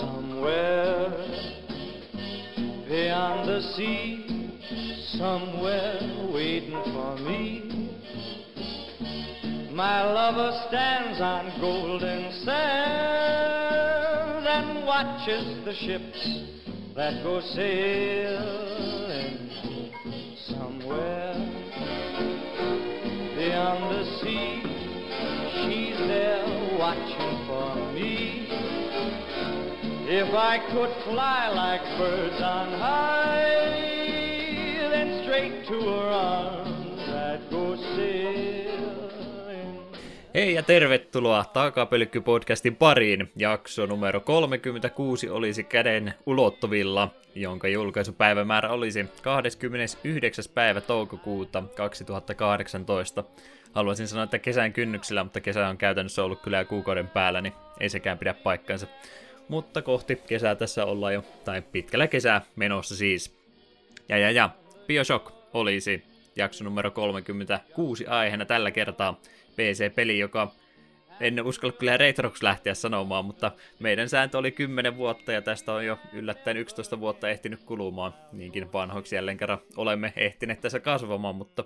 Somewhere beyond the sea, somewhere waiting for me. My lover stands on golden sands and watches the ships that go sailing somewhere beyond the watching for me. If I could fly like birds on high, then straight to her arms I'd go sailing. Hei ja tervetuloa Takapölkky-podcastin pariin. Jakso numero 36 olisi käden ulottuvilla, jonka julkaisupäivämäärä olisi 29. päivä toukokuuta 2018. Haluaisin sanoa, että kesän kynnyksellä, mutta kesä on käytännössä ollut kyllä kuukauden päällä, niin ei sekään pidä paikkansa. Mutta kohti kesää tässä ollaan jo, tai pitkällä kesää menossa siis. Ja ja ja, Bioshock olisi jakso numero 36 aiheena tällä kertaa. PC-peli, joka en uskalla kyllä Retrox lähteä sanomaan, mutta meidän sääntö oli 10 vuotta ja tästä on jo yllättäen 11 vuotta ehtinyt kulumaan. Niinkin vanhoiksi jälleen kerran olemme ehtineet tässä kasvamaan, mutta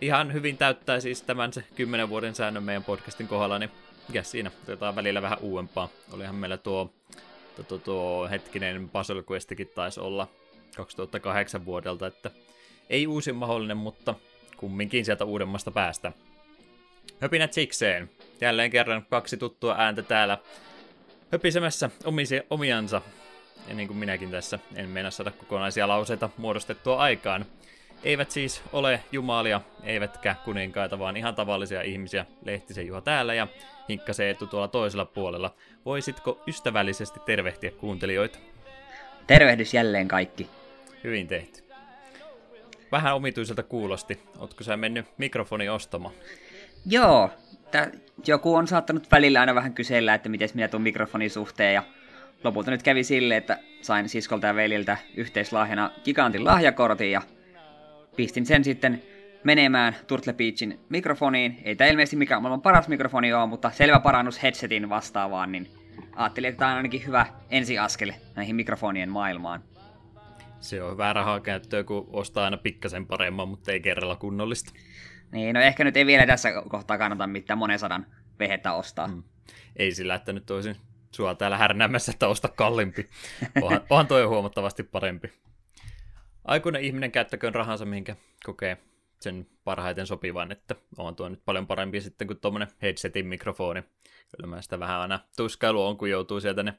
ihan hyvin täyttää siis tämän se 10 vuoden säännön meidän podcastin kohdalla, niin mikä siinä, otetaan välillä vähän uudempaa. Olihan meillä tuo, tuo, tuo, tuo hetkinen Puzzle Questikin taisi olla 2008 vuodelta, että ei uusin mahdollinen, mutta kumminkin sieltä uudemmasta päästä. Höpinät sikseen. Jälleen kerran kaksi tuttua ääntä täällä höpisemässä omisi, omiansa. Ja niin kuin minäkin tässä, en meinaa saada kokonaisia lauseita muodostettua aikaan. Eivät siis ole jumalia, eivätkä kuninkaita, vaan ihan tavallisia ihmisiä. Lehtisen Juha täällä ja Hinkkasen Eetu tuolla toisella puolella. Voisitko ystävällisesti tervehtiä kuuntelijoita? Tervehdys jälleen kaikki. Hyvin tehty. Vähän omituiselta kuulosti. Ootko sä mennyt mikrofoni ostamaan? Joo, tää, joku on saattanut välillä aina vähän kysellä, että miten minä tuon mikrofonin suhteen, ja lopulta nyt kävi sille, että sain siskolta ja veliltä yhteislahjana gigantin lahjakortin, ja pistin sen sitten menemään Turtle Beachin mikrofoniin. Ei tämä ilmeisesti mikään maailman paras mikrofoni ole, mutta selvä parannus headsetin vastaavaan, niin ajattelin, että tämä on ainakin hyvä ensiaskel näihin mikrofonien maailmaan. Se on hyvää rahaa käyttöä, kun ostaa aina pikkasen paremman, mutta ei kerralla kunnollista. Niin, no ehkä nyt ei vielä tässä kohtaa kannata mitään monen sadan vehettä ostaa. Mm. Ei sillä, että nyt olisin sua täällä härnäämässä, että osta kallimpi. Onhan, onhan toi huomattavasti parempi. Aikuinen ihminen käyttäköön rahansa, minkä kokee sen parhaiten sopivan, että on tuo nyt paljon parempi sitten kuin tuommoinen headsetin mikrofoni. Kyllä mä sitä vähän aina tuskailu on, kun joutuu sieltä ne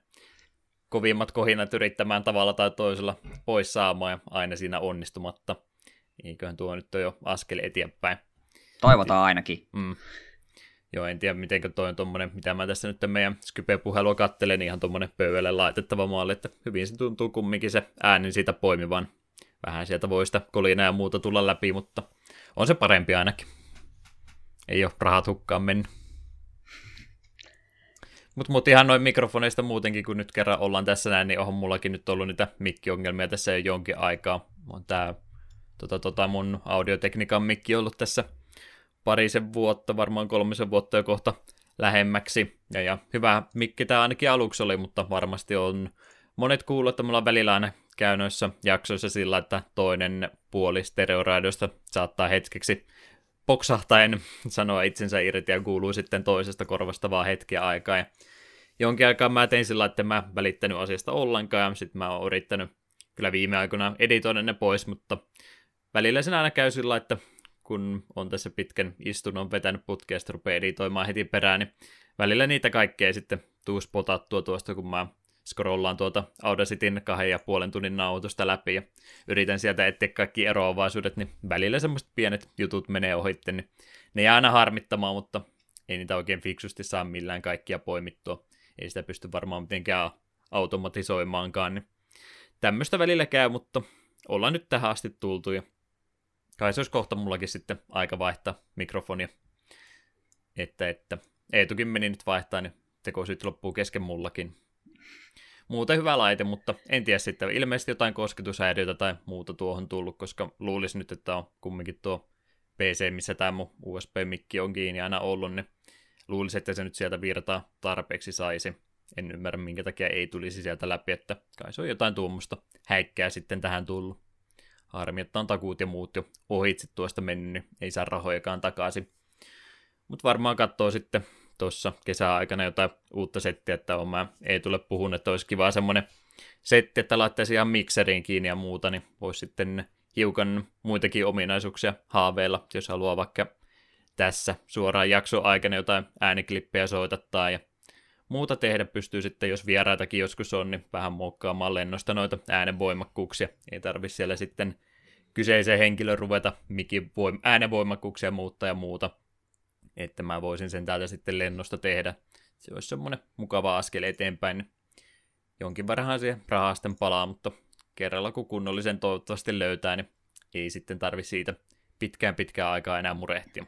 kovimmat kohinat yrittämään tavalla tai toisella pois saamaan ja aina siinä onnistumatta. Eiköhän tuo nyt jo askel eteenpäin. Toivotaan ainakin. Mm. Joo, en tiedä miten toi on tommonen, mitä mä tässä nyt meidän Skype-puhelua kattelen, niin ihan tommonen pöydälle laitettava malli, että hyvin se tuntuu kumminkin se ääni siitä poimivan. Vähän sieltä voi sitä kolina ja muuta tulla läpi, mutta on se parempi ainakin. Ei ole rahat hukkaan mennyt. Mutta mut ihan noin mikrofoneista muutenkin, kun nyt kerran ollaan tässä näin, niin on mullakin nyt ollut niitä mikkiongelmia tässä jo jonkin aikaa. On tää tota, tota mun audiotekniikan mikki ollut tässä parisen vuotta, varmaan kolmisen vuotta jo kohta lähemmäksi. Ja, ja hyvä mikki tämä ainakin aluksi oli, mutta varmasti on monet kuullut, että mulla on välillä aina käy noissa jaksoissa sillä, että toinen puoli stereoraidiosta saattaa hetkeksi poksahtaen sanoa itsensä irti ja kuuluu sitten toisesta korvasta vaan hetkiä aikaa. Ja jonkin aikaa mä tein sillä, että mä välittänyt asiasta ollenkaan sitten mä oon yrittänyt kyllä viime aikoina editoida ne pois, mutta välillä sen aina käy sillä, että kun on tässä pitkän istunnon vetänyt putkeesta, rupeaa editoimaan heti perään, niin välillä niitä kaikkea sitten tuu spotattua tuosta, kun mä scrollaan tuota Audacityn kahden ja puolen tunnin nauhoitusta läpi ja yritän sieltä etsiä kaikki eroavaisuudet, niin välillä semmoiset pienet jutut menee ohitte, niin ne jää aina harmittamaan, mutta ei niitä oikein fiksusti saa millään kaikkia poimittua. Ei sitä pysty varmaan mitenkään automatisoimaankaan, niin tämmöistä välillä käy, mutta ollaan nyt tähän asti tultu ja kai se olisi kohta mullakin sitten aika vaihtaa mikrofonia. Että, että Eetukin meni nyt vaihtaa, niin tekosyyt loppuu kesken mullakin. Muuten hyvä laite, mutta en tiedä sitten. Ilmeisesti jotain kosketushäiriötä tai muuta tuohon tullut, koska luulisi nyt, että on kumminkin tuo PC, missä tämä mun USB-mikki on kiinni aina ollut, niin luulisin, että se nyt sieltä virtaa tarpeeksi saisi. En ymmärrä, minkä takia ei tulisi sieltä läpi, että kai se on jotain tuommoista häikkää sitten tähän tullut. Harmi, että on takuut ja muut jo ohitse tuosta mennyt, niin ei saa rahojakaan takaisin. Mutta varmaan katsoo sitten tuossa kesäaikana jotain uutta settiä, että on mä ei tule puhun, että olisi kiva semmoinen setti, että laittaisi ihan mikseriin kiinni ja muuta, niin voisi sitten hiukan muitakin ominaisuuksia haaveilla, jos haluaa vaikka tässä suoraan jakso aikana jotain ääniklippejä soitattaa ja muuta tehdä pystyy sitten, jos vieraitakin joskus on, niin vähän muokkaamaan lennosta noita äänenvoimakkuuksia. Ei tarvi siellä sitten kyseisen henkilön ruveta mikin voim- äänenvoimakkuuksia muuttaa ja muuta. Että mä voisin sen täältä sitten lennosta tehdä. Se olisi semmoinen mukava askel eteenpäin. Jonkin verran siihen rahaa sitten palaa, mutta kerralla kun kunnollisen toivottavasti löytää, niin ei sitten tarvi siitä pitkään pitkään aikaa enää murehtia.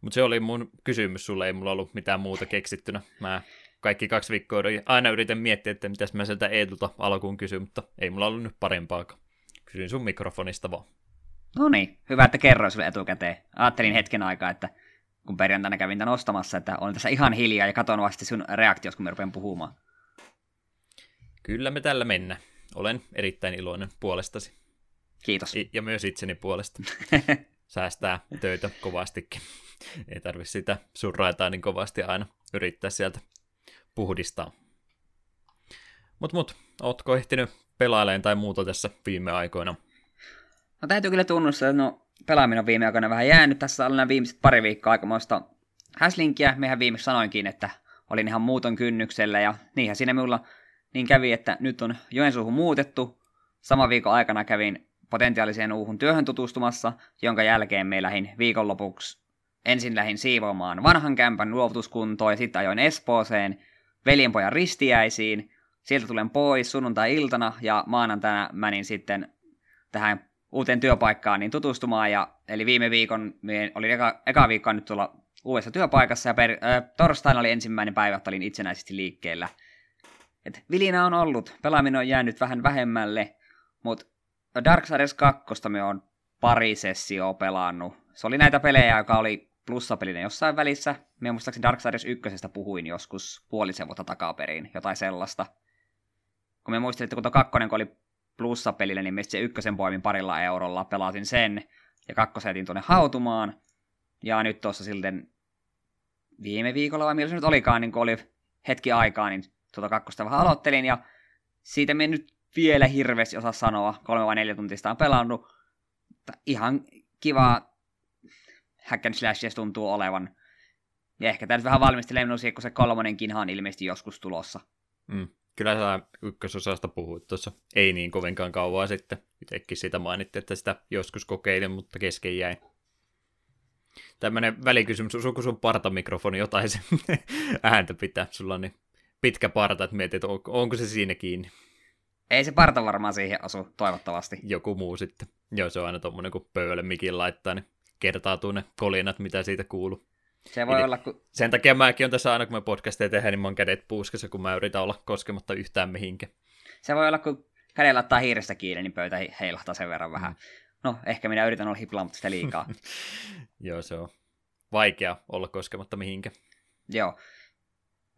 Mutta se oli mun kysymys sulle, ei mulla ollut mitään muuta keksittynä. Mä kaikki kaksi viikkoa aina yritän miettiä, että mitäs mä sieltä Eetulta alkuun kysyn, mutta ei mulla ollut nyt parempaakaan. Kysyin sun mikrofonista vaan. No niin, hyvä, että kerroin sulle etukäteen. Ajattelin hetken aikaa, että kun perjantaina kävin tämän ostamassa, että olen tässä ihan hiljaa ja katon vasta sun reaktios, kun me rupean puhumaan. Kyllä me tällä mennään. Olen erittäin iloinen puolestasi. Kiitos. Ja myös itseni puolesta. Säästää töitä kovastikin. Ei tarvi sitä surraitaa niin kovasti aina yrittää sieltä puhdistaa. Mut mut, ootko ehtinyt pelaileen tai muuta tässä viime aikoina? No täytyy kyllä tunnustaa, että no, pelaaminen on viime aikoina vähän jäänyt. Tässä on nämä viimeiset pari viikkoa aikamoista häslinkiä. Mehän viimeksi sanoinkin, että olin ihan muuton kynnyksellä ja niinhän siinä minulla niin kävi, että nyt on Joensuuhun muutettu. Sama viikon aikana kävin potentiaaliseen uuhun työhön tutustumassa, jonka jälkeen me lähdin viikonlopuksi ensin lähdin siivoamaan vanhan kämpän luovutuskuntoon ja sitten ajoin Espooseen veljenpojan ristiäisiin. Sieltä tulen pois sunnuntai-iltana ja maanantaina menin sitten tähän uuteen työpaikkaan niin tutustumaan. Ja, eli viime viikon, oli eka, eka viikko nyt tulla uudessa työpaikassa ja per, äh, torstaina oli ensimmäinen päivä, että olin itsenäisesti liikkeellä. Et vilina on ollut, pelaaminen on jäänyt vähän vähemmälle, mutta Darksiders 2 me on pari sessioa pelannut. Se oli näitä pelejä, joka oli plussapelinen jossain välissä. Me muistaakseni Darksiders 1 puhuin joskus puolisen vuotta takaperin, jotain sellaista. Kun me muistelin, että kun tuo kakkonen kun oli plussapelinen, niin meistä se ykkösen poimin parilla eurolla, pelasin sen ja kakkosetin tuonne hautumaan. Ja nyt tuossa silten viime viikolla, vai milloin se nyt olikaan, niin kun oli hetki aikaa, niin tuota kakkosta vähän aloittelin, ja siitä me nyt vielä hirveästi osaa sanoa, kolme vai neljä tuntista on pelannut. Ihan kiva hack and slash tuntuu olevan. Ja ehkä tämä nyt vähän valmistelee minun siihen, kun se kolmonenkin on ilmeisesti joskus tulossa. Mm. Kyllä sä ykkösosasta puhuit tuossa ei niin kovinkaan kauan sitten. Itsekin sitä mainittiin, että sitä joskus kokeilin, mutta kesken jäi. Tämmöinen välikysymys, usuuko sun partamikrofoni jotain se ääntä pitää? Sulla on niin pitkä parta, että mietit, onko, onko se siinä kiinni. Ei se parta varmaan siihen asu, toivottavasti. Joku muu sitten. Joo, se on aina tommonen, kun pöydälle mikin laittaa, niin kertautuu ne kolinat, mitä siitä kuuluu. Se voi Eli olla, kun... Sen takia mäkin on tässä aina, kun me podcasteja tehdään, niin mä oon kädet puuskassa, kun mä yritän olla koskematta yhtään mihinkään. Se voi olla, kun kädellä ottaa hiirestä kiinni, niin pöytä heilahtaa sen verran vähän. Mm. No, ehkä minä yritän olla hiplaamatta sitä liikaa. Joo, se on vaikea olla koskematta mihinkään. Joo.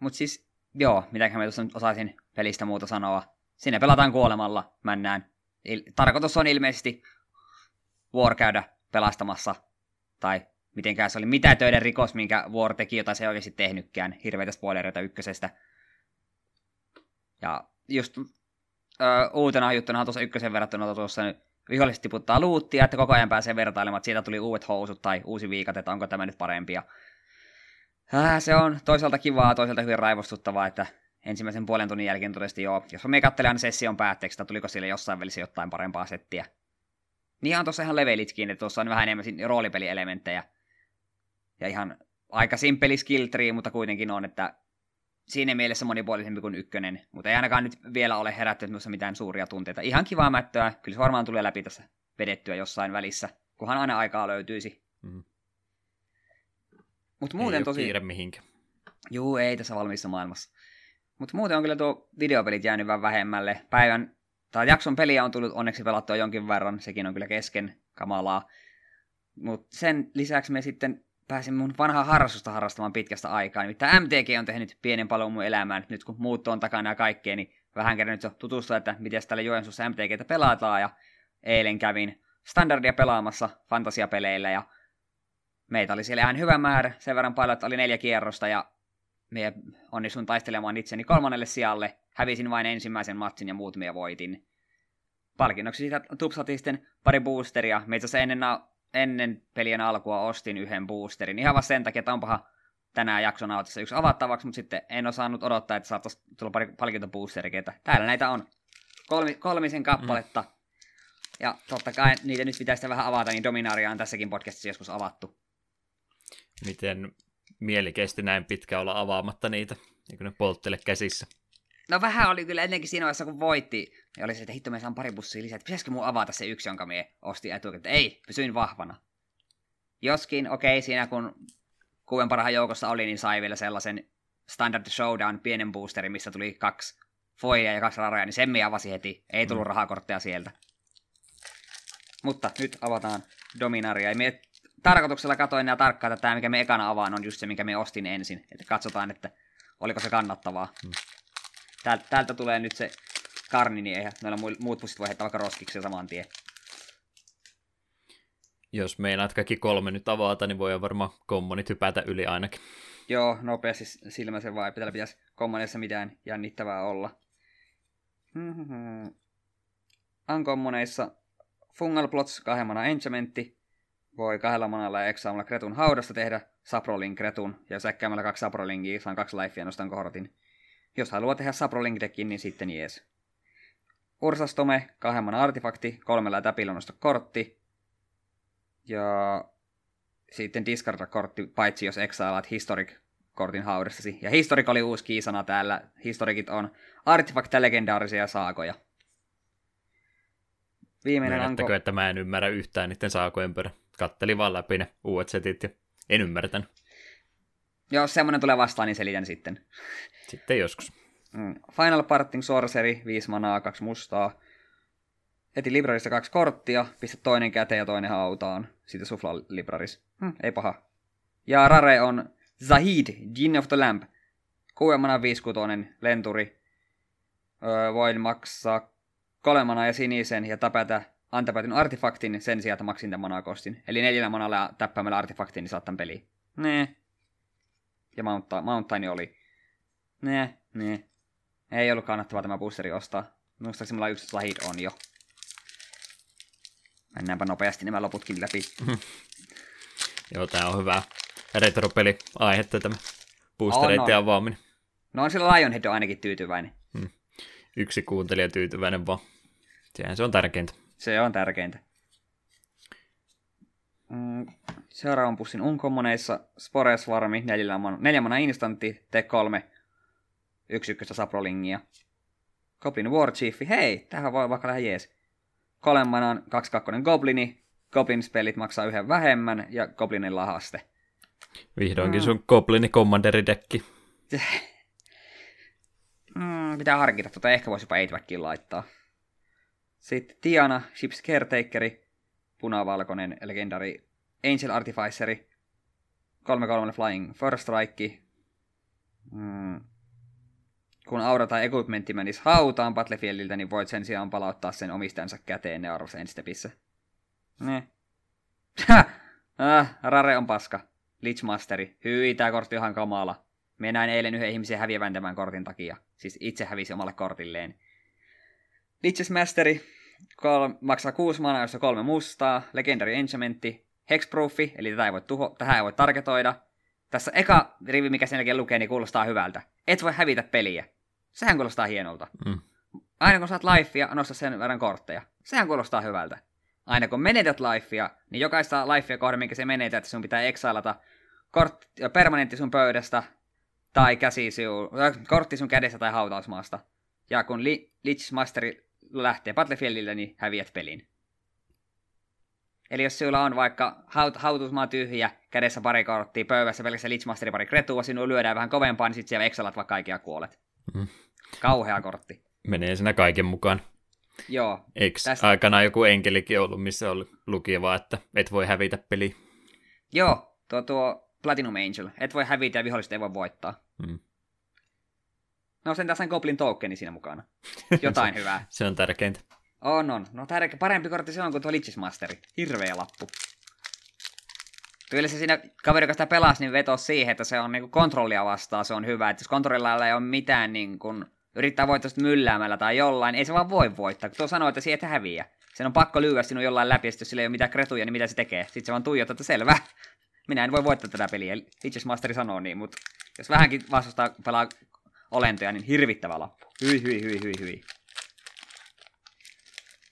Mutta siis, joo, mitäköhän mä tuossa nyt osaisin pelistä muuta sanoa. Sinne pelataan kuolemalla, männään. Il- tarkoitus on ilmeisesti War käydä pelastamassa, tai mitenkään se oli mitä töiden rikos, minkä War teki, jota se ei oikeasti tehnytkään. Hirveitä spoilereita ykkösestä. Ja just ö, uutena juttuna tuossa ykkösen verrattuna tuossa viholliset tiputtaa luuttia, että koko ajan pääsee vertailemaan, että siitä tuli uudet housut tai uusi viikat, että onko tämä nyt parempi. Ja, äh, se on toisaalta kivaa, toisaalta hyvin raivostuttavaa, että ensimmäisen puolen tunnin jälkeen todesti joo, jos me katselen session päätteeksi, että tuliko sille jossain välissä jotain parempaa settiä. Niin on tuossa ihan levelitkin, että tuossa on vähän enemmän roolipelielementtejä. Ja ihan aika simpeli skill tree, mutta kuitenkin on, että siinä mielessä monipuolisempi kuin ykkönen, mutta ei ainakaan nyt vielä ole herättänyt mitään suuria tunteita. Ihan kivaa mättöä, kyllä se varmaan tulee läpi tässä vedettyä jossain välissä, kunhan aina aikaa löytyisi. Mm-hmm. Mutta muuten ei tosi... kiire mihinkään. Juu, ei tässä valmiissa maailmassa. Mutta muuten on kyllä tuo videopelit jäänyt vähän vähemmälle. Päivän, tai jakson peliä on tullut onneksi pelattua jonkin verran, sekin on kyllä kesken kamalaa. Mutta sen lisäksi me sitten pääsin mun vanhaa harrastusta harrastamaan pitkästä aikaa. Nimittäin MTG on tehnyt pienen palon mun elämään. Nyt kun muutto on takana ja kaikkea, niin vähän kerran nyt tutustua, että miten täällä Joensuussa MTGtä pelataan. Ja eilen kävin standardia pelaamassa fantasiapeleillä ja meitä oli siellä ihan hyvä määrä. Sen verran paljon, että oli neljä kierrosta ja me onnistuin taistelemaan itseni kolmannelle sijalle. Hävisin vain ensimmäisen matsin ja muut me voitin. Palkinnoksi siitä tupsatiin sitten pari boosteria. Me itse ennen, ennen pelien alkua ostin yhden boosterin. Ihan vaan sen takia, että onpahan tänään jakson autissa yksi avattavaksi, mutta sitten en osannut odottaa, että saattaisi tulla pari palkintoboosterikin. Täällä näitä on kolmi, kolmisen kappaletta. Mm. Ja totta kai niitä nyt pitäisi vähän avata, niin Dominaria on tässäkin podcastissa joskus avattu. Miten mieli kesti näin pitkä olla avaamatta niitä, niin kuin ne polttele käsissä? No vähän oli kyllä ennenkin siinä vaiheessa, kun voitti. Ja oli se, että hitto, me saan pari bussia lisää. Että pitäisikö mun avata se yksi, jonka me ostin etukäteen. Ei, pysyin vahvana. Joskin, okei, okay, siinä kun kuuden parhaan joukossa oli, niin sai vielä sellaisen Standard Showdown pienen boosterin, missä tuli kaksi foilia ja kaksi raroja, niin sen me avasi heti. Ei tullut mm. rahakortteja sieltä. Mutta nyt avataan Dominaria. Ja me tarkoituksella katoin ja tarkkaan, että tämä, mikä me ekana avaan, on just se, mikä me ostin ensin. Että katsotaan, että oliko se kannattavaa. Hmm. Täältä, täältä tulee nyt se karni, niin eihän noilla muut pussit voi heittää vaikka roskiksi saman tien. Jos meinaat kaikki kolme nyt avata, niin voi varmaan kommonit hypätä yli ainakin. Joo, nopeasti silmäisen vai. Täällä pitäisi kommoneissa mitään jännittävää olla. Unkommoneissa Fungal Plots kahden enchantmentti. Voi kahdella manalla ja eksaamalla Kretun haudasta tehdä Saprolin Kretun. Ja jos äkkäämällä kaksi Saprolingia, saan kaksi lifea nostan kohortin. Jos haluaa tehdä Saprolink deckin, niin sitten jees. Ursastome, kahden mana artefakti, kolmella täpillä nosta kortti. Ja sitten discarda kortti, paitsi jos exailaat Historic kortin haudastasi. Ja Historic oli uusi kiisana täällä. Historikit on artefakteja legendaarisia saakoja. Viimeinen anko... että mä en ymmärrä yhtään niiden saakojen perä. Kattelin vaan läpi ne uudet setit ja en ymmärtänyt. Jos semmonen tulee vastaan, niin selitän sitten. Sitten joskus. Mm. Final Parting Sorcery, 5 manaa, kaksi mustaa. Eti Librarista kaksi korttia, pistä toinen käteen ja toinen hautaan. Sitten sufla Libraris. Hmm, ei paha. Ja Rare on Zahid, Gin of the Lamp. 6 mana 5 lenturi. Öö, voin maksaa kolmana ja sinisen ja tapata antapäätyn artefaktin sen sijaan, että maksin tämän manaa kostin. Eli neljällä manalla täppäämällä artefaktin, niin saattan peli. Nee. Ja Mountain, Mountain oli. Nee, nee. Ei ollut kannattavaa tämä boosteri ostaa. Muistaakseni mulla yksi lahid on jo. Mennäänpä nopeasti nämä loputkin läpi. Joo, tää on hyvä retropeli aihetta tämä boostereiden avaaminen. No on sillä Lionhead on ainakin tyytyväinen. Hmm. Yksi kuuntelija tyytyväinen vaan. Sehän se on tärkeintä. Se on tärkeintä. Mm, seuraavan pussin unkommoneissa Spores Varmi, neljä mana, neljä mana instantti, T3, yksi ykköstä Saprolingia. Goblin War Chief, hei, tähän voi vaikka lähde jees. Kolmen manan, kaksi kakkonen Goblini, Goblin spellit maksaa yhden vähemmän ja Goblinin lahaste. Vihdoinkin mm. sun Goblini Commanderi dekki. mm, pitää harkita, tota ehkä voisi jopa 8 laittaa. Sitten Tiana, Ships Caretakeri, punavalkoinen legendari Angel Artificeri, 3-3 Flying First Strike, mm. kun aura tai equipmentti menisi hautaan Battlefieldiltä, niin voit sen sijaan palauttaa sen omistajansa käteen ne arvossa enstepissä. Ne. ah, Rare on paska. Lichmasteri. Hyi, tää kortti on ihan kamala. Me näin eilen yhden ihmisen häviävän tämän kortin takia. Siis itse hävisi omalle kortilleen. Liches Masteri, kol- maksaa kuusi manaa, jossa kolme mustaa, Legendary Enchantmentti, Hexproofi, eli tätä ei voi tuho- tähän ei voi targetoida. Tässä eka rivi, mikä sen jälkeen lukee, niin kuulostaa hyvältä. Et voi hävitä peliä. Sehän kuulostaa hienolta. Mm. Aina kun saat lifea, nosta sen verran kortteja. Sehän kuulostaa hyvältä. Aina kun menetät lifea, niin jokaista lifea kohden, minkä se menetät, sun pitää exailata kort- permanentti sun pöydästä, tai käsi kortti sun kädessä tai hautausmaasta. Ja kun li- Lich Masteri lähtee Battlefieldille, niin häviät pelin. Eli jos sulla on vaikka haut, hautusmaa tyhjä, kädessä pari korttia, pöydässä pelkästään Lichmasteri pari kretua, sinua lyödään vähän kovempaa, niin sitten siellä exalat vaikka kaikkia kuolet. Mm. Kauhea kortti. Menee siinä kaiken mukaan. Joo. Eikö Tästä- aikanaan joku enkelikin ollut, missä oli luki vaan, että et voi hävitä peli? Joo, tuo, tuo Platinum Angel. Et voi hävitä ja viholliset ei voi voittaa. Mm. No sen tässä on Goblin tokeni siinä mukana. Jotain hyvää. Se on tärkeintä. On, on. No tärkeä, parempi kortti se on kuin tuo Masteri. Hirveä lappu. Kyllä se siinä kaveri, joka sitä pelasi, niin vetosi siihen, että se on niinku kontrollia vastaan, se on hyvä. Että jos kontrollilla ei ole mitään niin kuin, yrittää voittaa mylläämällä tai jollain, ei se vaan voi voittaa. Kun tuo sanoo, että siitä häviä. Sen on pakko lyödä sinun jollain läpi, ja jos sillä ei ole mitään kretuja, niin mitä se tekee? Sitten se vaan tuijottaa, että selvä. Minä en voi voittaa tätä peliä. Lich's Masteri sanoo niin, mutta jos vähänkin vastustaa pelaa olentoja, niin hirvittävä lappu. Hyi, hyi, hyi, hyi, hyi.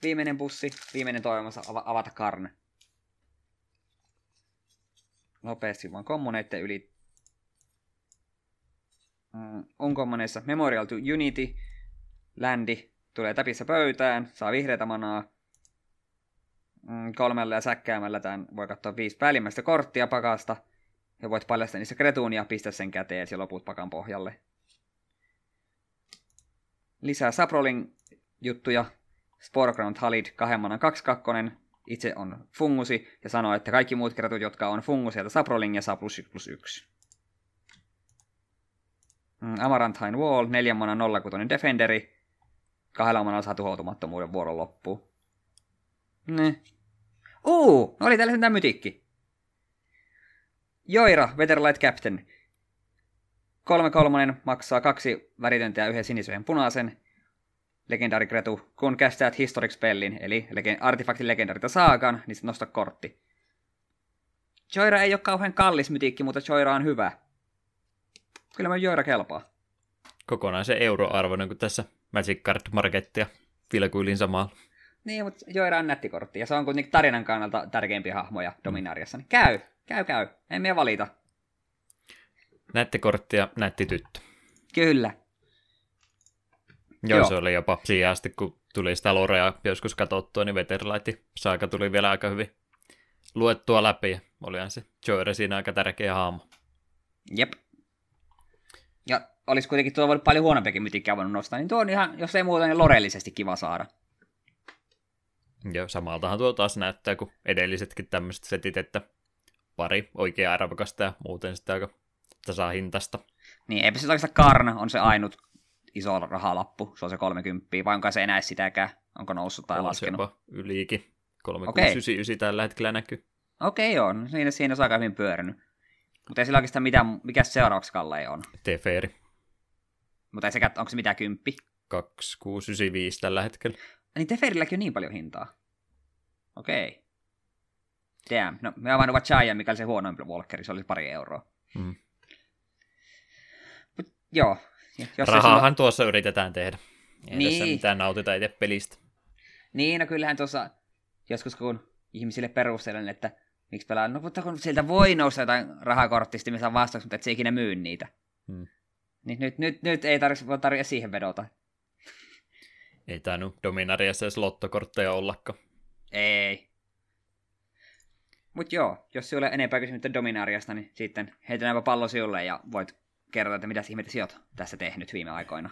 Viimeinen bussi, viimeinen toivomassa ava- avata karne. Nopeasti vaan kommoneitten yli. Mm, unkommoneissa Memorial to Unity. Landi tulee täpissä pöytään, saa vihreätä manaa. Mm, kolmella ja säkkäämällä tämän voi katsoa viisi päällimmäistä korttia pakasta. Ja voit paljastaa niissä kretuun ja pistää sen käteen ja loput pakan pohjalle. Lisää Saprolin juttuja. Sporeground Halid kahden 2 kakkonen. Itse on fungusi ja sanoo, että kaikki muut kretut, jotka on fungusielta Saprolingia, saa plus 1 plus 1. Mm, Amaranthine Wall, 4 mana 06 Defenderi. Kahdella manalla saa tuhoutumattomuuden vuoron loppuun. Ne. Uu, oli täällä sentään mytikki. Joira, Weatherlight Captain. Kolme kolmonen maksaa kaksi väritöntä ja yhden sinisen punaisen. Legendary Kretu, kun kästäät Historic Spellin, eli lege- artefaktin legendarita saakan, niin nosta kortti. Joira ei ole kauhean kallis mytikki, mutta Joira on hyvä. Kyllä mä Joira kelpaa. Kokonaisen euroarvoinen kuin tässä Magic Card Markettia vilkuilin samalla. Niin, mutta Joira on nätti kortti, ja se on kuitenkin tarinan kannalta tärkeimpiä hahmoja Dominariassa. Niin käy, käy, käy. En minä valita. Nätti kortti ja nätti tyttö. Kyllä. Joo, Joo. se oli jopa siihen asti, kun tuli sitä lorea joskus katsottua, niin Veterlight saaka tuli vielä aika hyvin luettua läpi. Olihan se Joyre siinä aika tärkeä hahmo. Jep. Ja olisi kuitenkin tuo voinut paljon huonompiakin mytikkiä voinut nostaa, niin tuo on ihan, jos ei muuta, niin lorellisesti kiva saada. Ja samaltahan tuo taas näyttää kuin edellisetkin tämmöiset setit, että pari oikea arvokasta ja muuten sitten aika tasahintasta. Niin, eipä se oikeastaan Karna on se ainut iso rahalappu, se on se 30, vai onko se enää sitäkään? Onko noussut tai On laskenut? jopa ylikin. 3699 Okei. tällä hetkellä näkyy. Okei, joo, no siinä, siinä se on aika hyvin pyörinyt. Mutta ei sillä oikeastaan mitään, mikä se seuraavaksi Kalle on. Teferi Mutta ei sekä, onko se mitään kymppi? 2695 tällä hetkellä. Niin Teferilläkin on niin paljon hintaa. Okei. Damn. No, me avannut Vachaya, mikä oli se huonoin Walkeri, se oli pari euroa. Mm. Mut, joo. Jos ei Rahaahan tuossa yritetään tehdä. Ei Niin. tässä mitään nautita itse pelistä. Niin, no kyllähän tuossa joskus kun ihmisille perustelen, että miksi pelaa, no mutta kun sieltä voi nousta jotain rahakorttista, missä on vastaus, mutta et se ikinä myy niitä. Hmm. Niin nyt, nyt, nyt ei tarvitse tarvitse siihen vedota. Ei tainnut Dominariassa edes lottokortteja ollakaan. Ei. Mut joo, jos sinulla ei ole enempää kysymystä Dominariasta, niin sitten heitetään pallo sinulle ja voit kertoa, että mitä ihmettä sinä oot tässä tehnyt viime aikoina.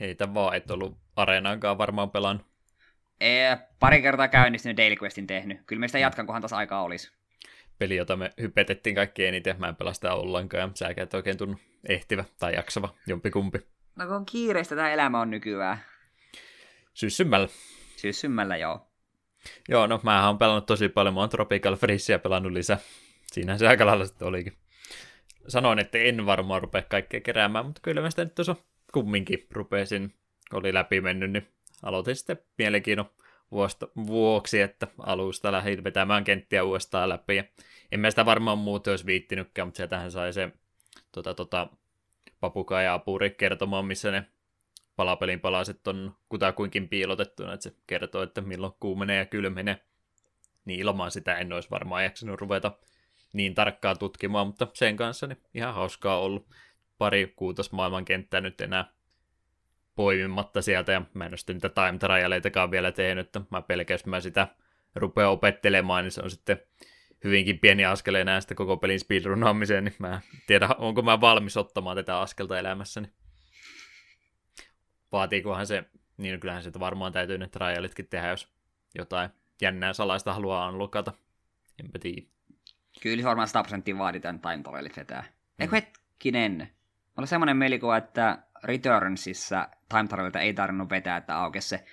Heitä vaan, et ollut areenaankaan varmaan pelannut. Ee, pari kertaa käynnistynyt Daily Questin tehnyt. Kyllä me sitä jatkan, kunhan taas aikaa olisi. Peli, jota me hypetettiin kaikki eniten. Mä en pelaa sitä ollenkaan ja säkään et oikein tunnu ehtivä tai jaksava, jompikumpi. No kun on kiireistä tämä elämä on nykyään. Syssymällä. Syssymmällä joo. Joo, no mä oon pelannut tosi paljon. Mä oon Tropical Freezea pelannut lisää. Siinähän se aika lailla sitten olikin. Sanoin, että en varmaan rupea kaikkea keräämään, mutta kyllä mä sitä nyt tuossa kumminkin rupesin. Oli läpi mennyt, niin aloitin sitten mielenkiinnon vuosta, vuoksi, että alusta lähdin vetämään kenttiä uudestaan läpi. Ja en mä sitä varmaan muuten olisi viittinytkään, mutta sieltähän sai se tota, tota, papuka ja apuri kertomaan, missä ne palapelin palaset on kutakuinkin piilotettuna, että se kertoo, että milloin kuumenee ja kylmenee. Niin ilman sitä en olisi varmaan jaksanut ruveta niin tarkkaan tutkimaan, mutta sen kanssa niin ihan hauskaa ollut. Pari kuutos maailmankenttää nyt enää poimimatta sieltä, ja mä en ole sitten niitä time trialeitakaan vielä tehnyt, että mä pelkään, jos mä sitä rupean opettelemaan, niin se on sitten hyvinkin pieni askel enää sitä koko pelin speedrunaamiseen, niin mä en tiedä, onko mä valmis ottamaan tätä askelta elämässäni. Vaatiikohan se Niin kyllähän sitä varmaan täytyy ne trialitkin tehdä, jos jotain jännää salaista haluaa unlockata. Enpä tiedä. Kyllä varmaan 100 prosenttia vaaditaan time travelit vetää. Mm. Eikö hetkinen? Mulla semmoinen mielikuva, että Returnsissa time travelilta ei tarvinnut vetää, että aukesi se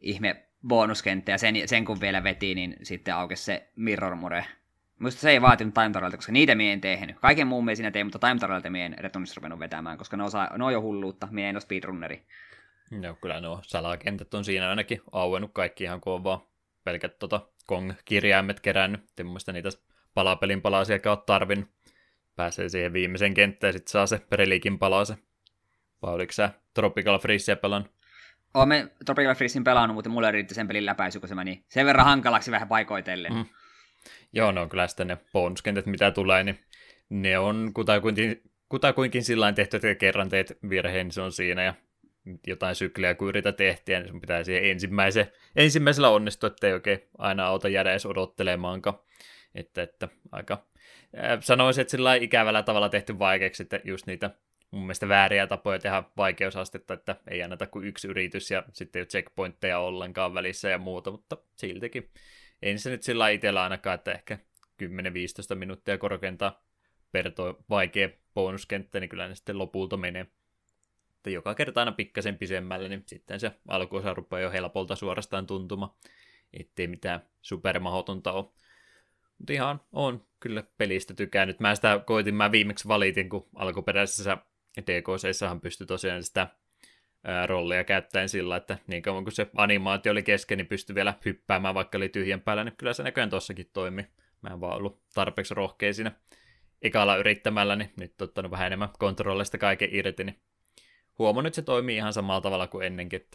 ihme bonuskenttä, ja sen, sen kun vielä veti, niin sitten aukesi se Mirror Mure. Muista se ei vaatinut time travelilta, koska niitä mie en tehnyt. Kaiken muun mie siinä tein, mutta time travelilta mie en Returnissa ruvennut vetämään, koska ne, osaa, ne on jo hulluutta, mie en ole speedrunneri. Joo, kyllä nuo salakentät on siinä ainakin auennut kaikki ihan kun on vaan pelkät tota, Kong-kirjaimet kerännyt. En muista niitä palapelin palasia ole tarvinnut. Pääsee siihen viimeisen kenttään ja sitten saa se Relikin palase. Vai oliko sä Tropical Freezea pelannut? Olen Tropical Freezin pelannut, mutta mulle riitti sen pelin läpäisy, kun se meni sen verran hankalaksi vähän paikoitellen. Mm. Joo, no kyllä sitten ne bonuskentät, mitä tulee, niin ne on kutakuinkin, kutakuinkin sillä tehty, että kerran teet virheen, niin se on siinä, ja jotain sykliä kun yrität tehtiä, niin sun pitää siihen ensimmäisen, ensimmäisellä onnistua, ettei oikein aina auta jäädä edes odottelemaankaan. Että, että aika, sanoisin, että sillä ikävällä tavalla tehty vaikeaksi, että just niitä mun mielestä vääriä tapoja tehdä vaikeusastetta, että ei anneta kuin yksi yritys ja sitten ei ole checkpointteja ollenkaan välissä ja muuta, mutta siltikin. Ei se nyt sillä itsellä ainakaan, että ehkä 10-15 minuuttia korkeintaan per toi vaikea bonuskenttä, niin kyllä ne sitten lopulta menee. Että joka kerta aina pikkasen pisemmälle, niin sitten se alkuosa rupeaa jo helpolta suorastaan tuntuma, ettei mitään supermahotonta ole. Ihan on kyllä pelistä tykännyt. Mä sitä koitin, mä viimeksi valitin, kun alkuperäisessä DKCssahan pystyi tosiaan sitä ää, rollia käyttäen sillä, että niin kauan kuin se animaatio oli kesken, niin pystyi vielä hyppäämään, vaikka oli tyhjän päällä, niin kyllä se näköjään tossakin toimi. Mä en vaan ollut tarpeeksi rohkea siinä ekalla yrittämällä, niin nyt ottanut vähän enemmän kontrollista kaiken irti, niin huomannut, että se toimii ihan samalla tavalla kuin ennenkin,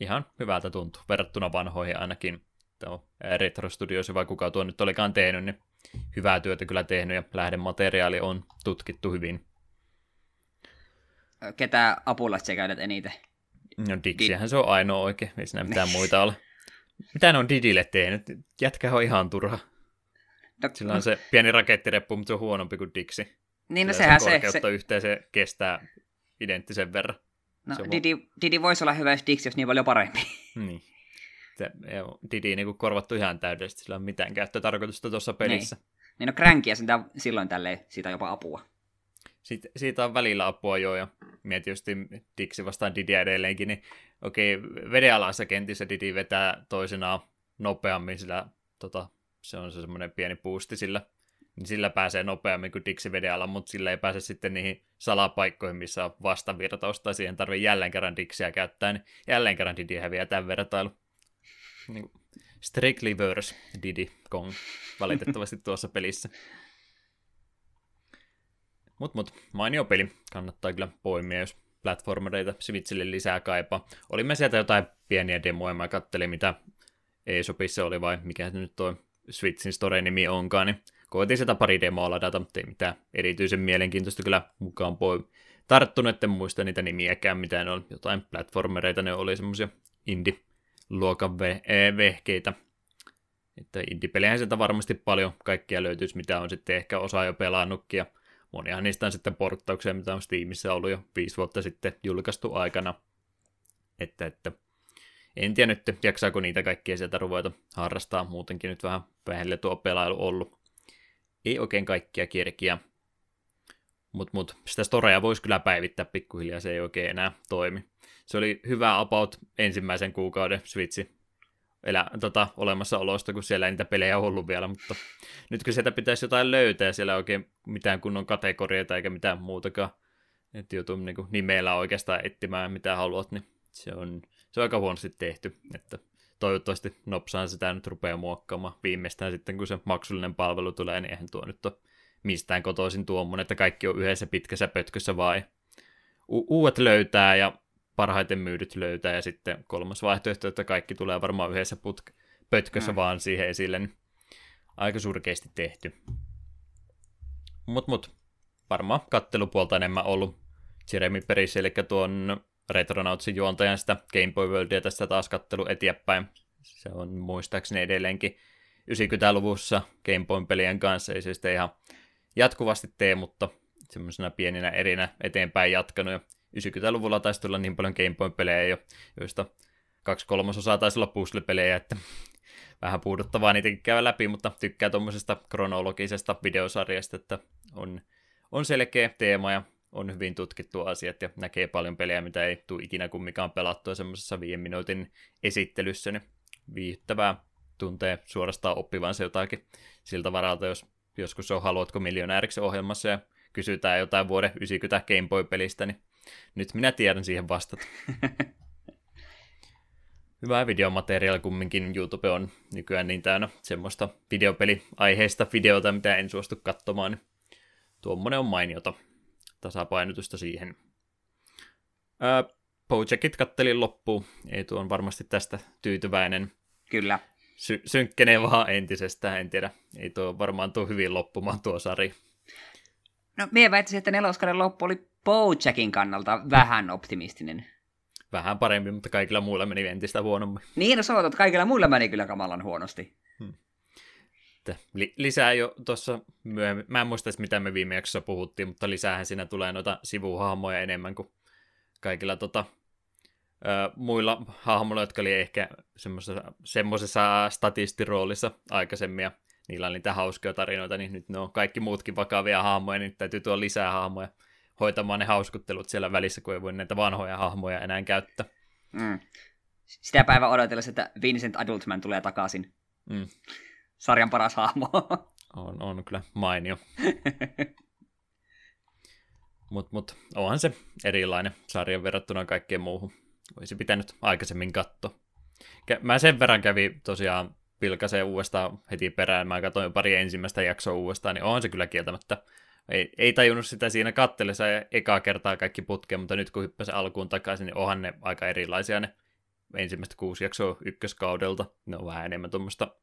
ihan hyvältä tuntuu, verrattuna vanhoihin ainakin. Tuo Retro Studios, vai kuka tuo nyt olikaan tehnyt, niin hyvää työtä kyllä tehnyt ja lähdemateriaali on tutkittu hyvin ketä apulaisia käytät eniten? No Dixihän se on ainoa oikein, ei siinä mitään muita ole. Mitä ne on Didille tehnyt? Jätkä on ihan turha. No, Sillä on se pieni rakettireppu, mutta se on huonompi kuin Dixi. Niin, no sehän se... se... yhteen se kestää identtisen verran. No Didi, Didi voisi olla hyvä, jos Dixi olisi niin paljon parempi. Niin. Didi niin kuin korvattu ihan täydellisesti, sillä on mitään käyttötarkoitusta tuossa pelissä. Niin, niin no Crankia silloin tälleen, siitä jopa apua. Siitä, siitä on välillä apua jo, ja mietin just Dixi vastaan Didiä edelleenkin, niin okei, vedenalassa kentissä Didi vetää toisenaan nopeammin, sillä tota, se on se semmoinen pieni puusti sillä, niin sillä pääsee nopeammin kuin Dixi vedenala, mutta sillä ei pääse sitten niihin salapaikkoihin, missä on vastavirtausta, siihen tarvii jälleen kerran Dixiä käyttää, niin jälleen kerran Didi häviää tämän vertailu. Niin, strictly verse Didi Kong valitettavasti tuossa pelissä. Mut mut, mainio peli. Kannattaa kyllä poimia, jos platformereita Switchille lisää kaipaa. Olimme sieltä jotain pieniä demoja, mä kattelin mitä eShopissa oli vai mikä se nyt toi Switchin store-nimi onkaan, niin koitin sitä pari demoa ladata, mutta ei mitään erityisen mielenkiintoista kyllä mukaan poi tarttunut, etten muista niitä nimiäkään, mitä ne on. Jotain platformereita ne oli semmosia indie-luokan ve- vehkeitä. Että indie-pelejä sieltä varmasti paljon kaikkia löytyisi, mitä on sitten ehkä osa jo pelannutkin, ja Monihan niistä on sitten porttauksia, mitä on Steamissa ollut jo viisi vuotta sitten julkaistu aikana. Että, että en tiedä nyt, jaksaako niitä kaikkia sieltä ruveta harrastaa. Muutenkin nyt vähän vähelle tuo pelailu ollut. Ei oikein kaikkia kirkiä. Mutta mut, sitä storea voisi kyllä päivittää pikkuhiljaa, se ei oikein enää toimi. Se oli hyvä about ensimmäisen kuukauden Switchi elä, tota, olemassaolosta, kun siellä ei niitä pelejä ollut vielä, mutta nyt kun sieltä pitäisi jotain löytää, siellä ei oikein mitään kunnon kategorioita eikä mitään muutakaan, että joutuu niin kuin nimellä oikeastaan etsimään mitä haluat, niin se on, se on aika huonosti tehty, että toivottavasti nopsaan sitä nyt rupeaa muokkaamaan viimeistään sitten, kun se maksullinen palvelu tulee, niin eihän tuo nyt ole mistään kotoisin tuommoinen, että kaikki on yhdessä pitkässä pötkössä vai U- uudet löytää ja parhaiten myydyt löytää, ja sitten kolmas vaihtoehto, että kaikki tulee varmaan yhdessä putk- pötkössä mm. vaan siihen esille, niin aika surkeasti tehty. Mut mut, varmaan kattelupuolta enemmän ollut Jeremy Peris, eli tuon Retronautsin juontajan sitä Game Boy Worldia tässä taas kattelu eteenpäin. Se on muistaakseni edelleenkin 90-luvussa Game Boy pelien kanssa, ei se sitten ihan jatkuvasti tee, mutta semmoisena pieninä erinä eteenpäin jatkanut. Ja 90-luvulla taisi tulla niin paljon Game Boy-pelejä joista kaksi kolmasosaa taisi olla puzzle-pelejä, että vähän puuduttavaa niitäkin käydä läpi, mutta tykkää tuommoisesta kronologisesta videosarjasta, että on, on selkeä teema ja on hyvin tutkittu asiat ja näkee paljon pelejä, mitä ei tule ikinä kumminkaan pelattua semmoisessa viiden minuutin esittelyssä, niin viihdyttävää tuntee suorastaan oppivansa jotakin siltä varalta, jos joskus on Haluatko miljonääriksi ohjelmassa ja kysytään jotain vuoden 90 Game Boy-pelistä, niin nyt minä tiedän siihen vastata. Hyvää videomateriaalia kumminkin. YouTube on nykyään niin täynnä semmoista videopeliaiheista videota, mitä en suostu katsomaan. Niin tuommoinen on mainiota tasapainotusta siihen. Ää, Bojackit kattelin loppuun. Ei tuo on varmasti tästä tyytyväinen. Kyllä. Sy- synkkenee vaan entisestään, en tiedä. Ei tuo varmaan tuo hyvin loppumaan tuo sari. No, mie väittäisin, että neloskauden loppu oli Bojackin kannalta vähän optimistinen. Vähän parempi, mutta kaikilla muilla meni entistä huonommin. Niin, no sootat, kaikilla muilla meni kyllä kamalan huonosti. Hmm. Li- lisää jo tuossa myöhemmin, mä en muista mitä me viime jaksossa puhuttiin, mutta lisäähän siinä tulee noita sivuhahmoja enemmän kuin kaikilla tota, ö, muilla hahmoilla, jotka oli ehkä semmoisessa statistiroolissa aikaisemmin, ja niillä oli niitä hauskoja tarinoita, niin nyt ne on kaikki muutkin vakavia hahmoja, niin täytyy tuoda lisää hahmoja hoitamaan ne hauskuttelut siellä välissä, kun ei voi näitä vanhoja hahmoja enää käyttää. Mm. Sitä päivää odotellessa, että Vincent Adultman tulee takaisin. Mm. Sarjan paras hahmo. on, on kyllä mainio. Mutta mut, onhan se erilainen sarjan verrattuna kaikkeen muuhun. Olisi pitänyt aikaisemmin katsoa. Mä sen verran kävin tosiaan pilkaseen uudestaan heti perään. Mä katsoin pari ensimmäistä jaksoa uudestaan, niin on se kyllä kieltämättä ei, ei tajunnut sitä siinä kattelessa ekaa kertaa kaikki putkeen, mutta nyt kun hyppäsin alkuun takaisin, niin onhan ne aika erilaisia ne ensimmäistä kuusi jaksoa ykköskaudelta. Ne on vähän enemmän tuommoista,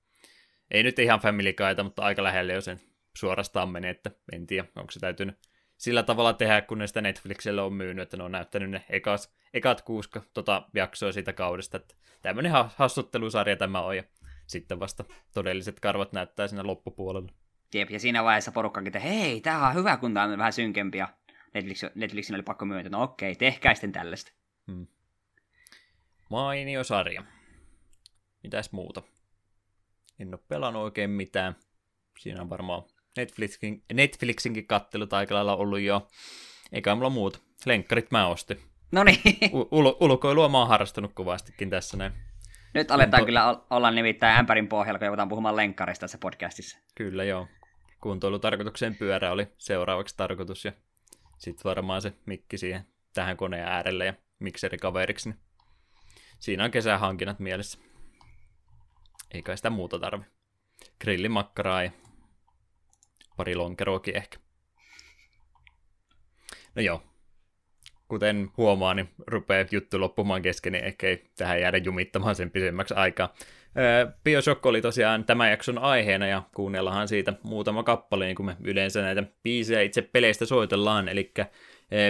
ei nyt ihan Family Guyta, mutta aika lähelle jo sen suorastaan menee, että en tiedä, onko se täytynyt sillä tavalla tehdä, kun ne sitä Netflixille on myynyt, että ne on näyttänyt ne ekas, ekat kuusi tota, jaksoa siitä kaudesta, että tämmöinen hassuttelusarja tämä on, ja sitten vasta todelliset karvat näyttää siinä loppupuolella. Jep, ja siinä vaiheessa porukkakin, että hei, tämä on hyvä, kun tämä on vähän synkempi, ja Netflix, Netflixin oli pakko myöntää, no okei, tehkää sitten tällaista. Hmm. Mainio sarja. Mitäs muuta? En ole pelannut oikein mitään. Siinä on varmaan Netflixin, Netflixinkin kattelut aika lailla ollut jo. Eikä mulla muuta. Lenkkarit mä ostin. No niin. U- ulkoilua mä oon harrastanut kovastikin tässä näin. Nyt aletaan Kunto... kyllä olla nimittäin ämpärin pohjalla, kun joudutaan puhumaan lenkkarista tässä podcastissa. Kyllä joo kuntoilutarkoitukseen pyörä oli seuraavaksi tarkoitus ja sitten varmaan se mikki siihen tähän koneen äärelle ja mikseri kaveriksi. Niin siinä on kesähankinnat mielessä. Eikä sitä muuta tarvi. Grillimakkaraa ja pari lonkeroakin ehkä. No joo, kuten huomaa, niin rupeaa juttu loppumaan kesken, niin ehkä ei tähän jäädä jumittamaan sen pisemmäksi aikaa. Bioshock oli tosiaan tämän jakson aiheena ja kuunnellahan siitä muutama kappale, niin kuin me yleensä näitä biisejä itse peleistä soitellaan, eli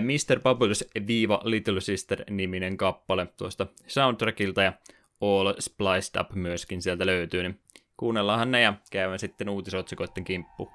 Mr. Bubbles viiva Little Sister-niminen kappale tuosta soundtrackilta ja All Spliced Up myöskin sieltä löytyy, niin kuunnellaanhan ne ja käymme sitten uutisotsikoiden kimppuun.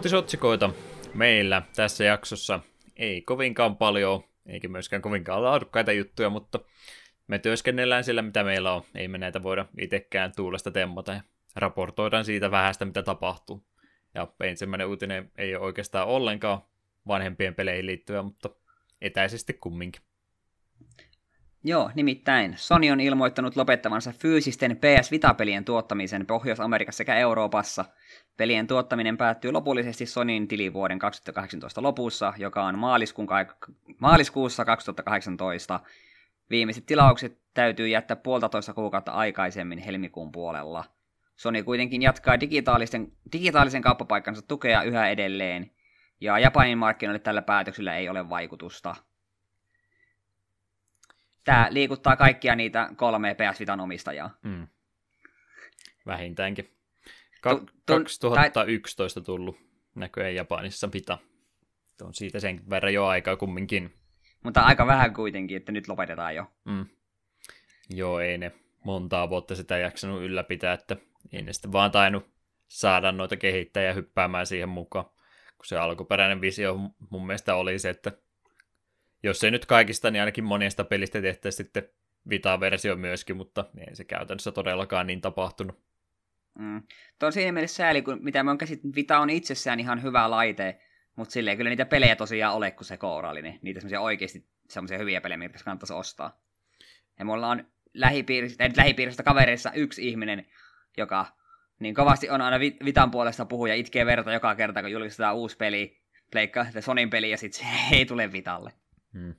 Uutisotsikoita meillä tässä jaksossa ei kovinkaan paljon, eikä myöskään kovinkaan laadukkaita juttuja, mutta me työskennellään sillä, mitä meillä on. Ei me näitä voida itsekään tuulesta temmata ja raportoidaan siitä vähästä, mitä tapahtuu. Ja ensimmäinen uutinen ei ole oikeastaan ollenkaan vanhempien peleihin liittyvä, mutta etäisesti kumminkin. Joo, nimittäin Sony on ilmoittanut lopettavansa fyysisten PS Vita-pelien tuottamisen Pohjois-Amerikassa sekä Euroopassa. Pelien tuottaminen päättyy lopullisesti Sonyin tilivuoden 2018 lopussa, joka on maaliskuun maaliskuussa 2018. Viimeiset tilaukset täytyy jättää puolitoista kuukautta aikaisemmin helmikuun puolella. Sony kuitenkin jatkaa digitaalisen, digitaalisen kauppapaikkansa tukea yhä edelleen, ja Japanin markkinoille tällä päätöksellä ei ole vaikutusta. Tämä liikuttaa kaikkia niitä kolme PS Vitan omistajaa. Mm. Vähintäänkin. Ka- tu- tu- 2011 tullut näköjään Japanissa Vita. On siitä sen verran jo aikaa kumminkin. Mutta aika vähän kuitenkin, että nyt lopetetaan jo. Mm. Joo, ei ne montaa vuotta sitä jaksanut ylläpitää, että ei ne sitten vaan tainnut saada noita kehittäjiä hyppäämään siihen mukaan. Kun se alkuperäinen visio mun mielestä oli se, että jos ei nyt kaikista, niin ainakin monesta pelistä tehtäisiin sitten Vita-versio myöskin, mutta ei se käytännössä todellakaan niin tapahtunut. Mm. Tuo on siinä mielessä sääli, kun mitä mä oon käsittänyt, Vita on itsessään ihan hyvä laite, mutta silleen kyllä niitä pelejä tosiaan ole, kun se kourallinen. Niitä semmoisia oikeasti semmoisia hyviä pelejä, mitä kannattaisi ostaa. Ja mulla on lähipiiristä, ei lähipiiristä kavereissa yksi ihminen, joka niin kovasti on aina Vitan puolesta puhuja, itkee verta joka kerta, kun julkistetaan uusi peli, pleikka, Sonin peli, ja sitten se ei tule Vitalle. Hmm.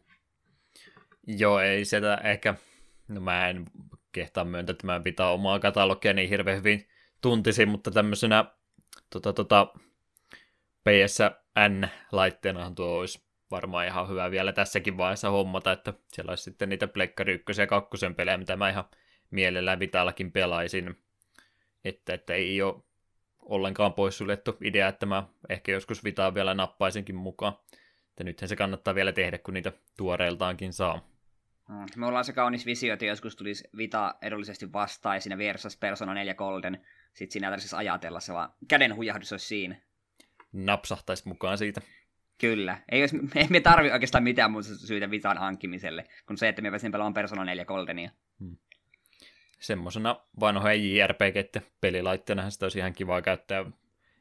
Joo, ei sitä ehkä, no mä en kehtaa myöntää, että mä pitää omaa katalogia niin hirveän hyvin tuntisin, mutta tämmöisenä tota, tota, PSN-laitteenahan tuo olisi varmaan ihan hyvä vielä tässäkin vaiheessa hommata, että siellä olisi sitten niitä Pleikkari 1 ja 2 pelejä, mitä mä ihan mielellään Vitallakin pelaisin. Että, että ei ole ollenkaan poissuljettu idea, että mä ehkä joskus Vitaa vielä nappaisinkin mukaan. Että nythän se kannattaa vielä tehdä, kun niitä tuoreeltaankin saa. Mm. Me ollaan se kaunis visio, että joskus tulisi Vita edullisesti vastaan ja siinä vieressä Persona 4 Golden. Sitten siinä tarvitsisi ajatella se vaan käden huijahdus olisi siinä. Napsahtaisi mukaan siitä. Kyllä. Ei, olisi, ei me tarvi oikeastaan mitään muuta syytä Vitaan hankkimiselle, kun se, että me pääsin pelaamaan Persona 4 Goldenia. Hmm. Semmoisena vanhoja JRPG pelilaitteena sitä olisi ihan kivaa käyttää.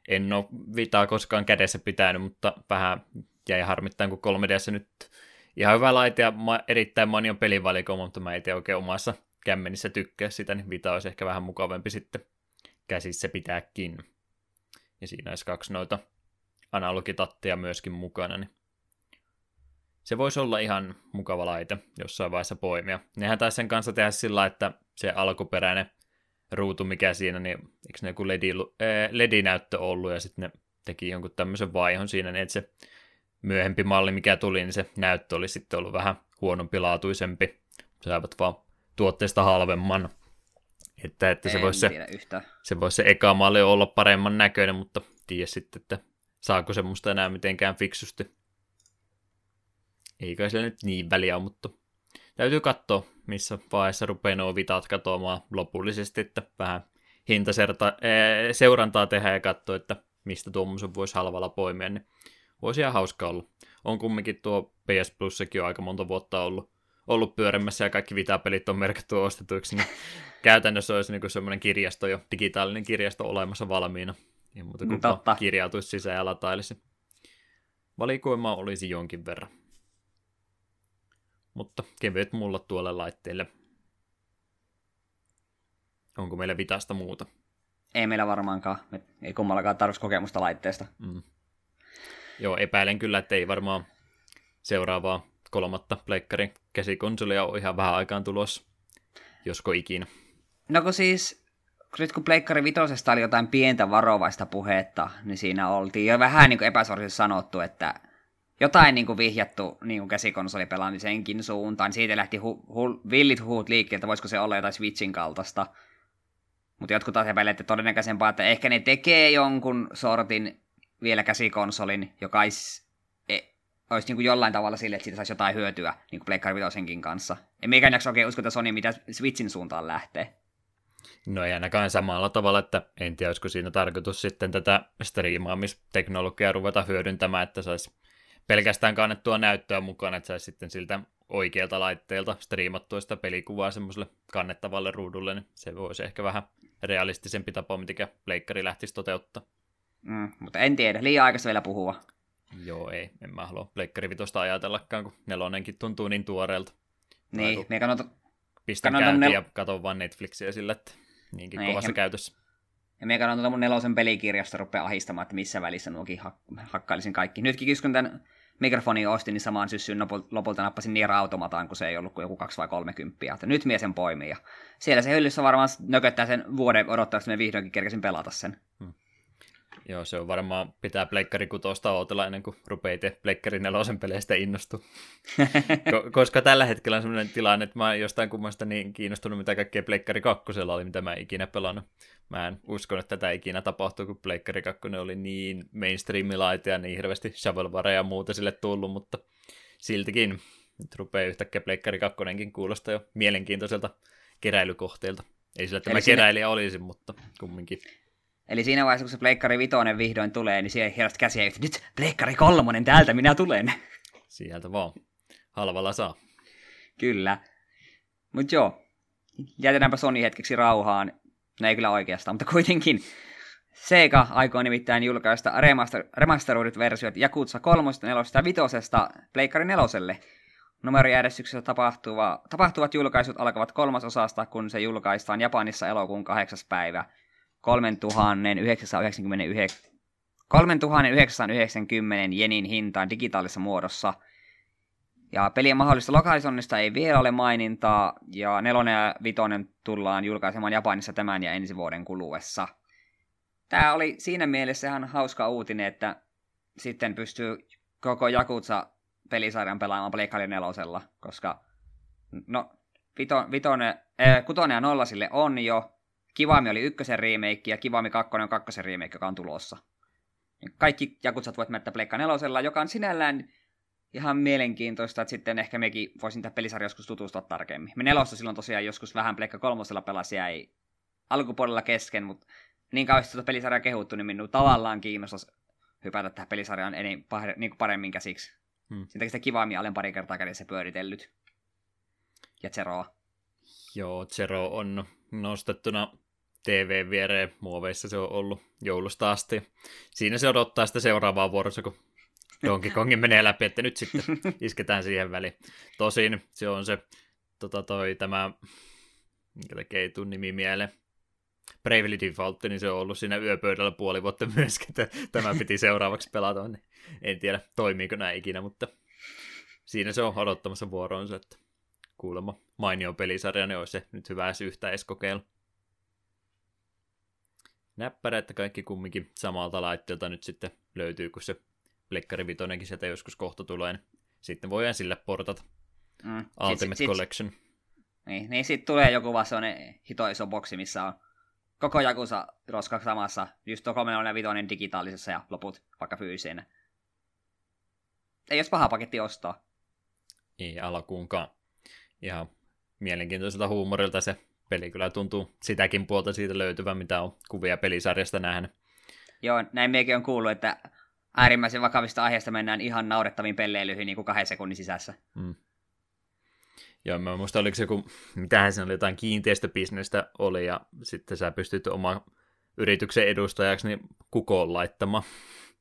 En ole Vitaa koskaan kädessä pitänyt, mutta vähän jäi harmittain, kun 3 ds nyt ihan hyvä laite ja ma- erittäin moni on pelivalikoima, mutta mä tiedä oikein omassa kämmenissä tykkää sitä, niin Vita olisi ehkä vähän mukavampi sitten käsissä pitääkin. Ja siinä olisi kaksi noita analogitatteja myöskin mukana, niin se voisi olla ihan mukava laite jossain vaiheessa poimia. Nehän taisi sen kanssa tehdä sillä, että se alkuperäinen ruutu, mikä siinä, niin eikö ne joku LED, LED-näyttö ollut, ja sitten ne teki jonkun tämmöisen vaihon siinä, niin että se myöhempi malli, mikä tuli, niin se näyttö oli sitten ollut vähän huonompi laatuisempi. Saivat vaan tuotteesta halvemman. Että, että se voisi se, se, voisi se eka malli olla paremman näköinen, mutta tiedä sitten, että saako semmoista enää mitenkään fiksusti. Ei kai sillä nyt niin väliä mutta täytyy katsoa, missä vaiheessa rupeaa nuo vitat katoamaan lopullisesti, että vähän hintaseurantaa tehdä ja katsoa, että mistä tuommoisen voisi halvalla poimia, niin voisi ihan hauska olla. On kumminkin tuo PS Plussakin jo aika monta vuotta ollut, ollut pyörimässä ja kaikki Vita-pelit on merkitty ostetuiksi, niin käytännössä olisi niin semmoinen kirjasto jo, digitaalinen kirjasto olemassa valmiina. Ei muuta kuin Totta. kirjautuisi sisään ja latailisi. Valikoima olisi jonkin verran. Mutta kevyet mulla tuolle laitteelle. Onko meillä vitasta muuta? Ei meillä varmaankaan. Me ei kummallakaan tarvitsisi kokemusta laitteesta. Mm. Joo, epäilen kyllä, että ei varmaan seuraavaa kolmatta pleikkarin käsikonsolia ole ihan vähän aikaan tulossa. Josko ikinä. No kun siis, nyt kun Pleikkari vitosesta oli jotain pientä varovaista puhetta, niin siinä oltiin jo vähän niin kuin epäsuorisesti sanottu, että jotain niin kuin vihjattu niin kuin käsikonsolipelaamisenkin suuntaan. Siitä lähti hu- hu- villit huut liikkeelle, voisiko se olla jotain Switchin kaltaista. Mutta jotkut taas epäilevät, että todennäköisempää, että ehkä ne tekee jonkun sortin vielä käsikonsolin, joka olisi, e, olisi niin kuin jollain tavalla sille, että siitä saisi jotain hyötyä niin kuin Pleikkari kanssa. En mekään jaksa oikein usko, että Sony mitä Switchin suuntaan lähtee. No ei ainakaan samalla tavalla, että en tiedä, olisiko siinä tarkoitus sitten tätä striimaamisteknologiaa ruveta hyödyntämään, että saisi pelkästään kannettua näyttöä mukaan, että saisi sitten siltä oikealta laitteelta striimattua sitä pelikuvaa semmoiselle kannettavalle ruudulle, niin se voisi ehkä vähän realistisempi tapa, mitä pleikkari lähtisi toteuttaa. Mm, mutta en tiedä, liian aikaista vielä puhua. Joo, ei, en mä halua pleikkari vitosta ajatellakaan, kun nelonenkin tuntuu niin tuoreelta. Niin, me kannata... Pistän käyntiin nel... ja katon vaan Netflixiä sillä, että niinkin niin, kovassa ja... käytössä. Ja me kannatan mun nelosen pelikirjasta rupeaa ahistamaan, että missä välissä nuokin hak- hakkailisin kaikki. Nytkin kun tämän mikrofonin ostin, niin samaan syssyyn lopulta nappasin Nier Automataan, kun se ei ollut kuin joku 2 vai 30. Että nyt mie sen poimii. Ja siellä se hyllyssä varmaan nököttää sen vuoden odottaa, että me vihdoinkin kerkesin pelata sen. Hmm. Joo, se on varmaan pitää Pleikkari kutosta ootella ennen kuin rupeaa itse Pleikkari nelosen peleistä innostua. Koska tällä hetkellä on sellainen tilanne, että mä oon jostain kummasta niin kiinnostunut, mitä kaikkea Pleikkari kakkosella oli, mitä mä ikinä pelannut. Mä en usko, että tätä ikinä tapahtuu, kun Pleikkari 2 oli niin mainstreamilaita ja niin hirveästi shovelware ja muuta sille tullut, mutta siltikin nyt rupeaa yhtäkkiä Pleikkari 2 kuulostaa jo mielenkiintoiselta keräilykohteelta. Ei sillä, että Eli mä keräilijä olisin, mutta kumminkin. Eli siinä vaiheessa, kun se Pleikkari Vitoinen vihdoin tulee, niin siellä hierosti käsiä, että nyt Pleikkari Kolmonen, täältä minä tulen. Sieltä vaan. Halvalla saa. Kyllä. Mutta joo, jätetäänpä Sony hetkeksi rauhaan. No ei kyllä oikeastaan, mutta kuitenkin. Sega aikoo nimittäin julkaista remaster, remasteroidut versiot Jakutsa 3, 4 ja 5 Pleikkari 4. Numerojärjestyksessä tapahtuva, tapahtuvat julkaisut alkavat kolmasosasta, kun se julkaistaan Japanissa elokuun 8. päivä – 3999, 3990 jenin hintaan digitaalisessa muodossa. Ja pelien mahdollista lokalisoinnista ei vielä ole mainintaa, ja nelonen ja vitonen tullaan julkaisemaan Japanissa tämän ja ensi vuoden kuluessa. Tämä oli siinä mielessä ihan hauska uutinen, että sitten pystyy koko Jakutsa pelisarjan pelaamaan Pleikari nelosella, koska no, vito, vitone, äh, kutonen ja nolla sille on jo, Kivami oli ykkösen remake ja Kivami 2 on kakkosen remake, joka on tulossa. Kaikki jakutsat voit mennä Pleikka nelosella, joka on sinällään ihan mielenkiintoista, että sitten ehkä mekin voisin tähän pelisarja joskus tutustua tarkemmin. Me nelossa silloin tosiaan joskus vähän Pleikka kolmosella pelasi jäi alkupuolella kesken, mutta niin kauheasti tuota pelisarjaa kehuttu, niin minun tavallaan kiinnostaisi hypätä tähän pelisarjaan enin, niin kuin paremmin käsiksi. Hmm. Sen takia sitä Kivamia olen pari kertaa kädessä pyöritellyt. Ja Zeroa. Joo, Zero on nostettuna TV viereen muoveissa se on ollut joulusta asti. Siinä se odottaa sitä seuraavaa vuorossa, kun Donkey Kongin menee läpi, että nyt sitten isketään siihen väliin. Tosin se on se tota toi, tämä, minkä takia ei nimi mieleen, Bravely Default, niin se on ollut siinä yöpöydällä puoli vuotta myöskin, että tämä piti seuraavaksi pelata, niin en tiedä toimiiko näin ikinä, mutta siinä se on odottamassa vuoroonsa, että kuulemma mainio pelisarja, niin olisi se nyt hyvä edes yhtä edes kokeilla. Näppärä, että kaikki kumminkin samalta laitteelta nyt sitten löytyy, kun se Plekkari Vitonenkin sieltä joskus kohta tulee, niin sitten voidaan sille portata mm. Ultimate sit, Collection. Sit, niin, niin sitten tulee joku vaan sellainen hito iso boksi, missä on koko Jakusa roska samassa, just tuo 345 digitaalisessa ja loput vaikka fyysisenä. Ei jos paha paketti ostaa. Ei alkuunkaan ihan mielenkiintoiselta huumorilta se peli kyllä tuntuu sitäkin puolta siitä löytyvän, mitä on kuvia pelisarjasta nähnyt. Joo, näin meikin on kuullut, että äärimmäisen vakavista aiheista mennään ihan naurettaviin pelleilyihin niin kuin kahden sekunnin sisässä. Mm. Joo, mä muista, oliko se joku, mitähän se oli, jotain kiinteistöbisnestä oli, ja sitten sä pystyt oma yrityksen edustajaksi niin kukoon laittamaan.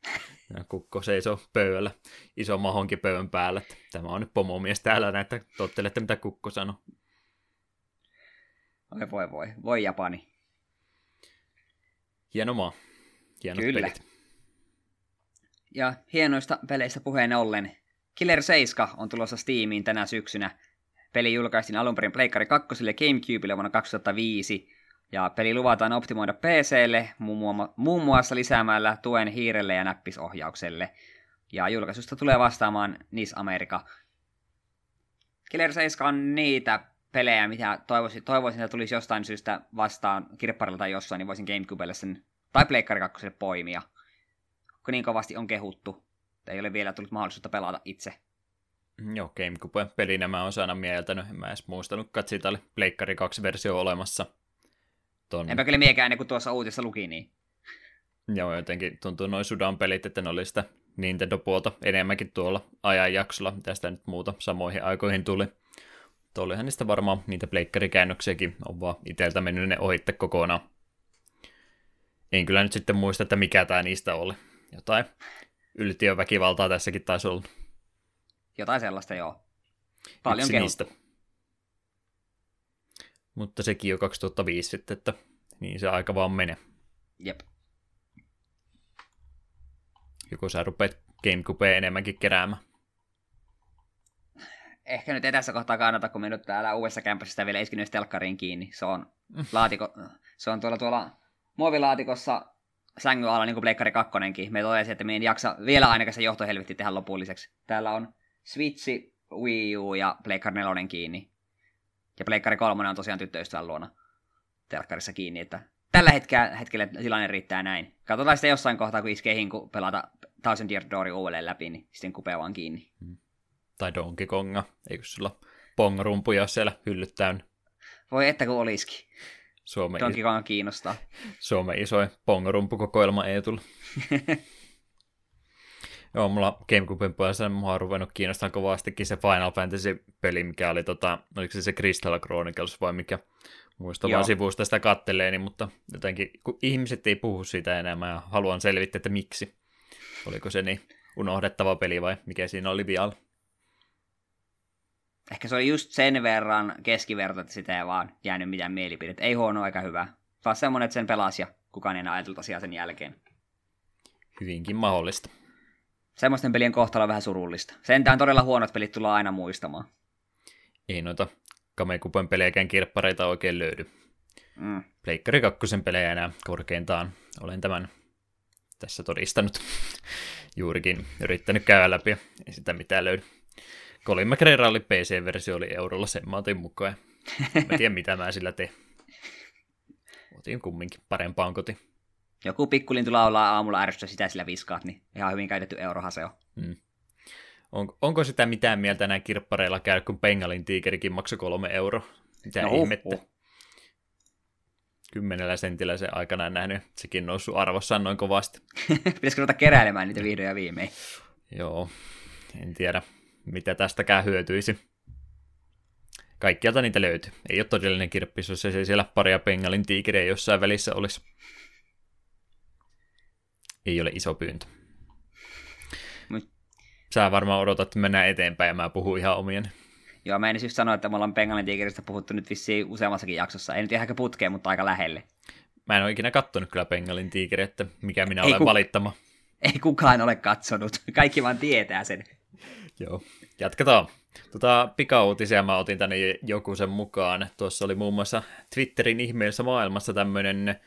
Ja kukko seisoo pöydällä, iso mahonki pöydän päällä. Tämä on nyt pomomies täällä, näitä tottelette, mitä kukko sanoo. Oi voi voi, voi Japani. Hieno maa. Hienot Kyllä. pelit. Ja hienoista peleistä puheen ollen, Killer 7 on tulossa Steamiin tänä syksynä. Peli julkaistiin alun perin Pleikkari 2 ja Gamecubelle vuonna 2005, ja peli luvataan optimoida PClle muun muassa lisäämällä tuen hiirelle ja näppisohjaukselle. Ja julkaisusta tulee vastaamaan NIS Amerika. Killer 7 on niitä pelejä, mitä toivoisin, toivoisin, että tulisi jostain syystä vastaan kirpparilla tai jossain, niin voisin Gamecubelle sen, tai Pleikkari 2 poimia. Kun niin kovasti on kehuttu, ei ole vielä tullut mahdollisuutta pelata itse. Joo, Gamecube-pelinä mä oon aina mieltänyt, en mä edes muistanut, että siitä oli Pleikkari 2-versio olemassa. Ton, Enpä kyllä miekään ennen kuin tuossa uutissa luki niin. joo, jotenkin tuntuu noin sudan pelit, että ne oli sitä Nintendo-puolta enemmänkin tuolla ajanjaksolla, mitä sitä nyt muuta samoihin aikoihin tuli. Mutta olihan niistä varmaan niitä pleikkarikäännöksiäkin, on vaan iteltä mennyt ne ohitte kokonaan. En kyllä nyt sitten muista, että mikä tämä niistä oli. Jotain yltiöväkivaltaa tässäkin taisi olla. Jotain sellaista, joo. Paljon Yksi kehuttu. niistä. Mutta sekin jo 2005 sitten, että niin se aika vaan menee. Jep. Joko sä rupeat Gamecubea enemmänkin keräämään. Ehkä nyt ei tässä kohtaa kannata, kun me nyt täällä uudessa kämpössä vielä edes telkkariin kiinni. Se on, laatiko, se on tuolla, tuolla muovilaatikossa sängyn alla, niin kuin Pleikkari 2. Me totesi, että me en jaksa vielä ainakaan se johtohelvetti tehdä lopulliseksi. Täällä on Switchi, Wii U ja Pleikkari 4 kiinni. Ja Pleikkari 3 on tosiaan tyttöystävän luona telkkarissa kiinni, että tällä hetkellä, hetkellä tilanne riittää näin. Katsotaan sitten jossain kohtaa, kun iskee hinku pelata Thousand Year Doori uudelleen läpi, niin sitten kupea vaan kiinni. Tai Donkey Konga. Eikö sulla pongrumpuja siellä hyllyt täynnä? Voi että kun olisikin. Suomen, Donkey Kong kiinnostaa. Suomen isoin pongrumpukokoelma ei tullut. Joo, mulla Gamecuben puolella mua on ruvennut kiinnostamaan kovastikin se Final Fantasy-peli, mikä oli tota, oliko se se Crystal Chronicles vai mikä, muista vaan sivusta sitä katteleeni, mutta jotenkin, kun ihmiset ei puhu siitä enemmän ja haluan selvittää, että miksi. Oliko se niin unohdettava peli vai mikä siinä oli vielä? Ehkä se oli just sen verran keskiverto, että sitä ei vaan jäänyt mitään mielipidettä. Ei huono eikä hyvä. Vaan semmonen, että sen pelasi ja kukaan ei enää ajatellut asiaa sen jälkeen. Hyvinkin mahdollista. Semmoisten pelien kohtalo on vähän surullista. Sentään todella huonot pelit tullaan aina muistamaan. Ei noita Kamekupen pelejäkään kirppareita oikein löydy. Mm. Pleikkari 2 pelejä enää korkeintaan. Olen tämän tässä todistanut. Juurikin yrittänyt käydä läpi, ei sitä mitään löydy. Colin McRae PC-versio, oli eurolla, sen mä otin mukaan. Mä tiedän, mitä mä sillä teen. Otin kumminkin parempaan koti. Joku pikkulintu laulaa aamulla ärsystä sitä sillä viskaat, niin ihan hyvin käytetty euroha se on. On, onko sitä mitään mieltä näin kirppareilla käydä, kun Bengalin tiikerikin maksoi kolme euroa? Mitä No, ihmettä? huh. Kymmenellä sentillä se aikana nähnyt. Sekin noussut arvossaan noin kovasti. Pitäisikö ruveta keräilemään niitä vihdoin ja viimein? Joo, en tiedä, mitä tästäkään hyötyisi. Kaikkialta niitä löytyy. Ei ole todellinen kirppis, jos ei siellä paria pengalin tiikeriä jossain välissä olisi. Ei ole iso pyyntö. Mut- Sä varmaan odotat, että mennään eteenpäin ja mä puhun ihan omien. Joo, mä en just sanoa, että me ollaan Bengalin tiikeristä puhuttu nyt vissiin useammassakin jaksossa. Ei nyt ihan putkeen, mutta aika lähelle. Mä en ole ikinä kattonut kyllä pengalin tiikeriä, että mikä minä Ei olen ku- valittama. Ei kukaan ole katsonut. Kaikki vaan tietää sen. Joo, jatketaan. Tota, pikauutisia mä otin tänne joku sen mukaan. Tuossa oli muun muassa Twitterin ihmeellisessä maailmassa tämmöinen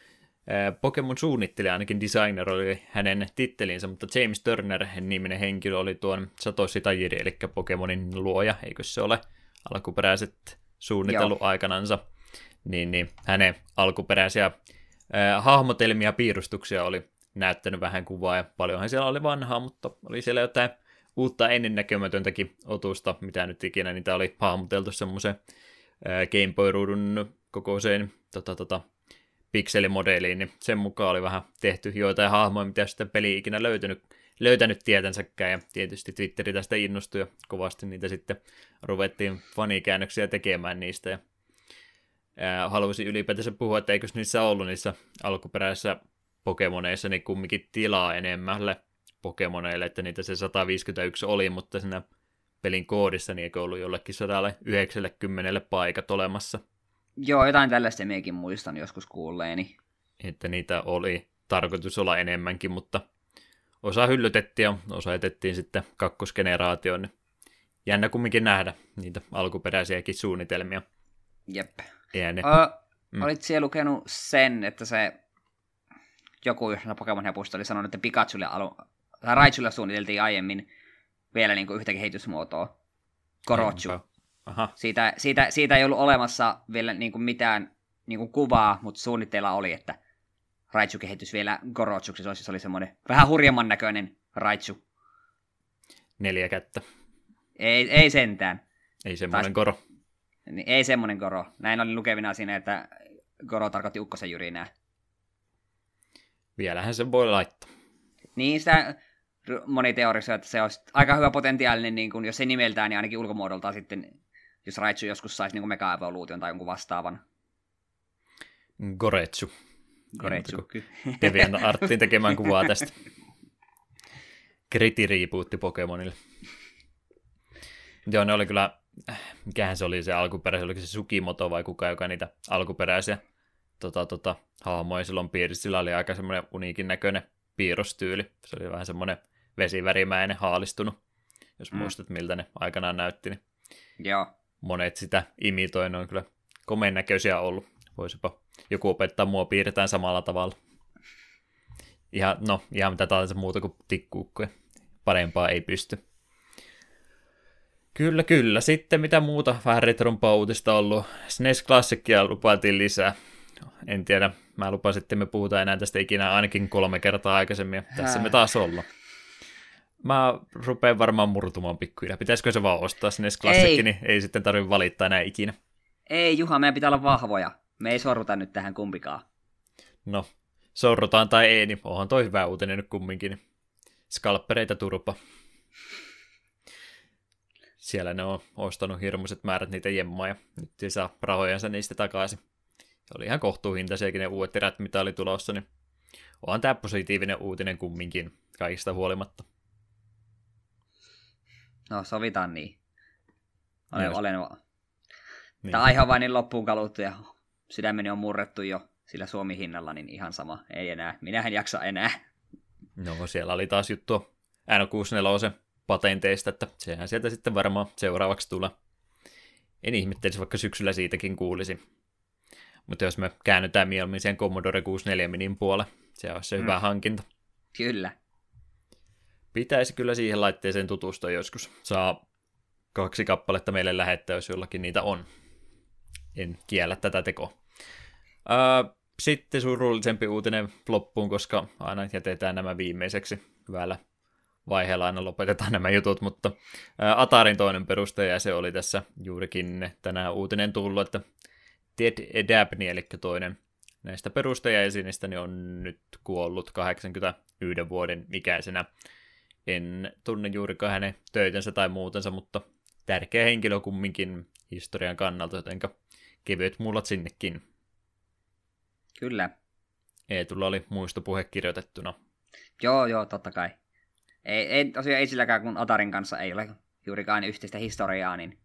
Pokemon suunnittelija, ainakin designer oli hänen tittelinsä, mutta James Turner niminen henkilö oli tuon Satoshi Tajiri, eli Pokemonin luoja, eikö se ole alkuperäiset suunnitellut aikanansa. Niin, niin hänen alkuperäisiä äh, hahmotelmia, piirustuksia oli näyttänyt vähän kuvaa, ja paljonhan siellä oli vanhaa, mutta oli siellä jotain uutta ennennäkemätöntäkin otusta, mitä nyt ikinä niitä oli hahmoteltu semmoisen äh, Game Boy-ruudun kokoiseen tota, tota, pikselimodeliin, niin sen mukaan oli vähän tehty joitain hahmoja, mitä sitten peli ikinä löytynyt, löytänyt tietänsäkään, ja tietysti Twitteri tästä innostui, ja kovasti niitä sitten ruvettiin fanikäännöksiä tekemään niistä, ja haluaisin ylipäätänsä puhua, että eikös niissä ollut niissä alkuperäisissä Pokemoneissa niin kumminkin tilaa enemmälle Pokemoneille, että niitä se 151 oli, mutta siinä pelin koodissa niin eikö ollut jollekin 190 paikat olemassa, Joo, jotain tällaista miekin muistan joskus kuulleeni. että niitä oli tarkoitus olla enemmänkin, mutta osa hyllytettiin ja osa etettiin sitten kakkosgeneraatioon. niin Jännä kumminkin nähdä niitä alkuperäisiäkin suunnitelmia. Jep. Eihän ne, Ö, Mm. Olit siellä lukenut sen, että se joku yhdessä Pokemon hepusta oli sanonut, että Pikachulle alu... Raichulle suunniteltiin aiemmin vielä niin kuin yhtä kehitysmuotoa. Korochu. Aha, Siitä, siitä, siitä ei ollut olemassa vielä niin kuin mitään niin kuin kuvaa, mutta suunnitteilla oli, että Raichu kehitys vielä Gorochuksi. Se olisi, se oli semmoinen vähän hurjemman näköinen Raichu. neljä kättä. Ei, ei sentään. Ei semmoinen Taas- koro. Niin ei semmoinen Goro. Näin oli lukevina siinä, että Goro tarkoitti ukkosen jyrinää. Vielähän se voi laittaa. Niin sitä moni teorisoi, että se olisi aika hyvä potentiaalinen, niin kuin, jos ei nimeltään, niin ainakin ulkomuodoltaan sitten, jos Raichu joskus saisi niin mega-evoluution tai jonkun vastaavan. Goretsu. Goretsu. Deviant Artin tekemään kuvaa tästä. Kriti rebootti Pokemonille. Joo, ne oli kyllä, mikähän se oli se alkuperäinen, oliko se Sukimoto vai kuka, joka niitä alkuperäisiä tota, tota, hahmoja silloin piirissä. Sillä oli aika semmoinen uniikin näköinen piirrostyyli. Se oli vähän semmoinen vesivärimäinen haalistunut, jos mm. muistat miltä ne aikanaan näytti. Niin Joo. Monet sitä imitoi, ne on kyllä komeen näköisiä ollut. Voisipa joku opettaa mua piirretään samalla tavalla. Ihan, no, ihan mitä tahansa muuta kuin tikkuukkoja. Parempaa ei pysty. Kyllä, kyllä. Sitten mitä muuta vähän retrompaa uutista ollut. SNES Classicia lupailtiin lisää. En tiedä, mä lupasin, että me puhutaan enää tästä ikinä ainakin kolme kertaa aikaisemmin. Tässä me taas ollaan. Mä rupean varmaan murtumaan pikkuja. Pitäisikö se vaan ostaa SNES Classic, niin ei sitten tarvitse valittaa enää ikinä. Ei, Juha, meidän pitää olla vahvoja. Me ei sorruta nyt tähän kumpikaan. No, sorrutaan tai ei, niin onhan toi hyvä uutinen nyt kumminkin. Skalppereita turpa. Siellä ne on ostanut hirmuiset määrät niitä jemmaa ja nyt ei saa rahojansa niistä takaisin. Oli ihan kohtuuhintaisiakin ne uudet erät, mitä oli tulossa, niin onhan tämä positiivinen uutinen kumminkin kaikista huolimatta. No, sovitaan niin. Olen, niin olen... Niin. Tämä aihe on vain niin loppuun kaluttu ja sydämeni on murrettu jo sillä Suomi-hinnalla, niin ihan sama. Ei enää. Minähän jaksa enää. No, siellä oli taas juttu N64 patenteista, että sehän sieltä sitten varmaan seuraavaksi tulee. En ihmettelisi, vaikka syksyllä siitäkin kuulisi. Mutta jos me käännytään mieluummin sen Commodore 64 Minin puolelle, se olisi se mm. hyvä hankinta. Kyllä. Pitäisi kyllä siihen laitteeseen tutustua joskus. Saa kaksi kappaletta meille lähettää, jos jollakin niitä on. En kiellä tätä tekoa. sitten surullisempi uutinen loppuun, koska aina jätetään nämä viimeiseksi hyvällä vaiheella aina lopetetaan nämä jutut, mutta Atarin toinen perustaja, se oli tässä juurikin tänään uutinen tullut, että Ted Dabney, eli toinen näistä perustajaisinistä, niin on nyt kuollut 81 vuoden ikäisenä. En tunne juurikaan hänen töitensä tai muutensa, mutta tärkeä henkilö kumminkin historian kannalta, jotenka kevyet mullat sinnekin. Kyllä. Eetulla oli muistopuhe kirjoitettuna. Joo, joo, totta kai. Ei, ei, tosiaan ei silläkään, kun Atarin kanssa ei ole juurikaan yhteistä historiaa, niin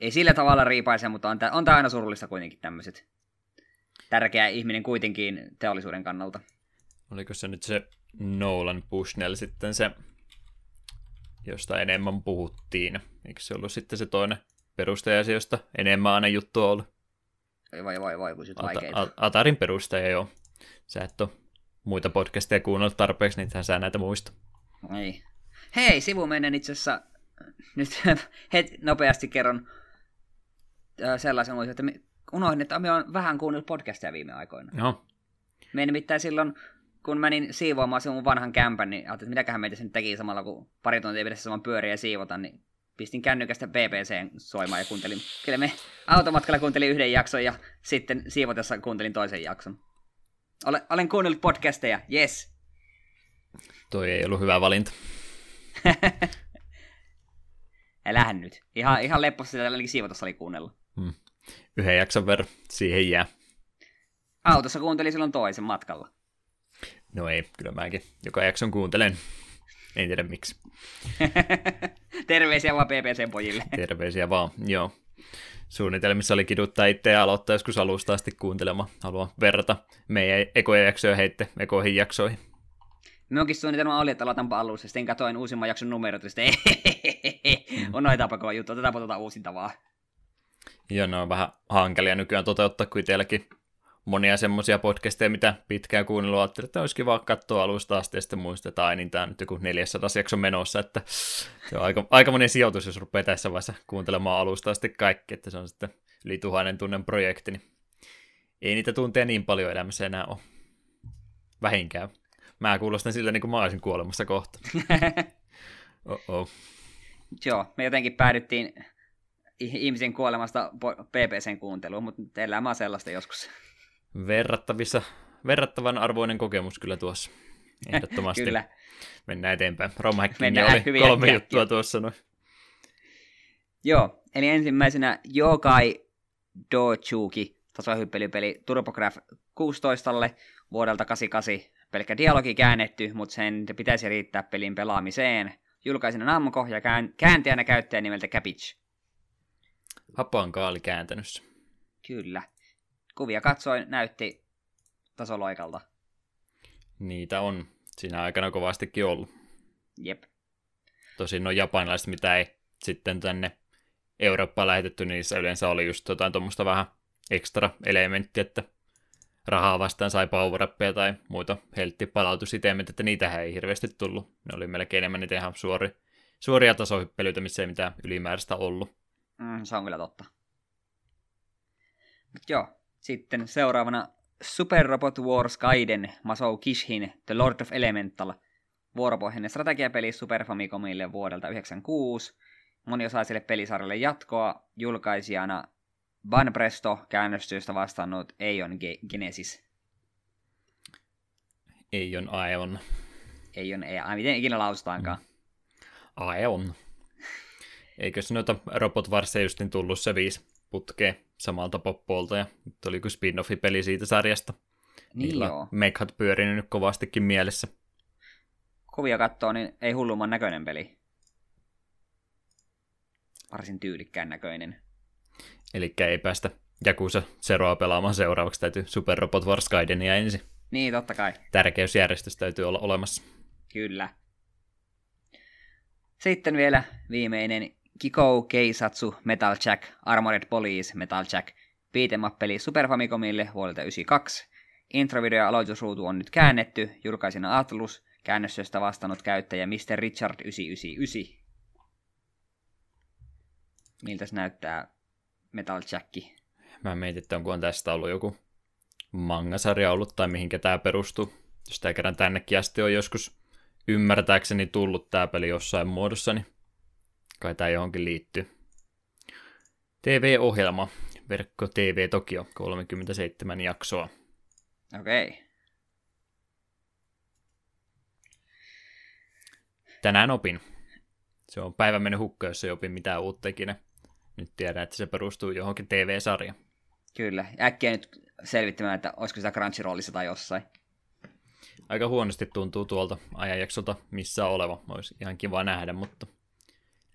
ei sillä tavalla riipaise, mutta on, on tämä aina surullista kuitenkin tämmöiset. Tärkeä ihminen kuitenkin teollisuuden kannalta. Oliko se nyt se Nolan Bushnell sitten se, josta enemmän puhuttiin? Eikö se ollut sitten se toinen perustaja, josta enemmän aina juttu on ollut? Vai vai vai, kun Ata- Atarin perustaja, joo. Sä et ole muita podcasteja kuunnellut tarpeeksi, niin sä näitä muista. Ei. Hei, sivumennen itse asiassa, nyt het, nopeasti kerron sellaisen uutisen, että unohdin, että me on vähän kuunnellut podcastia viime aikoina. Joo. Me nimittäin silloin, kun menin siivoamaan sen mun vanhan kämpän, niin ajattelin, että mitäköhän meitä sen teki samalla, kun pari tuntia pitäisi saman pyöriä ja siivota, niin pistin kännykästä BBC soimaan ja kuuntelin. Kyllä me automatkalla kuuntelin yhden jakson ja sitten siivotessa kuuntelin toisen jakson. Olen, olen kuunnellut podcasteja, yes. Toi ei ollut hyvä valinta. Älähän nyt. Ihan, ihan leppossa sitä ainakin siivotossa oli kuunnella. Hmm. Yhden jakson verran siihen jää. Autossa kuuntelin silloin toisen matkalla. No ei, kyllä mäkin joka jakson kuuntelen. En tiedä miksi. Terveisiä vaan PPC-pojille. Terveisiä vaan, joo. Suunnitelmissa oli kiduttaa itse ja aloittaa joskus alusta asti kuuntelemaan. Haluan verrata meidän ekoja jaksoja heitte ekoihin jaksoihin. Minunkin suunnitelma oli, että aloitanpa alussa, sitten katoin uusimman jakson numerot, ja sitten mm. on noita pakoa juttu, otetaanpa tuota uusinta vaan. Joo, ne on vähän hankalia nykyään toteuttaa, kun itselläkin monia semmoisia podcasteja, mitä pitkään kuunnellut, ajattelin, että olisi kiva katsoa alusta asti, ja sitten muistetaan, niin tämä on nyt joku 400 jakson menossa, että se on aika, aika monen sijoitus, jos rupeaa tässä vaiheessa kuuntelemaan alusta asti kaikki, että se on sitten yli tuhannen tunnen projekti, niin ei niitä tunteja niin paljon elämässä enää ole. Vähinkään. Mä kuulostan siltä, niin kuin mä olisin kuolemassa kohta. Oh-oh. Joo, me jotenkin päädyttiin ihmisen kuolemasta PPCn kuunteluun, mutta elämä on sellaista joskus. Verrattavissa, verrattavan arvoinen kokemus kyllä tuossa. Ehdottomasti. Kyllä. Mennään eteenpäin. Rom Mennään oli hyvin kolme äkkiä. juttua tuossa noin. Joo, eli ensimmäisenä Yokai Dochuki, tasohyppelypeli TurboGraf 16 vuodelta 88. Pelkkä dialogi käännetty, mutta sen pitäisi riittää pelin pelaamiseen. Julkaisina Namco ja kään- kääntäjänä käyttäjä nimeltä Cabbage. Hapankaa oli kääntänyt. Kyllä. Kuvia katsoin, näytti tasoloikalta. Niitä on siinä aikana kovastikin ollut. Jep. Tosin no japanilaiset, mitä ei sitten tänne Eurooppaan lähetetty, niin niissä yleensä oli just jotain tuommoista vähän ekstra elementtiä, että rahaa vastaan sai power tai muita helttipalautusitemet, että niitä ei hirveästi tullut. Ne oli melkein enemmän niitä ihan suori, suoria tasohyppelyitä, missä ei mitään ylimääräistä ollut. Mm, se on kyllä totta. Mut joo, sitten seuraavana Super Robot Wars Gaiden Masou Kishin The Lord of Elemental vuoropohjainen strategiapeli Super Famicomille vuodelta 1996. Moniosaiselle pelisarjalle jatkoa julkaisijana Banpresto käännöstyöstä vastannut Eion Ge- Genesis. Ei on Aeon. Eion, ei, ai, miten ikinä lausutaankaan. Aeon. Eikös noita Robot Warsia justin tullut se viisi putkea samalta poppoolta ja nyt oli kuin spin-offi-peli siitä sarjasta. Niin Niillä joo. Mekhat pyörinyt nyt kovastikin mielessä. Kuvia katsoo, niin ei hullumman näköinen peli. Varsin tyylikkään näköinen. Eli ei päästä Jakusa Zeroa pelaamaan seuraavaksi, täytyy Super Robot Wars Gaidenia ensin. Niin, totta kai. Tärkeysjärjestys täytyy olla olemassa. Kyllä. Sitten viimeinen Kiko Keisatsu Metal Jack Armored Police Metal Jack beat'em up peli Super Famicomille vuodelta 92. Introvideo aloitusruutu on nyt käännetty, julkaisina Atlus, käännössyöstä vastannut käyttäjä Mr. Richard 999. Miltä se näyttää Metal Jacki? Mä mietin, että onkohan tästä ollut joku mangasarja ollut tai mihinkä tämä perustuu. Jos tämä kerran tännekin asti on joskus ymmärtääkseni tullut tämä peli jossain muodossa, niin kai tämä johonkin liittyy. TV-ohjelma, verkko TV Tokio, 37 jaksoa. Okei. Okay. Tänään opin. Se on päivän mennyt hukka, jos ei opin mitään uutta ikinä. Nyt tiedän, että se perustuu johonkin TV-sarjaan. Kyllä. Äkkiä nyt selvittämään, että olisiko sitä Crunchyrollissa tai jossain. Aika huonosti tuntuu tuolta ajanjaksolta missä oleva. Olisi ihan kiva nähdä, mutta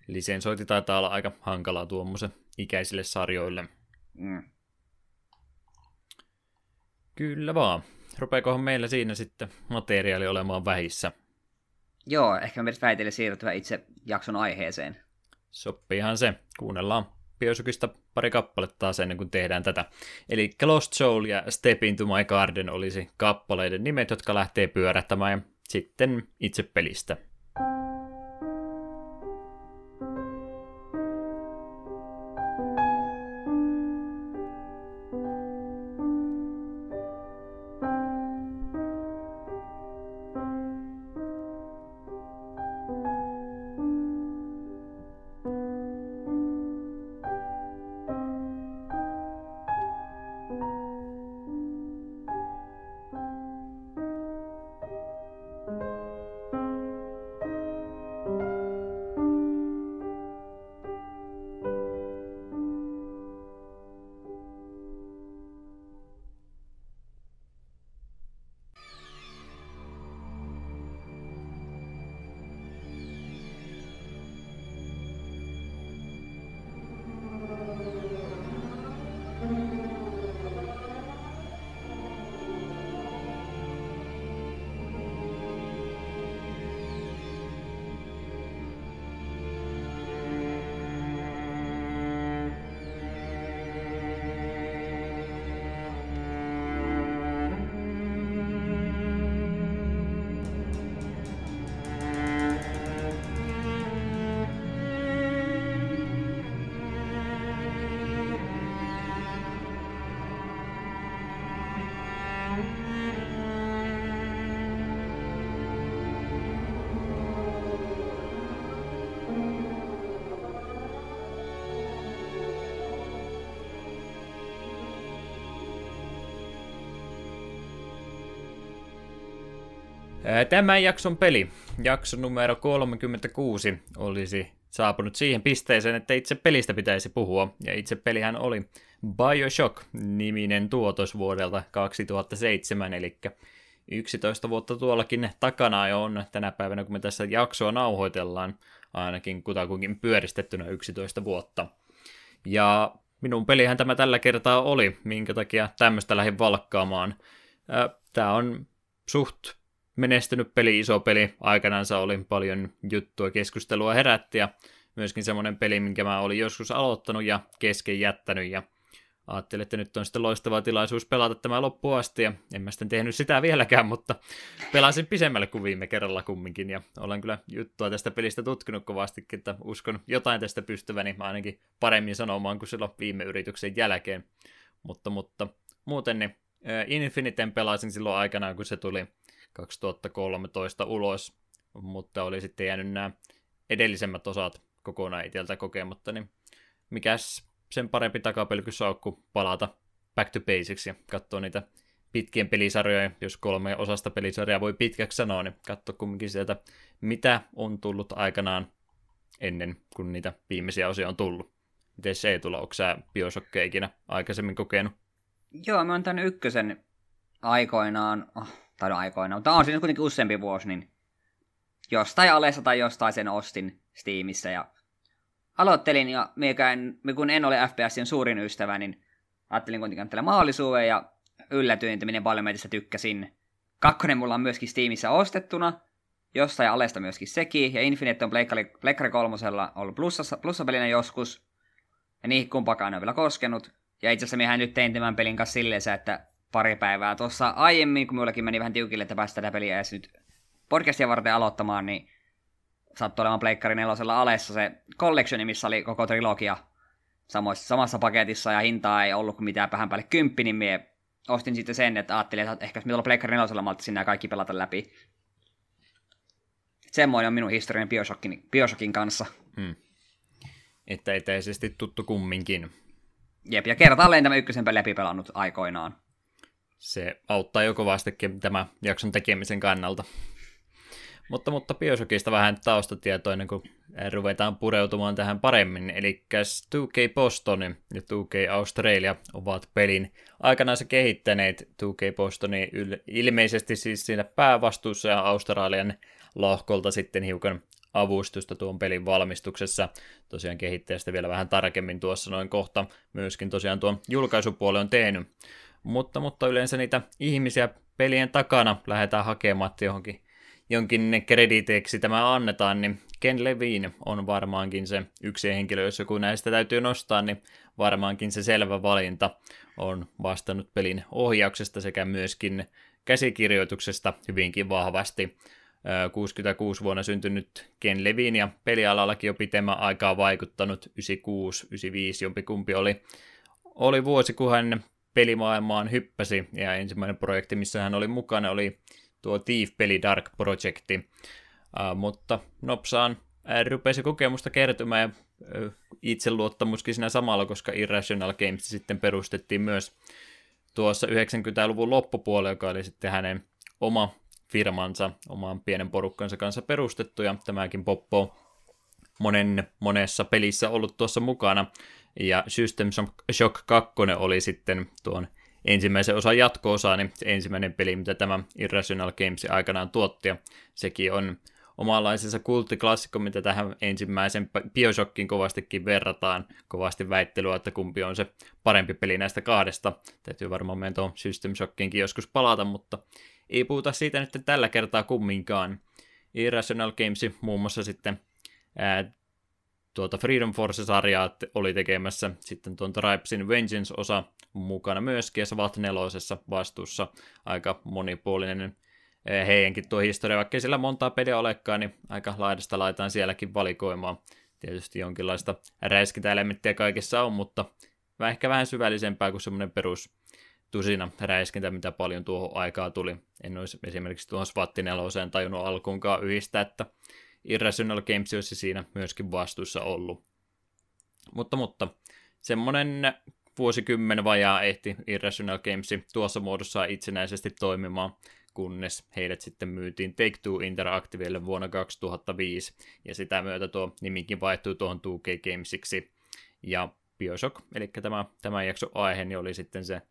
lisensointi taitaa olla aika hankalaa tuommoisen ikäisille sarjoille. Mm. Kyllä vaan. Rupeakohan meillä siinä sitten materiaali olemaan vähissä? Joo, ehkä me väitellä siirtyä itse jakson aiheeseen. Sopiihan se. Kuunnellaan Bioshockista pari kappaletta taas ennen kuin tehdään tätä. Eli Lost Soul ja Step Into My Garden olisi kappaleiden nimet, jotka lähtee pyörähtämään ja sitten itse pelistä. Tämän jakson peli, jakso numero 36, olisi saapunut siihen pisteeseen, että itse pelistä pitäisi puhua. Ja itse pelihän oli Bioshock-niminen tuotos vuodelta 2007, eli 11 vuotta tuollakin takana jo on tänä päivänä, kun me tässä jaksoa nauhoitellaan, ainakin kutakuinkin pyöristettynä 11 vuotta. Ja minun pelihän tämä tällä kertaa oli, minkä takia tämmöistä lähdin valkkaamaan. Tämä on suht menestynyt peli, iso peli. Aikanaan oli paljon juttua, keskustelua herätti ja myöskin semmoinen peli, minkä mä olin joskus aloittanut ja kesken jättänyt ja ajattelin, että nyt on sitten loistava tilaisuus pelata tämä loppuun asti, ja en mä sitten tehnyt sitä vieläkään, mutta pelasin pisemmälle kuin viime kerralla kumminkin, ja olen kyllä juttua tästä pelistä tutkinut kovastikin, että uskon jotain tästä pystyväni ainakin paremmin sanomaan kuin silloin viime yrityksen jälkeen. Mutta, mutta muuten niin Infiniten pelasin silloin aikanaan, kun se tuli 2013 ulos, mutta oli sitten jäänyt nämä edellisemmät osat kokonaan itseltä kokematta, niin mikäs sen parempi takapelkysaukku palata back to basics ja katsoa niitä pitkien pelisarjoja, jos kolme osasta pelisarjaa voi pitkäksi sanoa, niin katso kumminkin sieltä, mitä on tullut aikanaan ennen kuin niitä viimeisiä osia on tullut. Miten se ei tulla, onko sä ikinä aikaisemmin kokenut? Joo, mä oon tämän ykkösen aikoinaan, oh, tai no aikoinaan, mutta on siinä kuitenkin useampi vuosi, niin jostain alessa tai jostain sen ostin Steamissa ja aloittelin ja miekään, kun en ole FPSin suurin ystävä, niin ajattelin kuitenkin tällä mahdollisuuden ja yllätyin, että minä paljon meitä tykkäsin. Kakkonen mulla on myöskin Steamissa ostettuna, jostain alesta myöskin sekin, ja Infinite on Pleikkari kolmosella ollut plussassa, plussapelinä joskus, ja niihin kumpakaan on vielä koskenut. Ja itse asiassa minähän nyt tein tämän pelin kanssa silleen, että pari päivää tuossa aiemmin, kun minullakin meni vähän tiukille, että päästä tätä peliä edes nyt podcastia varten aloittamaan, niin sattui olemaan Pleikkari nelosella alessa se collectioni, missä oli koko trilogia samoissa, samassa paketissa ja hintaa ei ollut kuin mitään vähän päälle kymppi, niin mie ostin sitten sen, että ajattelin, että ehkä jos me Pleikkari nelosella, mä sinne kaikki pelata läpi. Semmoinen on minun historian Bioshockin, Bioshockin kanssa. Hmm. Että eteisesti tuttu kumminkin. Jep, ja kertaalleen tämä ykkösen läpi pelannut aikoinaan. Se auttaa jo kovastikin tämä jakson tekemisen kannalta. Mutta, mutta Bioshockista vähän taustatietoa ennen kuin ruvetaan pureutumaan tähän paremmin. Eli 2K Boston ja 2K Australia ovat pelin aikanaan se kehittäneet 2K Bostoni ilmeisesti siis siinä päävastuussa ja Australian lohkolta sitten hiukan avustusta tuon pelin valmistuksessa. Tosiaan kehittäjästä vielä vähän tarkemmin tuossa noin kohta. Myöskin tosiaan tuon julkaisupuoli on tehnyt. Mutta, mutta yleensä niitä ihmisiä pelien takana lähdetään hakemaan johonkin jonkin krediteeksi tämä annetaan, niin Ken Levine on varmaankin se yksi henkilö, jos joku näistä täytyy nostaa, niin varmaankin se selvä valinta on vastannut pelin ohjauksesta sekä myöskin käsikirjoituksesta hyvinkin vahvasti. 66 vuonna syntynyt Ken Levine ja pelialallakin jo pitemmän aikaa vaikuttanut 96, 95 jompikumpi oli, oli vuosi, kun hän pelimaailmaan hyppäsi ja ensimmäinen projekti, missä hän oli mukana, oli tuo Thief-peli Dark Projecti. Uh, mutta nopsaan rupesi kokemusta kertymään ja itseluottamuskin siinä samalla, koska Irrational Games sitten perustettiin myös tuossa 90-luvun loppupuolella, joka oli sitten hänen oma firmansa, oman pienen porukkansa kanssa perustettu, ja tämäkin Poppo monen, monessa pelissä ollut tuossa mukana, ja System Shock 2 oli sitten tuon ensimmäisen osan jatko-osa, niin se ensimmäinen peli, mitä tämä Irrational Games aikanaan tuotti, ja sekin on omanlaisensa kulttiklassikko, mitä tähän ensimmäisen Bioshockin kovastikin verrataan. Kovasti väittelyä, että kumpi on se parempi peli näistä kahdesta. Täytyy varmaan meidän tuon System Shockinkin joskus palata, mutta ei puhuta siitä nyt tällä kertaa kumminkaan. Irrational Games muun muassa sitten ää, tuota Freedom Force-sarjaa oli tekemässä sitten tuon Tribesin Vengeance-osa mukana myöskin, ja SWAT nelosessa vastuussa aika monipuolinen eh, heidänkin tuo historia, vaikka sillä montaa peliä olekaan, niin aika laidasta laitaan sielläkin valikoimaan. Tietysti jonkinlaista räiskintäelementtiä kaikessa on, mutta ehkä vähän syvällisempää kuin semmoinen perus tusina räiskintä, mitä paljon tuohon aikaa tuli. En olisi esimerkiksi tuohon SWAT neloseen tajunnut alkuunkaan yhdistää, että Irrational Games olisi siinä myöskin vastuussa ollut. Mutta, mutta semmonen vuosikymmen vajaa ehti Irrational Games tuossa muodossa itsenäisesti toimimaan. kunnes heidät sitten myytiin Take-Two Interactivelle vuonna 2005, ja sitä myötä tuo nimikin vaihtui tuohon 2K Gamesiksi, ja Bioshock, eli tämä, tämä jakso aihe, niin oli sitten se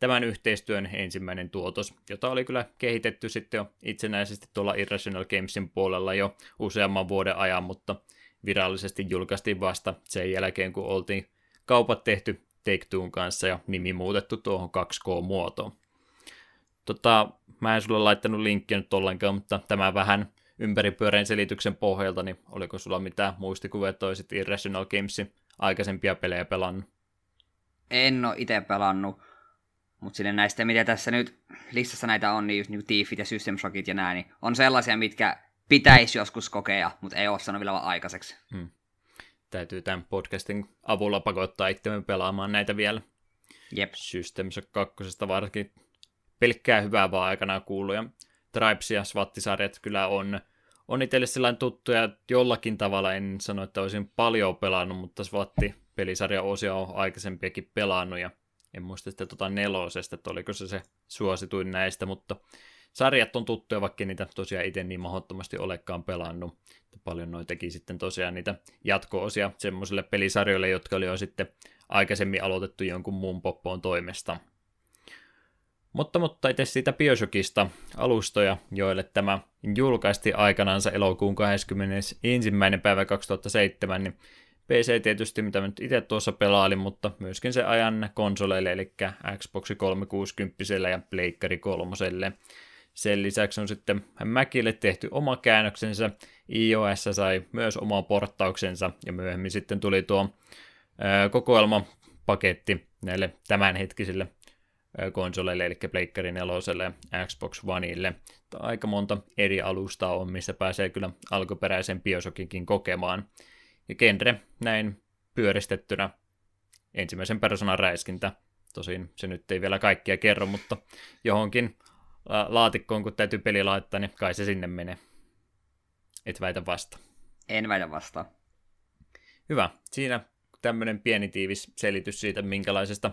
tämän yhteistyön ensimmäinen tuotos, jota oli kyllä kehitetty sitten jo itsenäisesti tuolla Irrational Gamesin puolella jo useamman vuoden ajan, mutta virallisesti julkaistiin vasta sen jälkeen, kun oltiin kaupat tehty Take kanssa ja nimi muutettu tuohon 2K-muotoon. Tota, mä en sulle laittanut linkkiä nyt ollenkaan, mutta tämä vähän ympäripyöreän selityksen pohjalta, niin oliko sulla mitään muistikuvia, että olisit Irrational Gamesin aikaisempia pelejä pelannut? En ole itse pelannut, mutta sille näistä, mitä tässä nyt listassa näitä on, niin just niin Tiefit ja System Shockit ja nää, niin on sellaisia, mitkä pitäisi joskus kokea, mutta ei ole sanonut vielä aikaiseksi. Hmm. Täytyy tämän podcastin avulla pakottaa itsemme pelaamaan näitä vielä. Jep. System Shock 2 varsinkin pelkkää hyvää vaan aikanaan kuullut, ja Tribes ja SWAT-sarjat kyllä on, on itselle sellainen tuttuja, että jollakin tavalla en sano, että olisin paljon pelannut, mutta SWAT-pelisarjan osia on aikaisempiakin pelannut, ja en muista sitä tota nelosesta, että oliko se se suosituin näistä, mutta sarjat on tuttuja, vaikka niitä tosiaan itse niin mahdottomasti olekaan pelannut. Paljon noin teki sitten tosiaan niitä jatko-osia semmoisille pelisarjoille, jotka oli jo sitten aikaisemmin aloitettu jonkun muun poppoon toimesta. Mutta, mutta itse siitä Bioshockista alustoja, joille tämä julkaisti aikanaansa elokuun 21. päivä 2007, niin PC tietysti, mitä nyt itse tuossa pelailin, mutta myöskin se ajan konsoleille, eli Xbox 360 ja Pleikkari 3. Sen lisäksi on sitten Mäkille tehty oma käännöksensä, iOS sai myös oma porttauksensa, ja myöhemmin sitten tuli tuo kokoelmapaketti näille tämänhetkisille konsoleille, eli Pleikkari 4 ja Xbox Oneille. Aika monta eri alustaa on, missä pääsee kyllä alkuperäisen Bioshockinkin kokemaan. Ja genre näin pyöristettynä ensimmäisen persoonan räiskintä. Tosin se nyt ei vielä kaikkia kerro, mutta johonkin laatikkoon, kun täytyy peli laittaa, niin kai se sinne menee. Et väitä vasta. En väitä vasta. Hyvä. Siinä tämmöinen pieni tiivis selitys siitä, minkälaisesta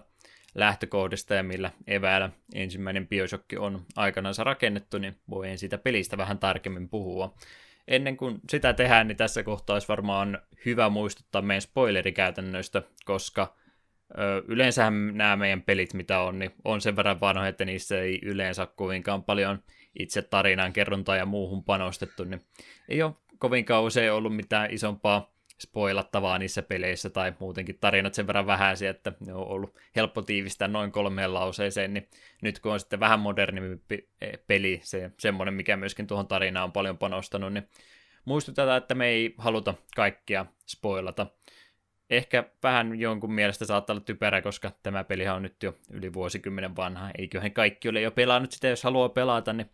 lähtökohdista ja millä eväillä ensimmäinen Bioshock on aikanaan rakennettu, niin voin siitä pelistä vähän tarkemmin puhua. Ennen kuin sitä tehdään, niin tässä kohtaa olisi varmaan hyvä muistuttaa meidän spoilerikäytännöistä, koska yleensä nämä meidän pelit, mitä on, niin on sen verran vanhoja, että niissä ei yleensä kovinkaan paljon itse tarinan kerrontaa ja muuhun panostettu, niin ei ole kovinkaan usein ollut mitään isompaa spoilattavaa niissä peleissä tai muutenkin tarinat sen verran vähäisiä, että ne on ollut helppo tiivistää noin kolmeen lauseeseen, niin nyt kun on sitten vähän modernimpi peli, se semmoinen, mikä myöskin tuohon tarinaan on paljon panostanut, niin muistutetaan, että me ei haluta kaikkia spoilata. Ehkä vähän jonkun mielestä saattaa olla typerä, koska tämä peli on nyt jo yli vuosikymmenen vanha. Eiköhän kaikki ole jo pelannut sitä, jos haluaa pelata, niin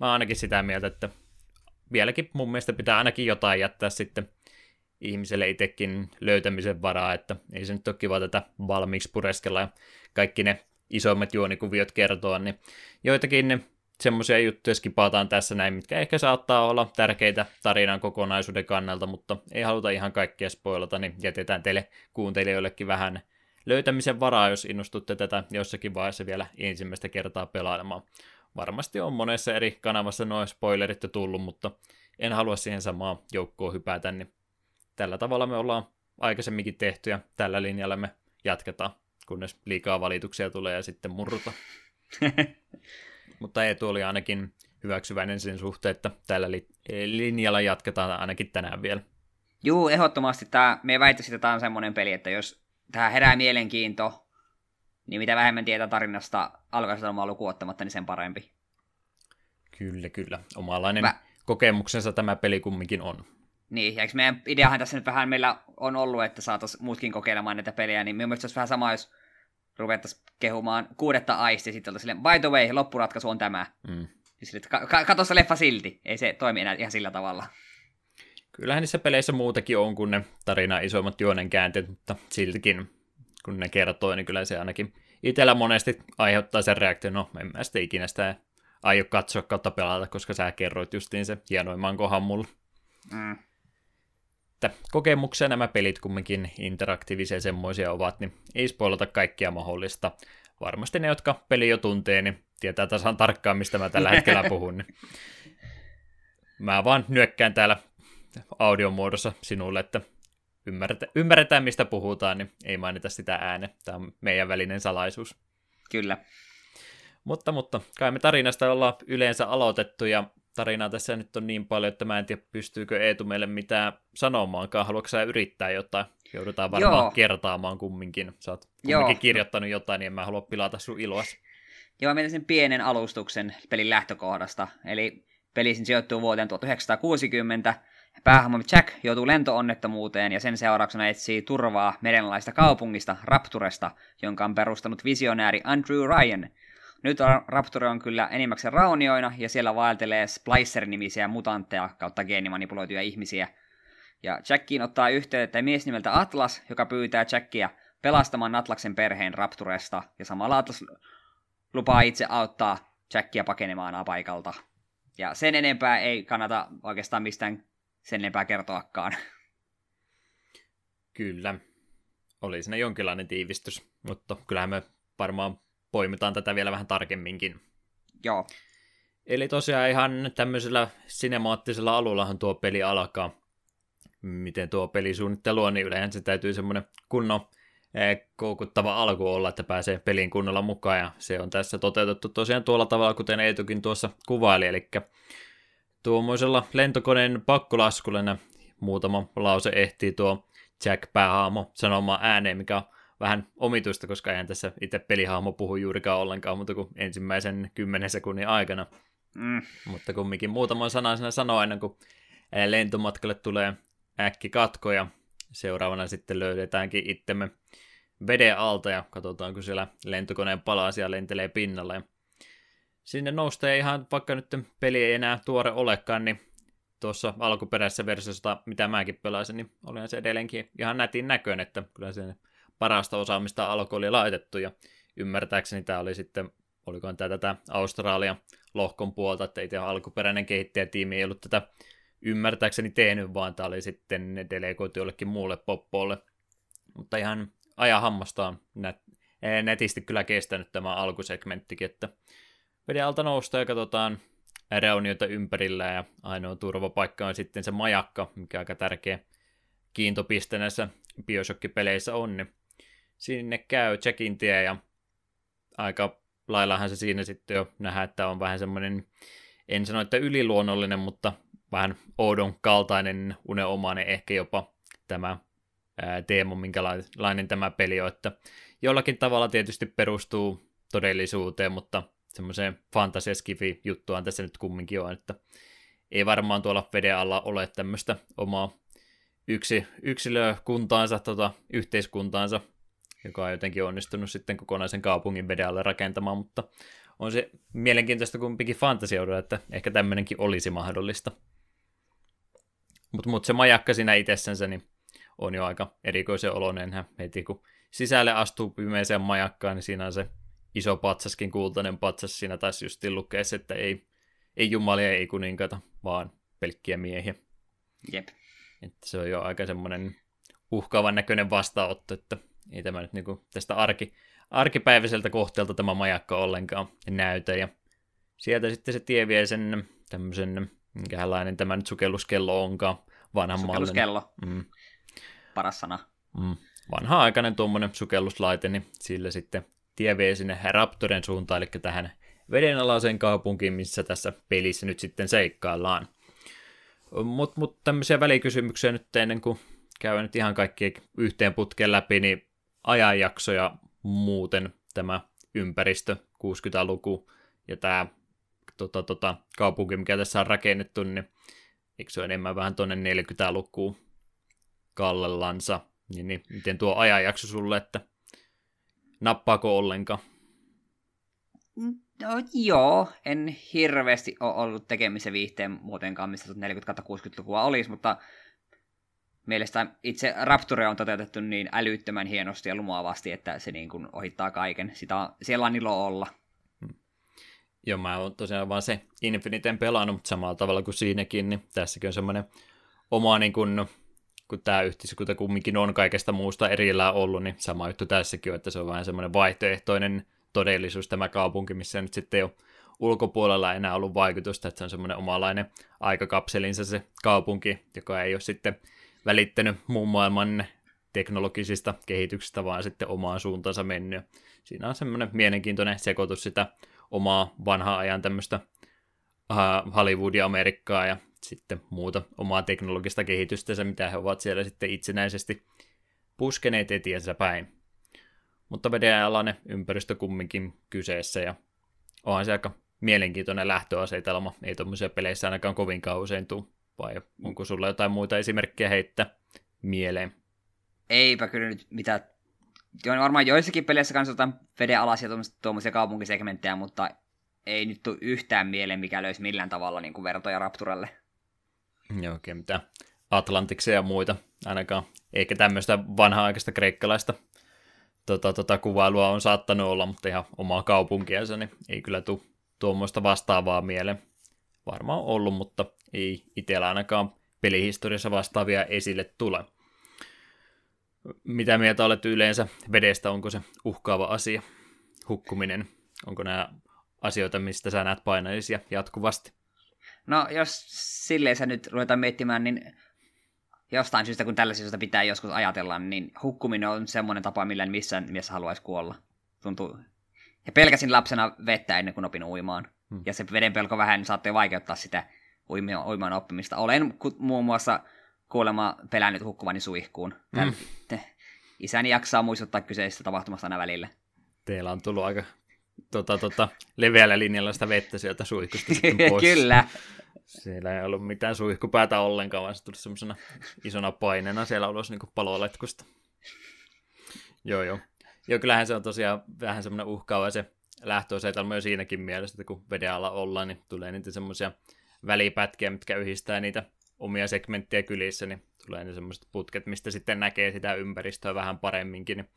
mä oon ainakin sitä mieltä, että vieläkin mun mielestä pitää ainakin jotain jättää sitten ihmiselle itsekin löytämisen varaa, että ei se nyt ole kiva tätä valmiiksi pureskella ja kaikki ne isoimmat juonikuviot kertoa, niin joitakin semmoisia juttuja skipataan tässä näin, mitkä ehkä saattaa olla tärkeitä tarinan kokonaisuuden kannalta, mutta ei haluta ihan kaikkia spoilata, niin jätetään teille kuuntelijoillekin vähän löytämisen varaa, jos innostutte tätä jossakin vaiheessa vielä ensimmäistä kertaa pelailemaan. Varmasti on monessa eri kanavassa noin spoilerit jo tullut, mutta en halua siihen samaa joukkoon hypätä, niin tällä tavalla me ollaan aikaisemminkin tehty ja tällä linjalla me jatketaan, kunnes liikaa valituksia tulee ja sitten murruta. Mutta Eetu oli ainakin hyväksyväinen sen suhteen, että tällä li- linjalla jatketaan ainakin tänään vielä. Juu, ehdottomasti tämä, me väittäisin, että tämä on semmoinen peli, että jos tähän herää mielenkiinto, niin mitä vähemmän tietää tarinasta alkaisella lukuun ottamatta, niin sen parempi. Kyllä, kyllä. Omalainen Mä... kokemuksensa tämä peli kumminkin on. Niin, ja eikö meidän ideahan tässä nyt vähän meillä on ollut, että saataisiin muutkin kokeilemaan näitä pelejä, niin mielestäni olisi vähän sama, jos ruvettaisiin kehumaan kuudetta aistia, sitten oltaisiin silleen, by the way, loppuratkaisu on tämä. Mm. Siis, ka- ka- kato se leffa silti, ei se toimi enää ihan sillä tavalla. Kyllähän niissä peleissä muutakin on kuin ne tarina isommat juonen käänteet, mutta siltikin kun ne kertoo, niin kyllä se ainakin itsellä monesti aiheuttaa sen reaktion, no en mä sitä ikinä sitä aio katsoa kautta pelata, koska sä kerroit justiin se hienoimman kohan mulle. Mm että kokemuksia nämä pelit kumminkin interaktiivisia semmoisia ovat, niin ei spoilata kaikkia mahdollista. Varmasti ne, jotka peli jo tuntee, niin tietää tasan tarkkaan, mistä mä tällä hetkellä puhun. Niin mä vaan nyökkään täällä audion muodossa sinulle, että ymmärretään, ymmärretään, mistä puhutaan, niin ei mainita sitä ääne. Tämä on meidän välinen salaisuus. Kyllä. Mutta, mutta kai me tarinasta ollaan yleensä aloitettu ja tarinaa tässä nyt on niin paljon, että mä en tiedä, pystyykö Eetu meille mitään sanomaankaan. Haluatko sä yrittää jotain? Joudutaan varmaan Joo. kertaamaan kumminkin. Sä oot kumminkin Joo. kirjoittanut jotain, niin en mä halua pilata sun iloas. Joo, mä sen pienen alustuksen pelin lähtökohdasta. Eli peli sijoittuu vuoteen 1960. Päähahmo Jack joutuu lentoonnettomuuteen ja sen seurauksena etsii turvaa merenlaista kaupungista Rapturesta, jonka on perustanut visionääri Andrew Ryan – nyt Raptor on kyllä enimmäkseen raunioina, ja siellä vaeltelee Splicer-nimisiä mutantteja kautta geenimanipuloituja ihmisiä. Ja Jackiin ottaa yhteyttä mies nimeltä Atlas, joka pyytää Jackia pelastamaan Atlaksen perheen Rapturesta, ja samalla Atlas lupaa itse auttaa Jackia pakenemaan paikalta. Ja sen enempää ei kannata oikeastaan mistään sen enempää kertoakaan. Kyllä. Oli siinä jonkinlainen tiivistys, mutta kyllähän me varmaan poimitaan tätä vielä vähän tarkemminkin. Joo. Eli tosiaan ihan tämmöisellä sinemaattisella alullahan tuo peli alkaa. Miten tuo pelisuunnittelu on, niin yleensä se täytyy semmoinen kunnon eh, koukuttava alku olla, että pääsee peliin kunnolla mukaan, ja se on tässä toteutettu tosiaan tuolla tavalla, kuten Eetukin tuossa kuvaili, eli tuommoisella lentokoneen pakkolaskulla muutama lause ehtii tuo Jack päähaamo sanomaan ääneen, mikä on vähän omituista, koska eihän tässä itse pelihahmo puhu juurikaan ollenkaan, mutta kuin ensimmäisen kymmenen sekunnin aikana. Mm. Mutta kumminkin muutaman sanan siinä sanoo ennen kuin lentomatkalle tulee äkki katko ja seuraavana sitten löydetäänkin itsemme veden alta ja katsotaan, kun siellä lentokoneen palasia lentelee pinnalle. Ja sinne nousee ihan, vaikka nyt peli ei enää tuore olekaan, niin tuossa alkuperäisessä versiossa, mitä mäkin pelasin, niin olihan se edelleenkin ihan nätin näköinen, että kyllä se parasta osaamista alkoi oli laitettu, ja ymmärtääkseni tämä oli sitten, olikohan tämä tätä Australia lohkon puolta, että itse alkuperäinen kehittäjätiimi ei ollut tätä ymmärtääkseni tehnyt, vaan tämä oli sitten delegoitu jollekin muulle poppolle. Mutta ihan ajan hammasta on net, netisti kyllä kestänyt tämä alkusegmenttikin, että veden alta nousta ja katsotaan reunioita ympärillä ja ainoa turvapaikka on sitten se majakka, mikä aika tärkeä kiintopiste näissä Bioshock-peleissä on, niin sinne käy check-in tie ja aika laillahan se siinä sitten jo nähdään, että on vähän semmoinen, en sano, että yliluonnollinen, mutta vähän oudon kaltainen, uneomainen ehkä jopa tämä teemo, minkälainen tämä peli on, että jollakin tavalla tietysti perustuu todellisuuteen, mutta semmoiseen fantasiaskifi juttuaan tässä nyt kumminkin on, että ei varmaan tuolla veden alla ole tämmöistä omaa yksi, yksilökuntaansa, tota, yhteiskuntaansa joka on jotenkin onnistunut sitten kokonaisen kaupungin veden alle rakentamaan, mutta on se mielenkiintoista kumpikin fantasioida, että ehkä tämmöinenkin olisi mahdollista. Mutta mut se majakka siinä itsessänsä niin on jo aika erikoisen oloinen. Heti kun sisälle astuu pimeeseen majakkaan, niin siinä on se iso patsaskin, kultainen patsas. Siinä taisi just lukea että ei, ei jumalia, ei kuninkaita, vaan pelkkiä miehiä. Jep. Että se on jo aika semmoinen uhkaavan näköinen vastaanotto, että ei tämä nyt niin kuin tästä arki, arkipäiväiseltä kohteelta tämä majakka ollenkaan näytä. Ja sieltä sitten se tie vie sen tämmöisen, minkälainen tämä nyt sukelluskello onkaan, vanhan Sukelluskello. Mm. Paras sana. Mm. Vanha-aikainen tuommoinen sukelluslaite, niin sillä sitten tie vie sinne Raptoren suuntaan, eli tähän vedenalaiseen kaupunkiin, missä tässä pelissä nyt sitten seikkaillaan. Mutta mut tämmöisiä välikysymyksiä nyt ennen kuin käy nyt ihan kaikki yhteen putkeen läpi, niin ajanjaksoja muuten tämä ympäristö, 60-luku ja tämä tota, tota, kaupunki, mikä tässä on rakennettu, niin eikö se ole enemmän vähän tuonne 40-lukuun kallellansa, niin, niin miten tuo ajanjakso sulle, että nappaako ollenkaan? No, joo, en hirveästi ole ollut tekemisen viihteen muutenkaan, missä 40-60-lukua olisi, mutta mielestäni itse Rapture on toteutettu niin älyttömän hienosti ja lumoavasti, että se niin kuin ohittaa kaiken. Sitä on, siellä on ilo olla. Hmm. Joo, mä oon tosiaan vaan se Infiniten pelannut, mutta samalla tavalla kuin siinäkin, niin tässäkin on semmoinen oma, niin kuin, kun tämä yhteiskunta kumminkin on kaikesta muusta erillään ollut, niin sama juttu tässäkin on, että se on vähän semmoinen vaihtoehtoinen todellisuus tämä kaupunki, missä nyt sitten ei ole ulkopuolella enää ollut vaikutusta, että se on semmoinen omalainen aikakapselinsa se kaupunki, joka ei ole sitten välittänyt muun maailman teknologisista kehityksistä, vaan sitten omaan suuntaansa mennyt. Siinä on semmoinen mielenkiintoinen sekoitus sitä omaa vanhaa ajan tämmöistä uh, Hollywoodia Amerikkaa ja sitten muuta omaa teknologista kehitystä, mitä he ovat siellä sitten itsenäisesti puskeneet etiensä päin. Mutta vedenalainen ympäristö kumminkin kyseessä ja onhan se aika mielenkiintoinen lähtöasetelma. Ei tuommoisia peleissä ainakaan kovinkaan usein tule. Vai onko sulla jotain muita esimerkkejä heittää mieleen? Eipä kyllä nyt mitään. On varmaan joissakin peleissä kanssa jotain veden alaisia tuommoisia kaupunkisegmenttejä, mutta ei nyt tule yhtään mieleen, mikä löysi millään tavalla niin kuin vertoja Rapturelle. Joo, oikein mitään Atlantiksia ja muita ainakaan. Eikä tämmöistä vanha-aikaista kreikkalaista tota, tota, kuvailua on saattanut olla, mutta ihan omaa kaupunkiansa, niin ei kyllä tule tuommoista vastaavaa mieleen. Varmaan ollut, mutta ei itsellä ainakaan pelihistoriassa vastaavia esille tule. Mitä mieltä olet yleensä vedestä? Onko se uhkaava asia? Hukkuminen? Onko nämä asioita, mistä sä näet painaisia jatkuvasti? No, jos silleen sä nyt ruvetaan miettimään, niin jostain syystä, kun tällaisista pitää joskus ajatella, niin hukkuminen on semmoinen tapa, millä missään mies haluaisi kuolla. Tuntuu. Ja pelkäsin lapsena vettä ennen kuin opin uimaan. Hmm. Ja se veden pelko vähän saattoi vaikeuttaa sitä uimaan oppimista. Olen muun muassa kuulemma pelännyt hukkuvani suihkuun. Hmm. Isäni jaksaa muistuttaa kyseisestä tapahtumasta aina välillä. Teillä on tullut aika tota, tota, leveällä linjalla sitä vettä sieltä suihkusta sitten pois. Kyllä. Siellä ei ollut mitään suihkupäätä ollenkaan, vaan se tuli semmoisena isona paineena siellä ulos niin paloletkusta. joo, joo. Joo, kyllähän se on tosiaan vähän semmoinen uhkaava se lähtöasetelma jo siinäkin mielessä, että kun veden alla ollaan, niin tulee niitä semmoisia välipätkiä, mitkä yhdistää niitä omia segmenttejä kylissä, niin tulee ne semmoiset putket, mistä sitten näkee sitä ympäristöä vähän paremminkin. Niin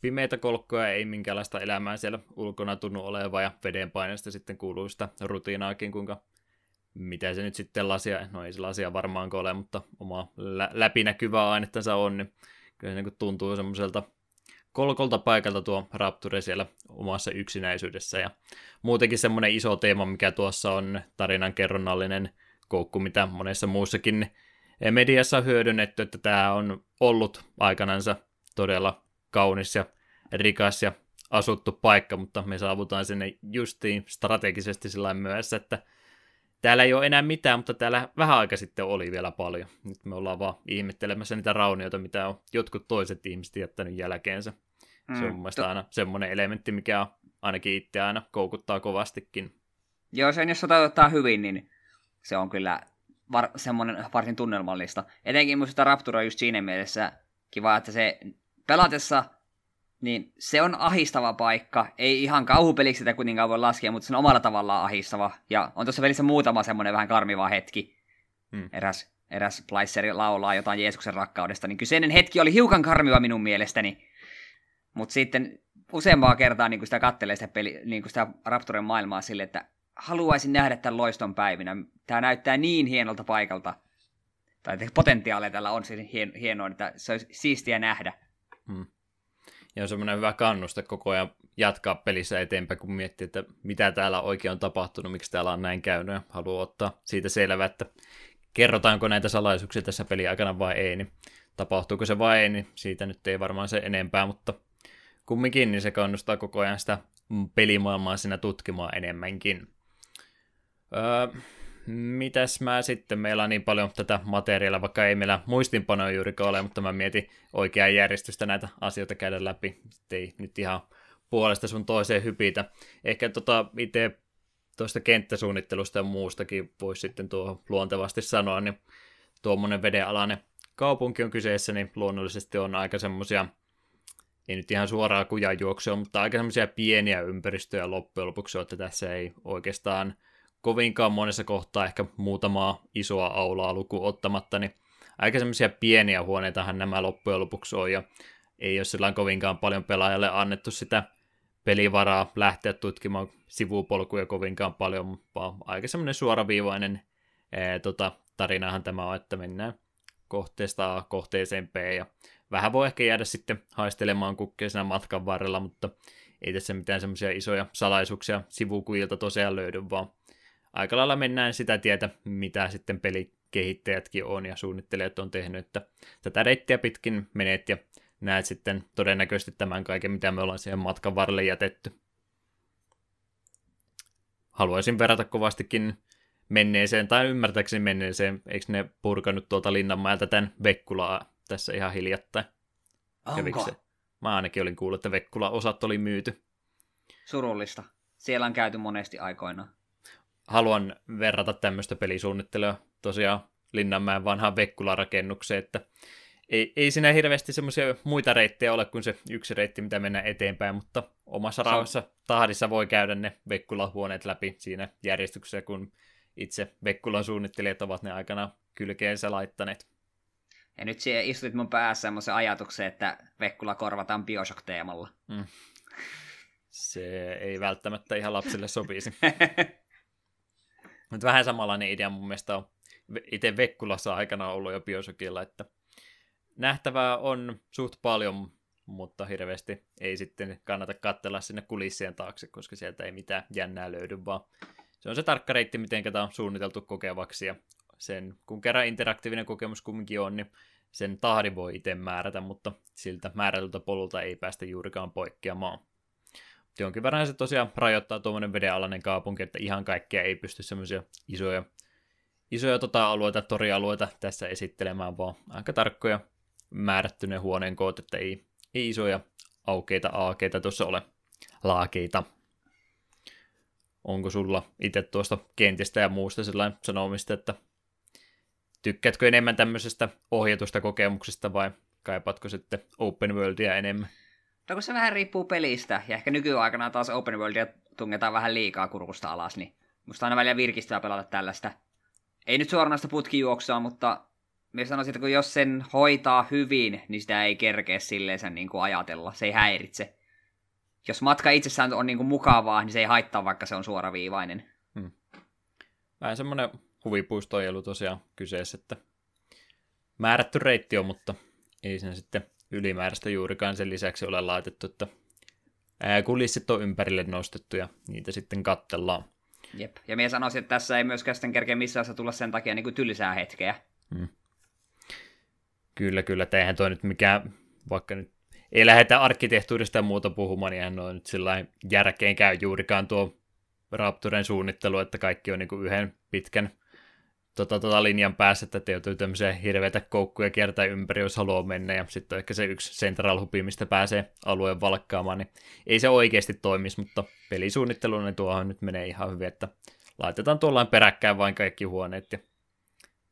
pimeitä kolkkoja ei minkäänlaista elämää siellä ulkona tunnu oleva ja vedenpaineesta sitten kuuluu sitä rutiinaakin, kuinka mitä se nyt sitten lasia, no ei se lasia varmaan ole, mutta oma lä- läpinäkyvää ainettansa on, niin kyllä se niin tuntuu semmoiselta kolkolta paikalta tuo Rapture siellä omassa yksinäisyydessä. Ja muutenkin semmoinen iso teema, mikä tuossa on tarinan kerronnallinen koukku, mitä monessa muussakin mediassa on hyödynnetty, että tämä on ollut aikanansa todella kaunis ja rikas ja asuttu paikka, mutta me saavutaan sinne justiin strategisesti sillä myös, että täällä ei ole enää mitään, mutta täällä vähän aika sitten oli vielä paljon. Nyt me ollaan vaan ihmettelemässä niitä raunioita, mitä on jotkut toiset ihmiset jättänyt jälkeensä. Mm, se on mun mielestä to- aina semmoinen elementti, mikä on ainakin itse aina koukuttaa kovastikin. Joo, sen jos toteuttaa hyvin, niin se on kyllä var- semmoinen varsin tunnelmallista. Etenkin muista Raptura just siinä mielessä kiva, että se pelatessa niin se on ahistava paikka. Ei ihan kauhupeliksi sitä kuitenkaan voi laskea, mutta se on omalla tavallaan ahistava. Ja on tuossa välissä muutama semmoinen vähän karmiva hetki. Hmm. Eräs, eräs Plaisseri laulaa jotain Jeesuksen rakkaudesta, niin kyseinen hetki oli hiukan karmiva minun mielestäni. Mutta sitten useampaa kertaa niin sitä kattelee sitä, peli, niin sitä Raptoren maailmaa sille, että haluaisin nähdä tämän loiston päivinä. Tämä näyttää niin hienolta paikalta. Tai potentiaalia tällä on siis hienoa, että se olisi siistiä nähdä. Hmm ja on semmoinen hyvä kannuste koko ajan jatkaa pelissä eteenpäin, kun miettii, että mitä täällä oikein on tapahtunut, miksi täällä on näin käynyt, ja haluaa ottaa siitä selvää, että kerrotaanko näitä salaisuuksia tässä peli aikana vai ei, niin tapahtuuko se vai ei, niin siitä nyt ei varmaan se enempää, mutta kumminkin niin se kannustaa koko ajan sitä pelimaailmaa siinä tutkimaan enemmänkin. Öö, mitäs mä sitten, meillä on niin paljon tätä materiaalia, vaikka ei meillä muistinpanoja juurikaan ole, mutta mä mietin oikeaa järjestystä näitä asioita käydä läpi, ei nyt ihan puolesta sun toiseen hypitä. Ehkä tota itse tuosta kenttäsuunnittelusta ja muustakin voisi sitten tuo luontevasti sanoa, niin tuommoinen vedenalainen kaupunki on kyseessä, niin luonnollisesti on aika semmoisia, ei nyt ihan suoraa kujanjuoksua, mutta aika semmoisia pieniä ympäristöjä loppujen lopuksi, että tässä ei oikeastaan kovinkaan monessa kohtaa ehkä muutamaa isoa aulaa luku ottamatta, niin aika semmoisia pieniä huoneitahan nämä loppujen lopuksi on, ja ei ole sillä kovinkaan paljon pelaajalle annettu sitä pelivaraa lähteä tutkimaan sivupolkuja kovinkaan paljon, vaan aika semmoinen suoraviivainen ää, tota, tarinahan tämä on, että mennään kohteesta A kohteeseen B, ja vähän voi ehkä jäädä sitten haistelemaan kukkeisena matkan varrella, mutta ei tässä mitään semmoisia isoja salaisuuksia sivukuilta tosiaan löydy, vaan aika lailla mennään sitä tietä, mitä sitten pelikehittäjätkin on ja suunnittelijat on tehnyt, että tätä reittiä pitkin menet ja näet sitten todennäköisesti tämän kaiken, mitä me ollaan siihen matkan varrelle jätetty. Haluaisin verrata kovastikin menneeseen, tai ymmärtääkseni menneeseen, eikö ne purkanut tuolta Linnanmäeltä tämän Vekkulaa tässä ihan hiljattain? Onko? Se? Mä ainakin olin kuullut, että Vekkula-osat oli myyty. Surullista. Siellä on käyty monesti aikoinaan. Haluan verrata tämmöistä pelisuunnittelua tosiaan Linnanmäen vanhaan Vekkula-rakennukseen, että ei, ei siinä hirveästi semmoisia muita reittejä ole kuin se yksi reitti, mitä mennään eteenpäin, mutta omassa rauhassa tahdissa voi käydä ne Vekkula-huoneet läpi siinä järjestyksessä, kun itse Vekkulan suunnittelijat ovat ne aikana kylkeensä laittaneet. Ja nyt siellä istutit mun päässä semmoisen ajatuksen, että Vekkula korvataan Bioshock-teemalla. Mm. Se ei välttämättä ihan lapsille sopisi. Mutta vähän samanlainen idea mun mielestä on itse Vekkulassa aikana ollut jo Bioshockilla, että nähtävää on suht paljon, mutta hirveästi ei sitten kannata katsella sinne kulissien taakse, koska sieltä ei mitään jännää löydy, vaan se on se tarkka reitti, miten tämä on suunniteltu kokevaksi, ja sen, kun kerran interaktiivinen kokemus kumminkin on, niin sen tahdin voi itse määrätä, mutta siltä määrätyltä polulta ei päästä juurikaan poikkeamaan. Jonkin verran se tosiaan rajoittaa tuommoinen vedenalainen kaupunki, että ihan kaikkea ei pysty semmoisia isoja, isoja tota alueita, torialueita tässä esittelemään, vaan aika tarkkoja määrätty huoneen koot, että ei, ei isoja aukeita aakeita tuossa ole laakeita. Onko sulla itse tuosta kentistä ja muusta sellainen sanomista, että tykkäätkö enemmän tämmöisestä ohjatusta kokemuksesta vai kaipaatko sitten open worldia enemmän? No kun se vähän riippuu pelistä, ja ehkä nykyaikana taas open worldia tungetaan vähän liikaa kurkusta alas, niin musta aina välillä virkistävää pelata tällaista. Ei nyt suoranaista putkijuoksua, mutta minä sanoisin, että kun jos sen hoitaa hyvin, niin sitä ei kerkeä silleen niin kuin ajatella. Se ei häiritse. Jos matka itsessään on niin kuin mukavaa, niin se ei haittaa, vaikka se on suoraviivainen. Hmm. Vähän semmoinen huvipuisto ei ollut tosiaan kyseessä, että määrätty reitti on, mutta ei sen sitten ylimääräistä juurikaan sen lisäksi ole laitettu, että kulissit on ympärille nostettu ja niitä sitten kattellaan. Jep. Ja minä sanoisin, että tässä ei myöskään sitten kerkeä missään tulla sen takia niin kuin tylsää hetkeä. Hmm. Kyllä, kyllä. Eihän toi nyt mikään, vaikka nyt ei lähdetä arkkitehtuurista ja muuta puhumaan, niin eihän noin nyt sillä järkeen käy juurikaan tuo Raptoren suunnittelu, että kaikki on niin kuin yhden pitkän tota, tota linjan päässä, että joutuu tämmöisiä hirveitä koukkuja kiertää ympäri, jos haluaa mennä, ja sitten ehkä se yksi central hubi, mistä pääsee alueen valkkaamaan, niin ei se oikeasti toimisi, mutta pelisuunnittelun niin tuohon nyt menee ihan hyvin, että laitetaan tuollain peräkkäin vain kaikki huoneet, ja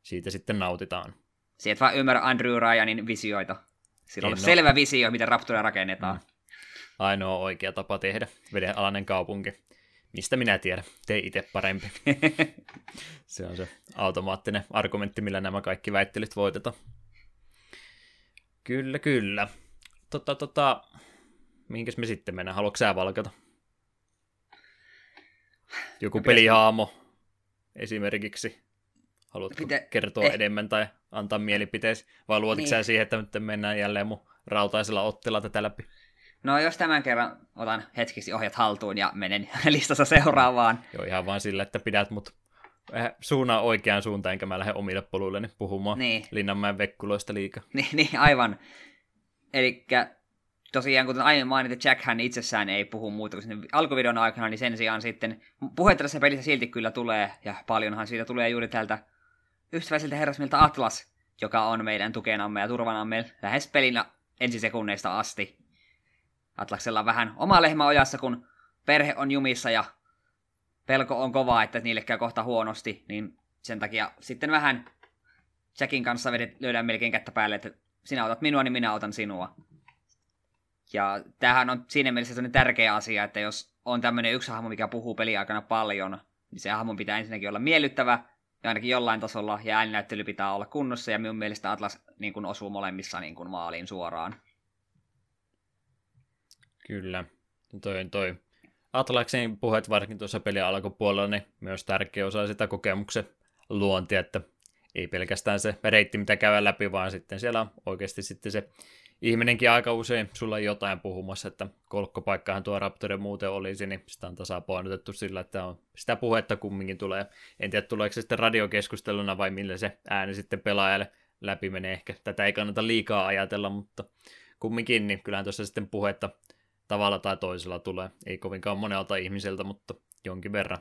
siitä sitten nautitaan. Sieltä vaan ymmärrä Andrew Ryanin visioita. Sillä on selvä visio, miten Raptoria rakennetaan. Mm. Ainoa oikea tapa tehdä vedenalainen kaupunki. Mistä minä tiedän? Tee itse parempi. se on se automaattinen argumentti, millä nämä kaikki väittelyt voitetaan. Kyllä, kyllä. Tota, tota, mihinkäs me sitten mennään? Haluatko sä valkata? Joku pelihaamo esimerkiksi. Haluatko Pite... kertoa eh. enemmän tai antaa mielipiteesi? Vai luotitko niin. sä siihen, että nyt mennään jälleen mun rautaisella otteella tätä läpi? No jos tämän kerran otan hetkeksi ohjat haltuun ja menen listassa seuraavaan. Joo, ihan vaan sillä, että pidät mut suunnan oikeaan suuntaan, enkä mä lähde omille poluilleni puhumaan niin. Linnanmäen vekkuloista liikaa. Niin, niin aivan. Eli tosiaan, kuten aiemmin mainitsin, Jack hän itsessään ei puhu muuta kuin sinne alkuvideon aikana, niin sen sijaan sitten puhetta tässä pelissä silti kyllä tulee, ja paljonhan siitä tulee juuri tältä ystäväisiltä herrasmilta Atlas, joka on meidän tukenamme ja turvanamme lähes pelin ensisekunneista asti. Atlaksella on vähän oma lehmä ojassa, kun perhe on jumissa ja pelko on kova, että niille käy kohta huonosti, niin sen takia sitten vähän Jackin kanssa vedet, löydään melkein kättä päälle, että sinä otat minua, niin minä otan sinua. Ja tämähän on siinä mielessä sellainen tärkeä asia, että jos on tämmöinen yksi hahmo, mikä puhuu peliaikana paljon, niin se hahmon pitää ensinnäkin olla miellyttävä, ja ainakin jollain tasolla, ja ääninäyttely pitää olla kunnossa, ja minun mielestä Atlas niin kuin, osuu molemmissa niin kuin, maaliin suoraan. Kyllä. Toi, toi. Atlaksen puheet varsinkin tuossa pelin alkupuolella, niin myös tärkeä osa sitä kokemuksen luontia, että ei pelkästään se reitti, mitä käydään läpi, vaan sitten siellä on oikeasti sitten se ihminenkin aika usein sulla jotain puhumassa, että kolkkopaikkahan tuo Raptorin muuten olisi, niin sitä on tasapainotettu sillä, että on sitä puhetta kumminkin tulee. En tiedä, tuleeko se sitten radiokeskusteluna vai millä se ääni sitten pelaajalle läpi menee. Ehkä tätä ei kannata liikaa ajatella, mutta kumminkin, niin kyllähän tuossa sitten puhetta tavalla tai toisella tulee. Ei kovinkaan monelta ihmiseltä, mutta jonkin verran.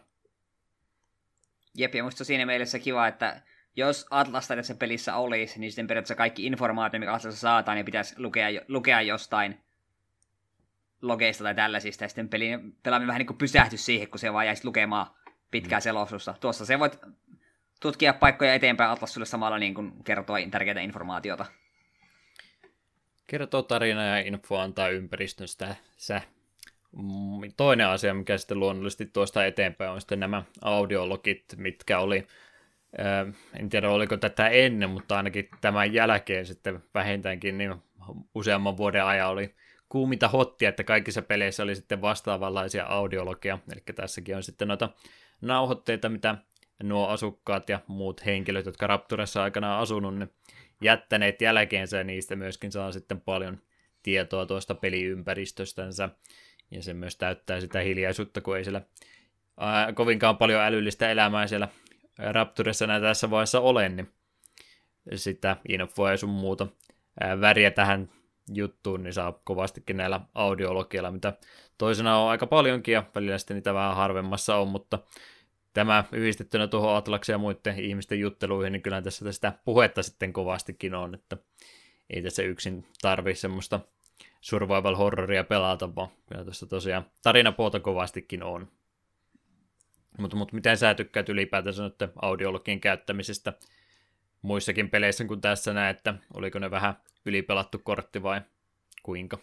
Jep, ja musta siinä mielessä kiva, että jos Atlasta tässä pelissä olisi, niin sitten periaatteessa kaikki informaatio, mikä Atlasta saataan, niin pitäisi lukea, lukea jostain logeista tai tällaisista, ja sitten peli, pelaaminen vähän niin kuin siihen, kun se vaan jäisi lukemaan pitkää mm. selostusta. Tuossa se voit tutkia paikkoja eteenpäin Atlas sulle samalla niin kuin kertoa tärkeää informaatiota. Kertoo tarina ja info antaa ympäristöstä. Toinen asia, mikä sitten luonnollisesti tuosta eteenpäin, on sitten nämä audiologit, mitkä oli en tiedä oliko tätä ennen, mutta ainakin tämän jälkeen sitten vähintäänkin niin useamman vuoden ajan oli kuuminta hottia, että kaikissa peleissä oli sitten vastaavanlaisia audiologia, eli tässäkin on sitten noita nauhoitteita, mitä nuo asukkaat ja muut henkilöt, jotka Rapturessa aikana asunut, ne jättäneet jälkeensä ja niistä myöskin saa sitten paljon tietoa tuosta peliympäristöstänsä. Ja se myös täyttää sitä hiljaisuutta, kun ei siellä ää, kovinkaan paljon älyllistä elämää siellä Rapturissa näitä tässä vaiheessa ole, niin sitä infoa ja sun muuta ää, väriä tähän juttuun, niin saa kovastikin näillä audiologialla, mitä toisena on aika paljonkin ja välillä sitten niitä vähän harvemmassa on, mutta tämä yhdistettynä tuohon Atlaksen ja muiden ihmisten jutteluihin, niin kyllä tässä sitä puhetta sitten kovastikin on, että ei tässä yksin tarvi semmoista survival horroria pelata, vaan kyllä tässä tosiaan tarinapuolta kovastikin on. Mutta, mutta miten sä tykkäät ylipäätänsä nyt audiologien käyttämisestä muissakin peleissä kuin tässä näin, että oliko ne vähän ylipelattu kortti vai kuinka?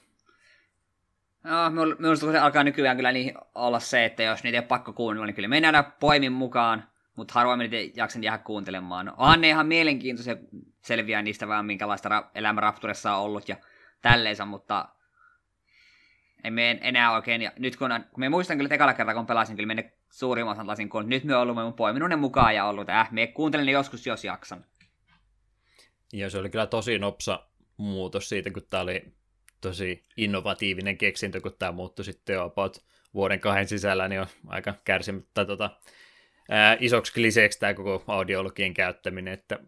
No, minusta se alkaa nykyään kyllä niin olla se, että jos niitä ei ole pakko kuunnella, niin kyllä me nähdään poimin mukaan, mutta harvoin niitä jaksan jäädä kuuntelemaan. No, onhan ne ihan mielenkiintoisia selviää niistä vähän, minkälaista ra- elämä Rapturessa on ollut ja tälleensä, mutta ei me enää oikein. Ja nyt kun, kun me muistan kyllä tekalla kertaa, kun pelasin, kyllä me suurimman osan lasin kun nyt me mun poiminut ne mukaan ja ollut, äh, me kuuntelen ne joskus, jos jaksan. Ja se oli kyllä tosi nopsa muutos siitä, kun tämä oli tosi innovatiivinen keksintö, kun tämä muuttui sitten jo about vuoden kahden sisällä, niin on aika kärsimättä tota, ää, isoksi kliseeksi tämä koko audiologien käyttäminen, että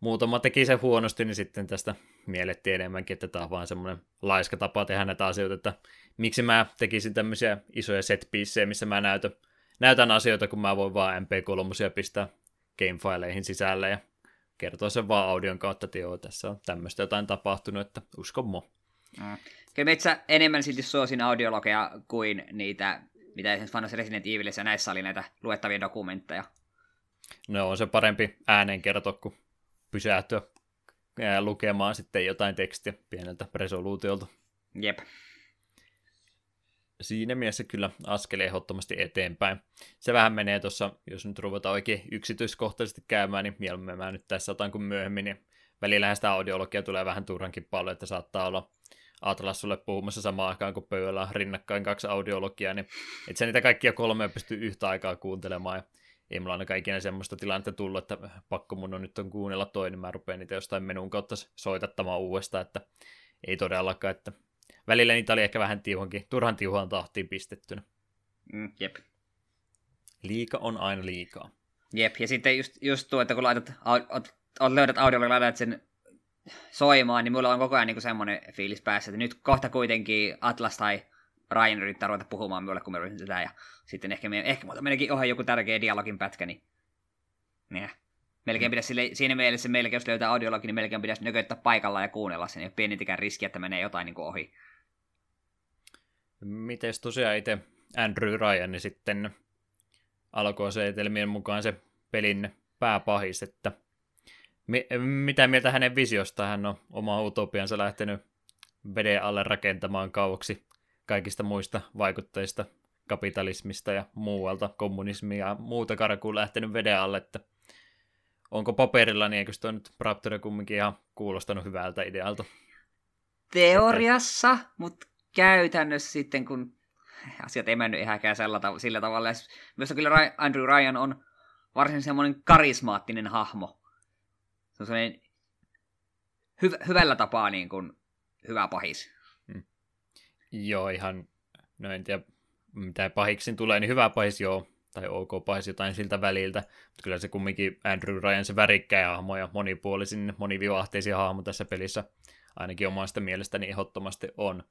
muutama teki sen huonosti, niin sitten tästä miellettiin enemmänkin, että tämä on vaan semmoinen laiska tapa tehdä näitä asioita, että miksi mä tekisin tämmöisiä isoja set missä mä näytän, näytän asioita, kun mä voin vaan MP3 pistää gamefileihin sisälle ja kertoa sen vaan audion kautta, että joo, tässä on tämmöistä jotain tapahtunut, että usko mo. Mm. Kyllä metsä enemmän silti suosin audiologeja kuin niitä, mitä esimerkiksi vanhassa Resident Evilissä ja näissä oli näitä luettavia dokumentteja. No on se parempi ääneen kertoa, kuin pysähtyä lukemaan sitten jotain tekstiä pieneltä resoluutiolta. Jep. Siinä mielessä kyllä askel ehdottomasti eteenpäin. Se vähän menee tuossa, jos nyt ruvetaan oikein yksityiskohtaisesti käymään, niin mieluummin mä nyt tässä otan kuin myöhemmin, niin välillä sitä audiologia tulee vähän turhankin paljon, että saattaa olla Atlas sulle puhumassa samaan aikaan, kun pöydällä on rinnakkain kaksi audiologiaa, niin et sä niitä kaikkia kolmea pystyy yhtä aikaa kuuntelemaan, ja ei mulla ainakaan ikinä semmoista tilannetta tullut, että pakko mun on nyt on kuunnella toinen, niin mä rupean niitä jostain menun kautta soitattamaan uudestaan, että ei todellakaan, että välillä niitä oli ehkä vähän tiuhankin, turhan tiuhan tahtiin pistettynä. Mm, jep. Liika on aina liikaa. Jep, ja sitten just, just tuo, että kun laitat, ot, ot, löydät audiolle laitat sen soimaan, niin mulla on koko ajan niin semmoinen fiilis päässä, että nyt kohta kuitenkin Atlas tai Ryan yrittää ruveta puhumaan minulle, kun me sitä, ja sitten ehkä, me, ehkä muuta menekin ohi joku tärkeä dialogin pätkä, niin niin. Melkein pitäisi sille, siinä mielessä melkein, jos löytää audiologi, niin melkein pitäisi nököttää paikalla ja kuunnella sen, ja pienintikään riski, että menee jotain niin kuin ohi. Mites tosiaan itse Andrew Ryan, niin sitten alkoi se etelmien mukaan se pelin pääpahis, että mi- mitä mieltä hänen visiosta hän on oma utopiansa lähtenyt veden alle rakentamaan kauaksi kaikista muista vaikutteista, kapitalismista ja muualta, kommunismia ja muuta karkuun lähtenyt veden alle, että onko paperilla, niin eikö nyt Raptor kumminkin ihan kuulostanut hyvältä idealta? Teoriassa, mutta käytännössä sitten, kun asiat ei mennyt tav- sillä tavalla. Myös kyllä Andrew Ryan on varsin semmoinen karismaattinen hahmo. Se on semmoinen hy- hyvällä tapaa niin kuin hyvä pahis. Joo, ihan, no en tiedä, mitä pahiksin tulee, niin hyvä pahis joo, tai ok pahis jotain siltä väliltä, mutta kyllä se kumminkin Andrew Ryan se värikkäin hahmo ja monipuolisin, monivivahteisin hahmo tässä pelissä, ainakin omasta mielestäni ehdottomasti on.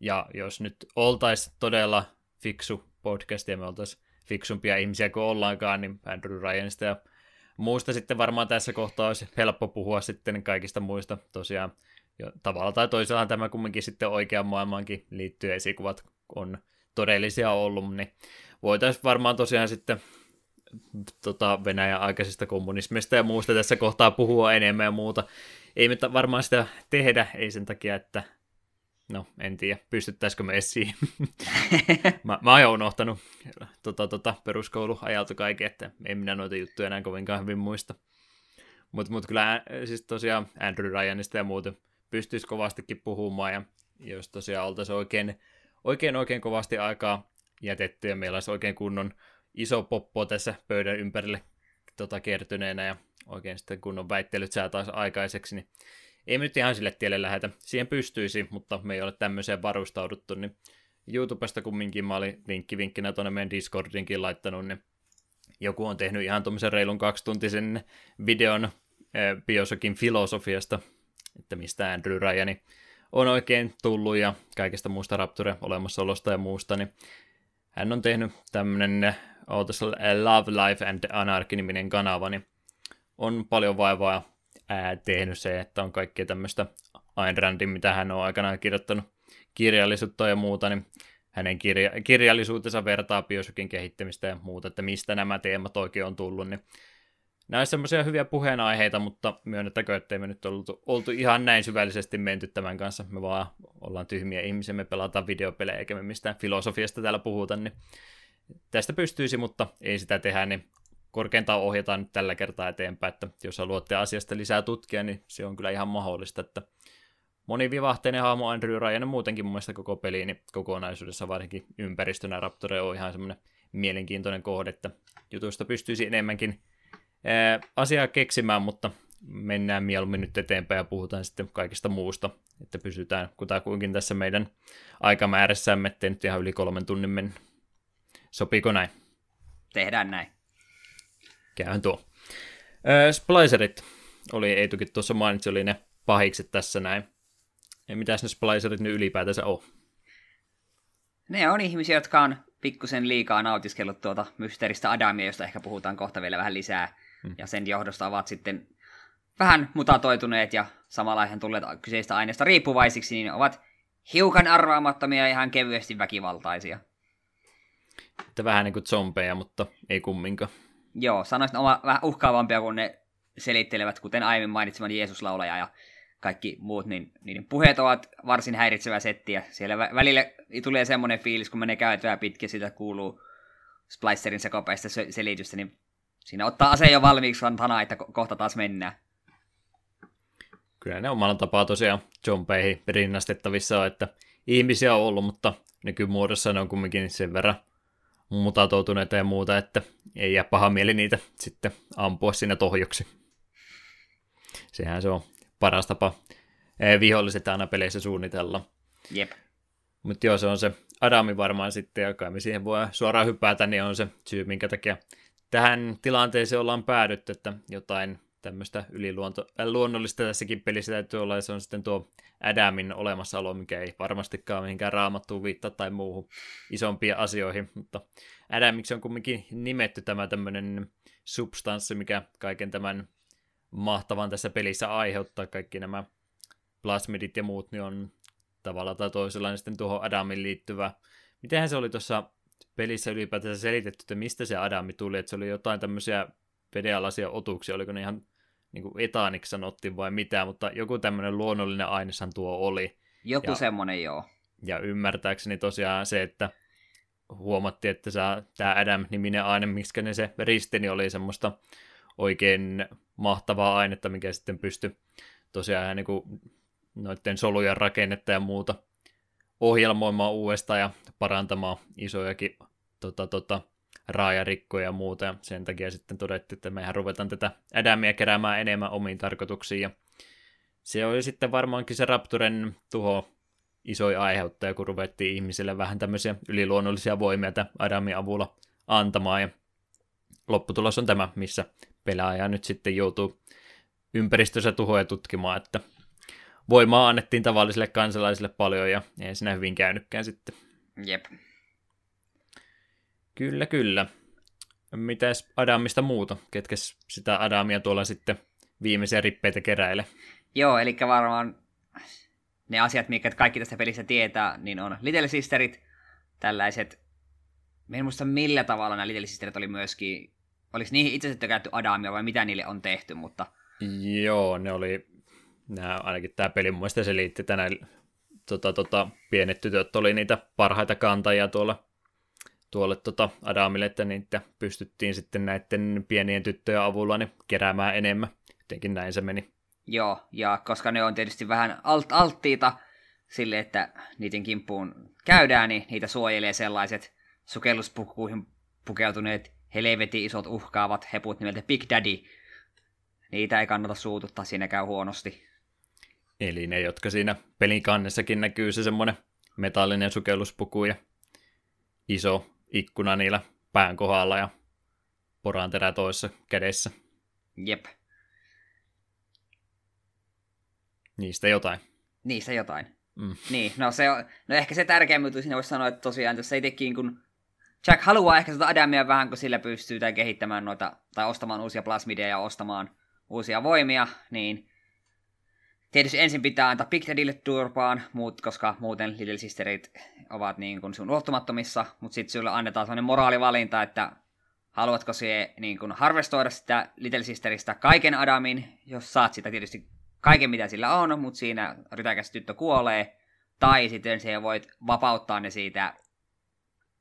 Ja jos nyt oltaisiin todella fiksu podcast ja me oltaisiin fiksumpia ihmisiä kuin ollaankaan, niin Andrew Ryanista ja muusta sitten varmaan tässä kohtaa olisi helppo puhua sitten kaikista muista tosiaan. Ja tavalla tai toisella tämä kumminkin sitten oikean maailmaankin liittyy esikuvat on todellisia ollut, niin voitaisiin varmaan tosiaan sitten tota, Venäjän aikaisesta kommunismista ja muusta tässä kohtaa puhua enemmän ja muuta. Ei me varmaan sitä tehdä, ei sen takia, että No, en tiedä, pystyttäisikö me esiin. mä, mä oon unohtanut tota, tota, peruskouluajalta kaiken, että en minä noita juttuja enää kovinkaan hyvin muista. Mutta mut kyllä siis tosiaan Andrew Ryanista ja muuten pystyisi kovastikin puhumaan, ja jos tosiaan oltaisiin oikein, oikein, oikein kovasti aikaa jätetty, ja meillä olisi oikein kunnon iso poppo tässä pöydän ympärille tota, kertyneenä, ja oikein sitten kunnon väittelyt saataisiin aikaiseksi, niin ei me nyt ihan sille tielle lähetä. Siihen pystyisi, mutta me ei ole tämmöiseen varustauduttu, niin YouTubesta kumminkin mä olin vinkki vinkkinä tuonne meidän Discordinkin laittanut, niin joku on tehnyt ihan tuommoisen reilun kaksituntisen videon eh, Biosokin filosofiasta, että mistä Andrew Ryani on oikein tullut ja kaikesta muusta Rapture olemassaolosta ja muusta, niin hän on tehnyt tämmöinen Love, Life and Anarchy-niminen kanava, niin on paljon vaivaa ää, tehnyt se, että on kaikkea tämmöistä Ayn Randin, mitä hän on aikanaan kirjoittanut kirjallisuutta ja muuta, niin hänen kirja- kirjallisuutensa vertaa biosykin kehittämistä ja muuta, että mistä nämä teemat oikein on tullut, niin nämä ovat semmoisia hyviä puheenaiheita, mutta myönnettäkö, ettei me nyt oltu, oltu ihan näin syvällisesti menty tämän kanssa. Me vaan ollaan tyhmiä ihmisiä, me pelataan videopelejä eikä me mistään filosofiasta täällä puhuta, niin tästä pystyisi, mutta ei sitä tehdä, niin korkeintaan ohjataan nyt tällä kertaa eteenpäin, että jos haluatte asiasta lisää tutkia, niin se on kyllä ihan mahdollista, että monivivahteinen hahmo Andrew Ryan muutenkin mun mielestä koko peli, niin kokonaisuudessa varsinkin ympäristönä Raptore on ihan semmoinen mielenkiintoinen kohde, että jutuista pystyisi enemmänkin ää, asiaa keksimään, mutta mennään mieluummin nyt eteenpäin ja puhutaan sitten kaikista muusta, että pysytään kutakuinkin tässä meidän aikamäärässämme, ettei nyt ihan yli kolmen tunnin mennä. Sopiiko näin? Tehdään näin. Käyhän tuo. Äh, splicerit oli Eitukin tuossa mainitsi, oli ne pahikset tässä näin. Ja mitäs ne splicerit nyt ylipäätänsä on? Ne on ihmisiä, jotka on pikkusen liikaa nautiskellut tuota mysteeristä Adamia, josta ehkä puhutaan kohta vielä vähän lisää. Hmm. Ja sen johdosta ovat sitten vähän mutatoituneet ja samalla ihan tulleet kyseistä aineesta riippuvaisiksi, niin ovat hiukan arvaamattomia ja ihan kevyesti väkivaltaisia. Että vähän niin kuin zombeja, mutta ei kumminkaan. Joo, sanoisin, että vähän uhkaavampia, kun ne selittelevät, kuten aiemmin mainitseman Jeesuslaulaja ja kaikki muut, niin niiden puheet ovat varsin häiritsevä settiä. Siellä välillä tulee semmoinen fiilis, kun menee käytyä pitkin, sitä kuuluu Splicerin sekopäistä selitystä, niin siinä ottaa ase jo valmiiksi vantana, että kohta taas mennään. Kyllä ne omalla tapaa tosiaan zombeihin rinnastettavissa on, että ihmisiä on ollut, mutta nykymuodossa ne on kumminkin sen verran mutatoutuneita ja muuta, että ei jää paha mieli niitä sitten ampua siinä tohjoksi. Sehän se on paras tapa viholliset aina peleissä suunnitella. Jep. Mutta joo, se on se Adami varmaan sitten, joka me siihen voi suoraan hypätä, niin on se syy, minkä takia tähän tilanteeseen ollaan päädytty, että jotain tämmöistä yliluonnollista tässäkin pelissä täytyy olla, ja se on sitten tuo Adamin olemassaolo, mikä ei varmastikaan mihinkään raamattuun viittaa tai muuhun isompiin asioihin, mutta Adamiksi on kumminkin nimetty tämä tämmöinen substanssi, mikä kaiken tämän mahtavan tässä pelissä aiheuttaa, kaikki nämä plasmidit ja muut, niin on tavalla tai toisella niin sitten tuohon Adamin liittyvä. Mitenhän se oli tuossa pelissä ylipäätään selitetty, että mistä se Adami tuli, että se oli jotain tämmöisiä vedenalaisia otuksia, oliko ne ihan niin kuin etaaniksi sanottiin vai mitä, mutta joku tämmöinen luonnollinen aineshan tuo oli. Joku ja, semmoinen, joo. Ja ymmärtääkseni tosiaan se, että huomattiin, että tämä Adam-niminen aine, miksi ne se ristini niin oli semmoista oikein mahtavaa ainetta, mikä sitten pystyi tosiaan niin kuin noiden solujen rakennetta ja muuta ohjelmoimaan uudestaan ja parantamaan isojakin tota, tota, raajarikkoja ja muuta, ja sen takia sitten todettiin, että mehän ruvetaan tätä Adamia keräämään enemmän omiin tarkoituksiin, ja se oli sitten varmaankin se Rapturen tuho isoin aiheuttaja, kun ruvettiin ihmisille vähän tämmöisiä yliluonnollisia voimia Adamin avulla antamaan. Ja lopputulos on tämä, missä pelaaja nyt sitten joutuu ympäristössä tuhoja tutkimaan, että voimaa annettiin tavallisille kansalaisille paljon ja ei siinä hyvin käynytkään sitten. Jep. Kyllä, kyllä. Mitäs Adamista muuta? Ketkä sitä Adamia tuolla sitten viimeisiä rippeitä keräile? Joo, eli varmaan ne asiat, mikä kaikki tästä pelistä tietää, niin on Little Sisterit, tällaiset, en muista millä tavalla nämä Little Sisterit oli myöskin, oliko niihin itse asiassa käytetty Adamia vai mitä niille on tehty, mutta... Joo, ne oli, nämä, ainakin tämä peli mun mielestä se liitti tänään, tota, tota, pienet tytöt oli niitä parhaita kantajia tuolla tuolle tota Adamille, että niitä pystyttiin sitten näiden pienien tyttöjen avulla niin keräämään enemmän. Jotenkin näin se meni. Joo, ja koska ne on tietysti vähän alt- alttiita sille, että niiden kimppuun käydään, niin niitä suojelee sellaiset sukelluspukuihin pukeutuneet helvetin isot uhkaavat heput nimeltä Big Daddy. Niitä ei kannata suututtaa, siinä käy huonosti. Eli ne, jotka siinä pelin kannessakin näkyy se semmoinen metallinen sukelluspuku ja iso ikkuna niillä pään kohdalla ja poranterä toisessa kädessä. Jep. Niistä jotain. Niistä jotain. Mm. Niin, no, se on, no ehkä se tärkein juttu siinä voisi sanoa, että tosiaan tässä itsekin kun Jack haluaa ehkä sitä Adamia vähän, kun sillä pystyy tai kehittämään noita, tai ostamaan uusia plasmideja ja ostamaan uusia voimia, niin tietysti ensin pitää antaa Big Daddylle turpaan, muut, koska muuten Little Sisterit ovat niin kuin sun ulottumattomissa, mutta sitten sulle annetaan sellainen moraalivalinta, että haluatko se niin kuin harvestoida sitä Little Sisteristä kaiken Adamin, jos saat sitä tietysti kaiken mitä sillä on, mutta siinä rytäkäs tyttö kuolee, tai sitten se voit vapauttaa ne siitä,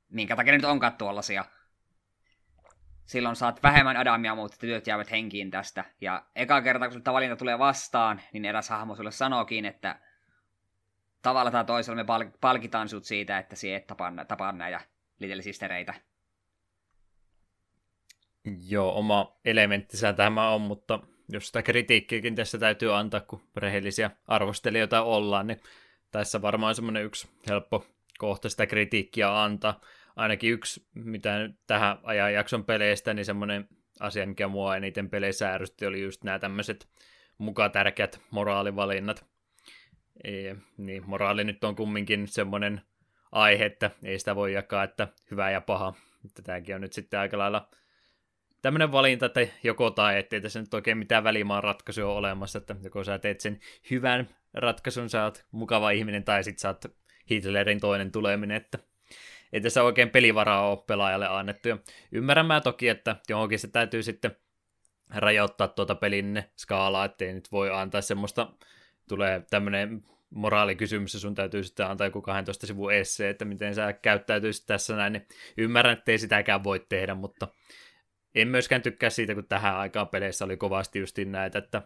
minkä takia ne nyt onkaan tuollaisia. Silloin saat vähemmän Adamia, mutta työt jäävät henkiin tästä. Ja eka kerta, kun sulta valinta tulee vastaan, niin eräs hahmo sulle sanookin, että tavalla tai toisella me pal- palkitaan sut siitä, että sie et tapaa, tapaa näitä Little Sistereitä. Joo, oma elementtisä tämä on, mutta jos sitä kritiikkiäkin tässä täytyy antaa, kun rehellisiä arvostelijoita ollaan, niin tässä varmaan on semmoinen yksi helppo kohta sitä kritiikkiä antaa. Ainakin yksi, mitä tähän ajan jakson peleistä, niin semmoinen asia, mikä mua eniten peleissä ärsytti, oli just nämä tämmöiset muka tärkeät moraalivalinnat. Ei, niin, moraali nyt on kumminkin semmoinen aihe, että ei sitä voi jakaa, että hyvä ja paha. Tämäkin on nyt sitten aika lailla tämmöinen valinta, että joko tai, ettei tässä nyt oikein mitään välimaan ratkaisua ole olemassa, että joko sä teet sen hyvän ratkaisun, sä oot mukava ihminen, tai sit sä oot Hitlerin toinen tuleminen, että ei tässä oikein pelivaraa ole pelaajalle annettu. Ja ymmärrän mä toki, että johonkin se täytyy sitten rajoittaa tuota pelin skaalaa, ettei nyt voi antaa semmoista, tulee tämmöinen moraalikysymys, ja sun täytyy sitten antaa joku 12 sivun esse, että miten sä käyttäytyisit tässä näin, niin ymmärrän, että ei sitäkään voi tehdä, mutta en myöskään tykkää siitä, kun tähän aikaan peleissä oli kovasti justiin näitä, että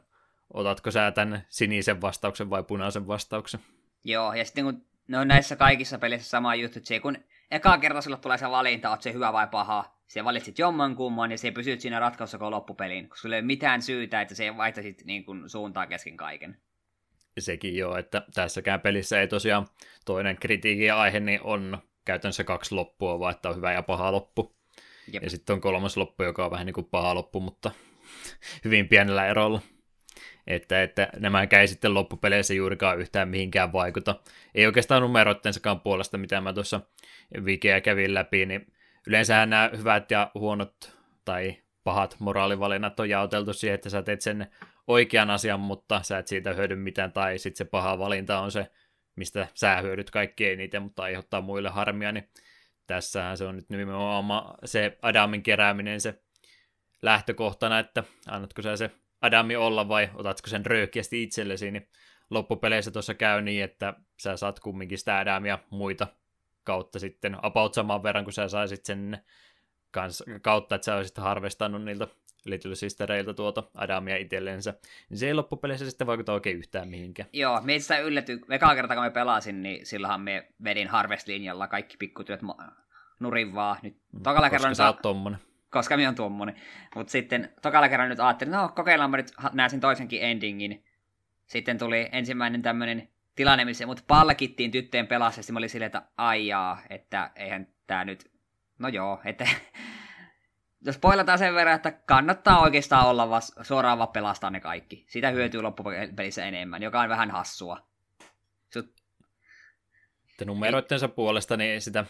otatko sä tämän sinisen vastauksen vai punaisen vastauksen. Joo, ja sitten kun ne on näissä kaikissa peleissä sama juttu, että se kun eka kerta sulla tulee se valinta, että se hyvä vai paha, se valitsit jomman kumman ja se pysyt siinä ratkaisussa koko loppupeliin, koska sulla ei ole mitään syytä, että se vaihtaisit niin kuin suuntaa kesken kaiken. Sekin joo, että tässäkään pelissä ei tosiaan toinen kritiikin aihe niin on käytännössä kaksi loppua, vaan että on hyvä ja paha loppu. Jep. Ja sitten on kolmas loppu, joka on vähän niin kuin paha loppu, mutta hyvin pienellä erolla. Että, että nämä käy sitten loppupeleissä juurikaan yhtään mihinkään vaikuta. Ei oikeastaan numeroittensakaan puolesta, mitä mä tuossa Vikeä kävin läpi, niin yleensä nämä hyvät ja huonot tai pahat moraalivalinnat on jaoteltu siihen, että sä teet sen oikean asian, mutta sä et siitä hyödy mitään, tai sitten se paha valinta on se, mistä sä hyödyt kaikki eniten, mutta aiheuttaa muille harmia, niin tässähän se on nyt nimenomaan se Adamin kerääminen se lähtökohtana, että annatko sä se Adami olla vai otatko sen röökiästi itsellesi, niin loppupeleissä tuossa käy niin, että sä saat kumminkin sitä Adamia muita kautta sitten about saman verran, kun sä saisit sen kans, kautta, että sä olisit harvestannut niiltä Little Sistereiltä tuota Adamia itsellensä, niin se ei loppupeleissä sitten vaikuta oikein yhtään mihinkään. Joo, meitä sitä ylläty, ekaa kertaa kun me pelasin, niin silloinhan me vedin Harvest-linjalla kaikki pikkutyöt nurin vaan. Nyt mm, tokalla kerran sä oot tommonen. Koska minä on tuommoinen. Mutta sitten tokalla kerran nyt ajattelin, no kokeillaanpa nyt, näen sen toisenkin endingin. sitten tuli ensimmäinen tämmöinen tilanne, missä mut palkittiin tyttöjen pelassa, mä olin silleen, että aijaa, että eihän tää nyt, no joo, että jos poilataan sen verran, että kannattaa oikeastaan olla vas, suoraan vaan pelastaa ne kaikki. Sitä hyötyy loppupelissä enemmän, joka on vähän hassua. Sut... Numeroittensa puolesta niin ei sitä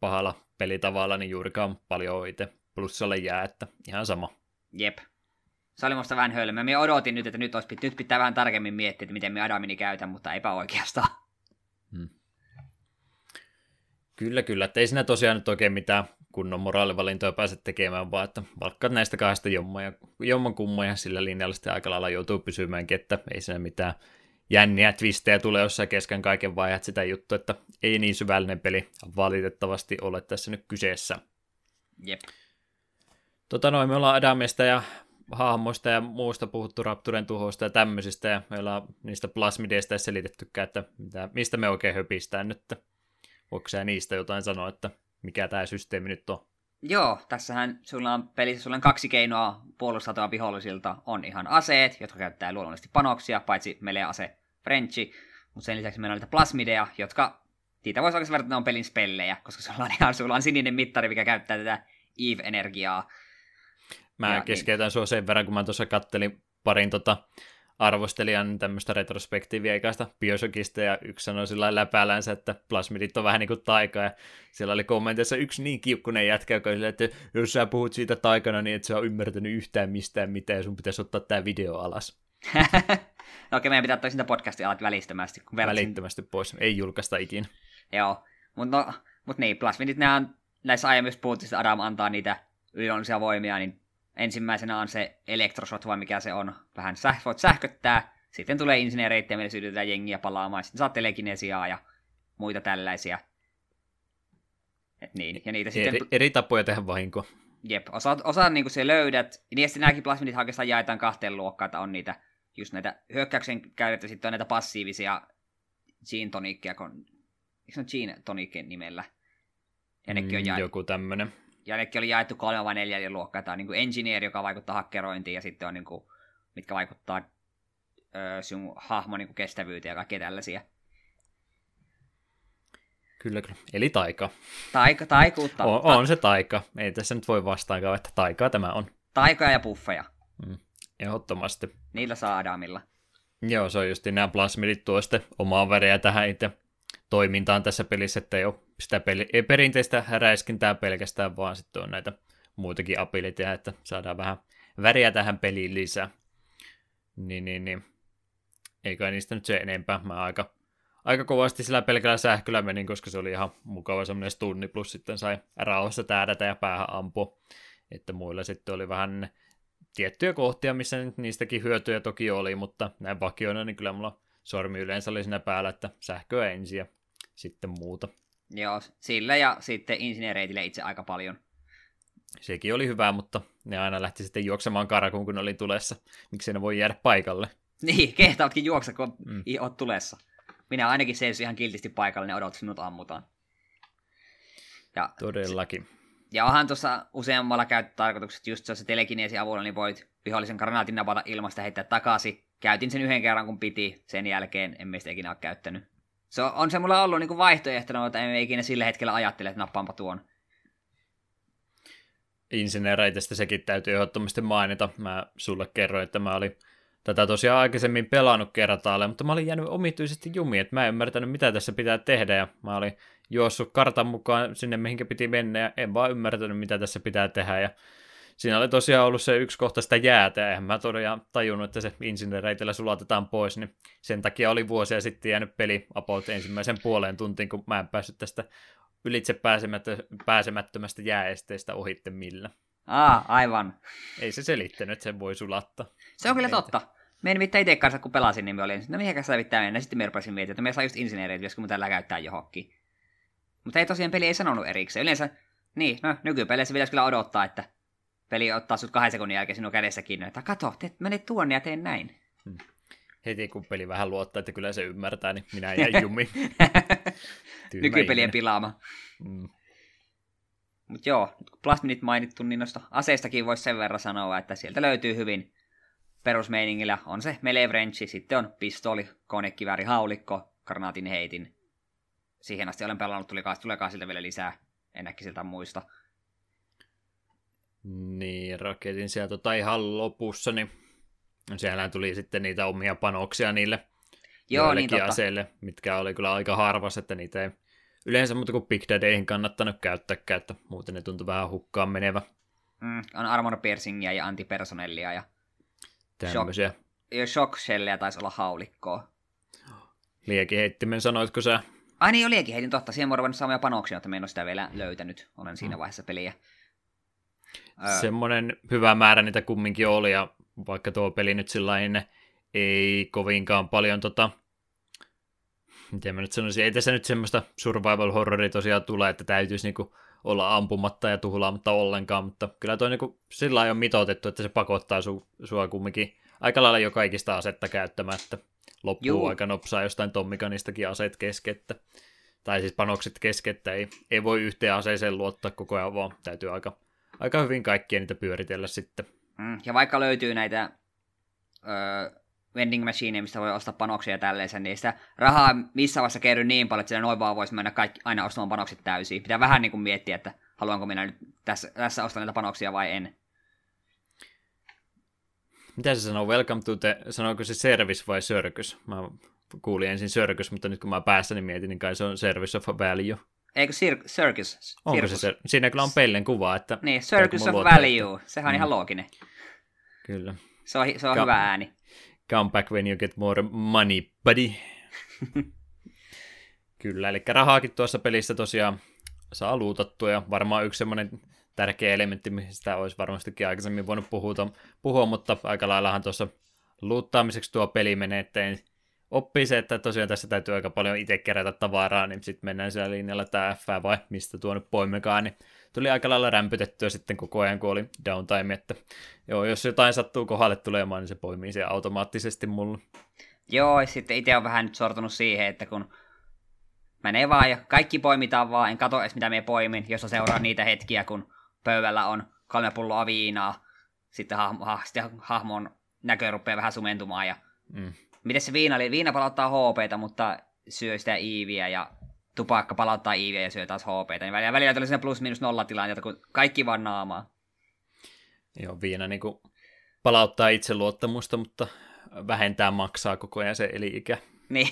pahalla pelitavalla niin juurikaan paljon itse plussalle jää, että ihan sama. Jep. Se oli musta vähän hölmö. Minä odotin nyt, että nyt, olisi, nyt pitää vähän tarkemmin miettiä, että miten me Adamini käytän, mutta eipä oikeastaan. Hmm. Kyllä, kyllä. Että ei siinä tosiaan nyt oikein mitään kunnon moraalivalintoja pääse tekemään, vaan että valkkaat näistä kahdesta jomman, ja, jomman kumman ja sillä linjalla sitten aika lailla joutuu pysymäänkin, että ei siinä mitään jänniä twistejä tulee jossain kesken kaiken vaiheet sitä juttu, että ei niin syvällinen peli valitettavasti ole tässä nyt kyseessä. Jep. Tota noin, me ollaan Adamista ja hahmoista ja muusta puhuttu Rapturen tuhoista ja tämmöisistä, ja meillä on niistä plasmideista selitettykään, että mitä, mistä me oikein höpistään nyt. Voiko sä niistä jotain sanoa, että mikä tämä systeemi nyt on? Joo, tässähän sulla on pelissä sulla on kaksi keinoa puolustautua vihollisilta. On ihan aseet, jotka käyttää luonnollisesti panoksia, paitsi melee-ase Frenchi, mutta sen lisäksi meillä on niitä plasmideja, jotka, niitä voisi oikeastaan verrata, on pelin spellejä, koska sulla on ihan sulla on sininen mittari, mikä käyttää tätä Eve-energiaa. Mä ja, niin- keskeytän niin. sua sen verran, kun mä tuossa kattelin parin tota, arvostelijan tämmöistä retrospektiivia ikäistä Bioshockista, ja yksi sanoi sillä läpäällänsä, että plasmidit on vähän niin kuin taika, ja siellä oli kommentissa yksi niin kiukkunen jätkä, joka oli että jos sä puhut siitä taikana, niin et sä ole ymmärtänyt yhtään mistään mitään, ja sun pitäisi ottaa tämä video alas. no okei, meidän pitää ottaa sitä podcastia alat välittömästi. Kun välittömästi pois, ei julkaista ikinä. Joo, mutta no, mut niin, plasmidit, nämä on, näissä aiemmissa puhuttiin, Adam antaa niitä yliluonnollisia voimia, niin ensimmäisenä on se elektrosot, vai mikä se on. Vähän säh- voit sähköttää, sitten tulee insinööreitä ja meillä sytytetään jengiä palaamaan, sitten saa telekinesiaa ja muita tällaisia. Et niin, ja niitä eri, sitten... eri tapoja tehdä vahinkoa. Jep, osa, osa niin kuin se löydät, ja sitten nämäkin plasmidit oikeastaan jaetaan kahteen luokkaan, että on niitä just näitä hyökkäyksen käytettä, sitten on näitä passiivisia gene tonikkeja, kun, eikö se on gene tonikkeen nimellä? Ja nekin on mm, jaettu. Joku tämmönen ja nekin oli jaettu kolme vai neljä luokkaa. Tämä on niin kuin engineer, joka vaikuttaa hakkerointiin, ja sitten on niin kuin, mitkä vaikuttaa ö, sun hahmon niin kuin kestävyyteen ja kaikkea tällaisia. Kyllä, kyllä. Eli taika. Taika, taikuutta. On, on se taika. Ei tässä nyt voi vastaankaan, että taikaa tämä on. Taikoja ja puffeja. Mm, ehdottomasti. Niillä saadaan millä. Joo, se on just nämä plasmidit tuo sitten omaa väreä tähän itse toimintaan tässä pelissä, että ei ole sitä peli, ei perinteistä räiskintää pelkästään, vaan sitten on näitä muitakin abiliteja, että saadaan vähän väriä tähän peliin lisää. Niin, niin, niin. Eikä niistä nyt se enempää. Mä aika, aika kovasti sillä pelkällä sähköllä menin, koska se oli ihan mukava semmoinen stunni, plus sitten sai rauhassa täädätä ja päähän ampua. Että muilla sitten oli vähän tiettyjä kohtia, missä niistäkin hyötyjä toki oli, mutta näin vakioina, niin kyllä mulla sormi yleensä oli siinä päällä, että sähköä ensin ja sitten muuta. Joo, sillä ja sitten insinööreitille itse aika paljon. Sekin oli hyvä, mutta ne aina lähti sitten juoksemaan karakuun, kun ne oli tulessa. Miksi ne voi jäädä paikalle? Niin, kehtaavatkin juoksa, kun mm. oot tulessa. Minä ainakin seisin ihan kiltisti paikalle, ne odotus minut ammutaan. Ja, Todellakin. Ja onhan tuossa useammalla käyttötarkoituksessa, just se telekineesi avulla, niin voit vihollisen granaatin napata ilmasta heittää takaisin. Käytin sen yhden kerran, kun piti. Sen jälkeen en meistä ikinä ole käyttänyt. Se on, on se mulla ollut niin vaihtoehtona, mutta en ikinä sillä hetkellä ajattele, että nappaanpa tuon. Insinööreistä sekin täytyy ehdottomasti mainita. Mä sulle kerroin, että mä olin tätä tosiaan aikaisemmin pelannut kertaalle, mutta mä olin jäänyt omituisesti jumiin, että mä en ymmärtänyt, mitä tässä pitää tehdä, ja mä olin juossut kartan mukaan sinne, mihinkä piti mennä, ja en vaan ymmärtänyt, mitä tässä pitää tehdä, ja siinä oli tosiaan ollut se yksi kohta sitä jäätä, ja mä todella tajunnut, että se insinööreitellä sulatetaan pois, niin sen takia oli vuosia sitten jäänyt peli about ensimmäisen puoleen tuntiin, kun mä en päässyt tästä ylitse pääsemättömästä jääesteestä ohitte millä. Aa, aivan. Ei se selittänyt, että sen voi sulattaa. Se on kyllä totta. Me en mitään itse kanssa, kun pelasin, niin me olin, no mihin kanssa pitää mennä. Sitten me rupesin miettimään, että me saa just insinööreitä, jos kun tällä käyttää johonkin. Mutta ei tosiaan peli ei sanonut erikseen. Yleensä, niin, no nykypeleissä pitäisi kyllä odottaa, että peli ottaa sut kahden sekunnin jälkeen sinun kädessä kiinni, että kato, te menet tuonne ja teen näin. Hmm. Heti kun peli vähän luottaa, että kyllä se ymmärtää, niin minä jäin jumi. Nykypelien pilaama. Hmm. Mutta joo, kun plasminit mainittu, niin noista aseistakin voisi sen verran sanoa, että sieltä löytyy hyvin perusmeiningillä on se melee wrenchi, sitten on pistooli, konekivääri, haulikko, granaatin heitin. Siihen asti olen pelannut, tuli, tuleekaan siltä vielä lisää, en siltä muista. Niin, raketin sieltä tota ihan lopussa, niin siellä tuli sitten niitä omia panoksia niille Joo, niin totta. aseille, mitkä oli kyllä aika harvas, että niitä ei yleensä muuta kuin Big Daddyihin kannattanut käyttää, että muuten ne tuntui vähän hukkaan menevä. Mm, on armor piercingia ja antipersonellia ja tämmöisiä. Shock, ja shock shellia taisi olla haulikkoa. Liekiheittimen sanoitko sä? Ai niin, jo liekiheitin totta. Siihen on ruvennut samoja panoksia, mutta me en ole sitä vielä löytänyt. Olen siinä mm. vaiheessa peliä. Semmoinen hyvä määrä niitä kumminkin oli, ja vaikka tuo peli nyt sillain ei kovinkaan paljon tota, miten mä nyt sanoisin, ei tässä nyt semmoista survival horroria tosiaan tule, että täytyisi niinku olla ampumatta ja tuhlaamatta ollenkaan, mutta kyllä toi niinku sillä on mitoitettu, että se pakottaa su, sua kumminkin aika lailla jo kaikista asetta käyttämättä. Loppuu Juu. aika nopsaa jostain Tommikanistakin aseet keskettä. Tai siis panokset keskettä, ei, ei voi yhteen aseeseen luottaa koko ajan, vaan täytyy aika, aika hyvin kaikkia niitä pyöritellä sitten. Mm, ja vaikka löytyy näitä öö, vending machine, mistä voi ostaa panoksia ja tälleen, niin sitä rahaa missä vaiheessa kerry niin paljon, että siellä noin vaan voisi mennä kaikki, aina ostamaan panokset täysiin. Pitää vähän niin kuin miettiä, että haluanko minä nyt tässä, tässä ostaa näitä panoksia vai en. Mitä se sanoo? Welcome to the, sanoiko se service vai circus? Mä kuulin ensin circus, mutta nyt kun mä päässäni mietin, niin kai se on service of value. Eikö cir- circus? Onko se, se Siinä kyllä on pellen kuva, että... Niin, circus of value. Sehän on mm. ihan looginen. Kyllä. Se on, se on Ka- hyvä ääni. Come back when you get more money, buddy. Kyllä, eli rahaakin tuossa pelissä tosiaan saa luutattua, ja varmaan yksi semmoinen tärkeä elementti, mistä olisi varmastikin aikaisemmin voinut puhua, puhua mutta aika laillahan tuossa luuttaamiseksi tuo peli menee, että oppii se, että tosiaan tässä täytyy aika paljon itse kerätä tavaraa, niin sitten mennään siellä linjalla tämä F vai mistä tuo nyt poimikaan, niin tuli aika lailla rämpytettyä sitten koko ajan, kun oli downtime, että joo, jos jotain sattuu kohdalle tulemaan, niin se poimii se automaattisesti mulle. Joo, sitten itse on vähän nyt sortunut siihen, että kun menee vaan ja kaikki poimitaan vaan, en katso edes mitä me poimin, jos seuraa niitä hetkiä, kun pöydällä on kolme pulloa viinaa, sitten, hahmo, ha, sitten hahmon näkö rupeaa vähän sumentumaan ja mm. Miten se viina oli? Viina palauttaa HPtä, mutta syö sitä iiviä ja tupakka palauttaa iiviä ja syö taas HPtä. Niin välillä, välillä tuli plus minus nolla tilanteita, kun kaikki vaan naamaa. Joo, viina niin kuin palauttaa itseluottamusta, mutta vähentää maksaa koko ajan se eli-ikä. Niin.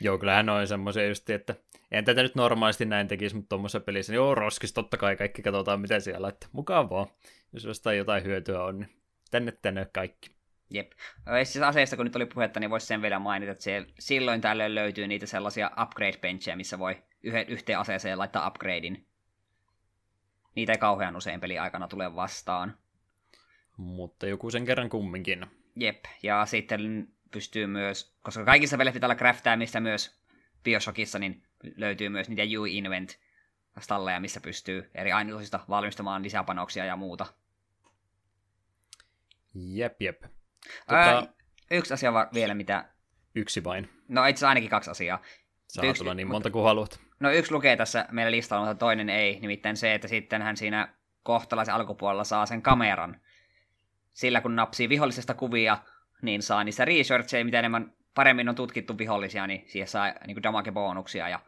Joo, kyllähän on semmoisia just, että en tätä nyt normaalisti näin tekisi, mutta tuommoisessa pelissä, niin joo, roskis, totta kai kaikki katsotaan, mitä siellä, että mukaan vaan. Jos jostain jotain hyötyä on, niin tänne tänne kaikki. Jep. Siis aseista, kun nyt oli puhetta, niin voisi sen vielä mainita, että se, silloin tällöin löytyy niitä sellaisia upgrade-benchejä, missä voi yhden, yhteen aseeseen laittaa upgradein. Niitä ei kauhean usein peli aikana tule vastaan. Mutta joku sen kerran kumminkin. Jep, ja sitten pystyy myös, koska kaikissa peleissä pitää olla craftaamista myös Bioshockissa, niin löytyy myös niitä U-Invent stalleja, missä pystyy eri aineosista valmistamaan lisäpanoksia ja muuta. Jep, jep. Tota... Ää, yksi asia va- vielä, mitä... Yksi vain. No itse ainakin kaksi asiaa. Saa yksi, tulla niin monta kuin haluat. No yksi lukee tässä meillä listalla, mutta toinen ei. Nimittäin se, että sitten hän siinä kohtalaisen alkupuolella saa sen kameran. Sillä kun napsii vihollisesta kuvia, niin saa niissä researcheja, mitä enemmän paremmin on tutkittu vihollisia, niin siihen saa niin damage-bonuksia ja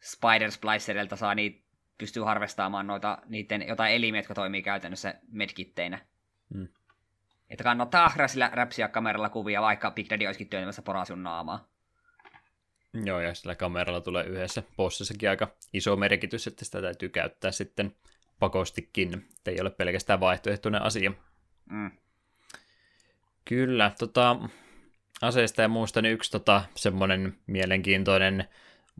Spider Splicerilta saa niitä, pystyy harvestaamaan noita, niiden jotain elimiä, jotka toimii käytännössä medkitteinä. Hmm. Että kannattaa sillä räpsiä kameralla kuvia, vaikka Big Daddy olisikin työntämässä porasun naamaa. Joo, ja sillä kameralla tulee yhdessä bossissakin aika iso merkitys, että sitä täytyy käyttää sitten pakostikin, että ei ole pelkästään vaihtoehtoinen asia. Mm. Kyllä, tota, aseista ja muusta niin yksi tota, semmoinen mielenkiintoinen,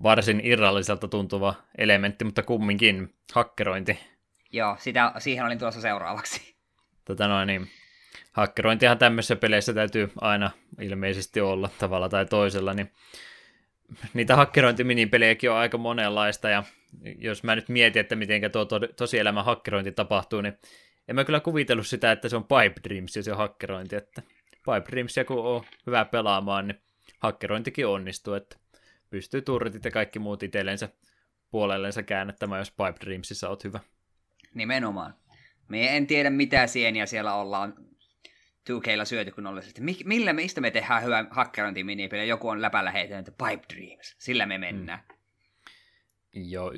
varsin irralliselta tuntuva elementti, mutta kumminkin hakkerointi. Joo, sitä, siihen olin tuossa seuraavaksi. Tota noin, niin hakkerointihan tämmöisissä peleissä täytyy aina ilmeisesti olla tavalla tai toisella, niin niitä hakkerointiminipelejäkin on aika monenlaista, ja jos mä nyt mietin, että miten tuo to- tosielämän hakkerointi tapahtuu, niin en mä kyllä kuvitellut sitä, että se on Pipe Dreams, se on hakkerointi, että Pipe Dreamsia kun on hyvä pelaamaan, niin hakkerointikin onnistuu, että pystyy turretit ja kaikki muut itsellensä puolellensa käännettämään, jos Pipe Dreamsissa oot hyvä. Nimenomaan. Me en tiedä, mitä sieniä siellä ollaan 2Klla syöty kunnollisesti. Millä mistä me tehdään hyvä hakkerointi minipeli? Joku on läpällä heitänyt Pipe Dreams. Sillä me mennään. Mm. Joo,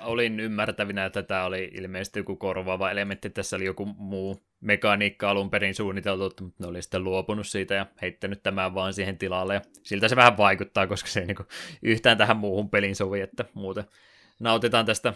olin ymmärtävinä, että tämä oli ilmeisesti joku korvaava elementti. Tässä oli joku muu mekaniikka alun perin suunniteltu, mutta ne oli sitten luopunut siitä ja heittänyt tämän vaan siihen tilalle. Ja siltä se vähän vaikuttaa, koska se ei niin yhtään tähän muuhun pelin sovi, että muuten nautitaan tästä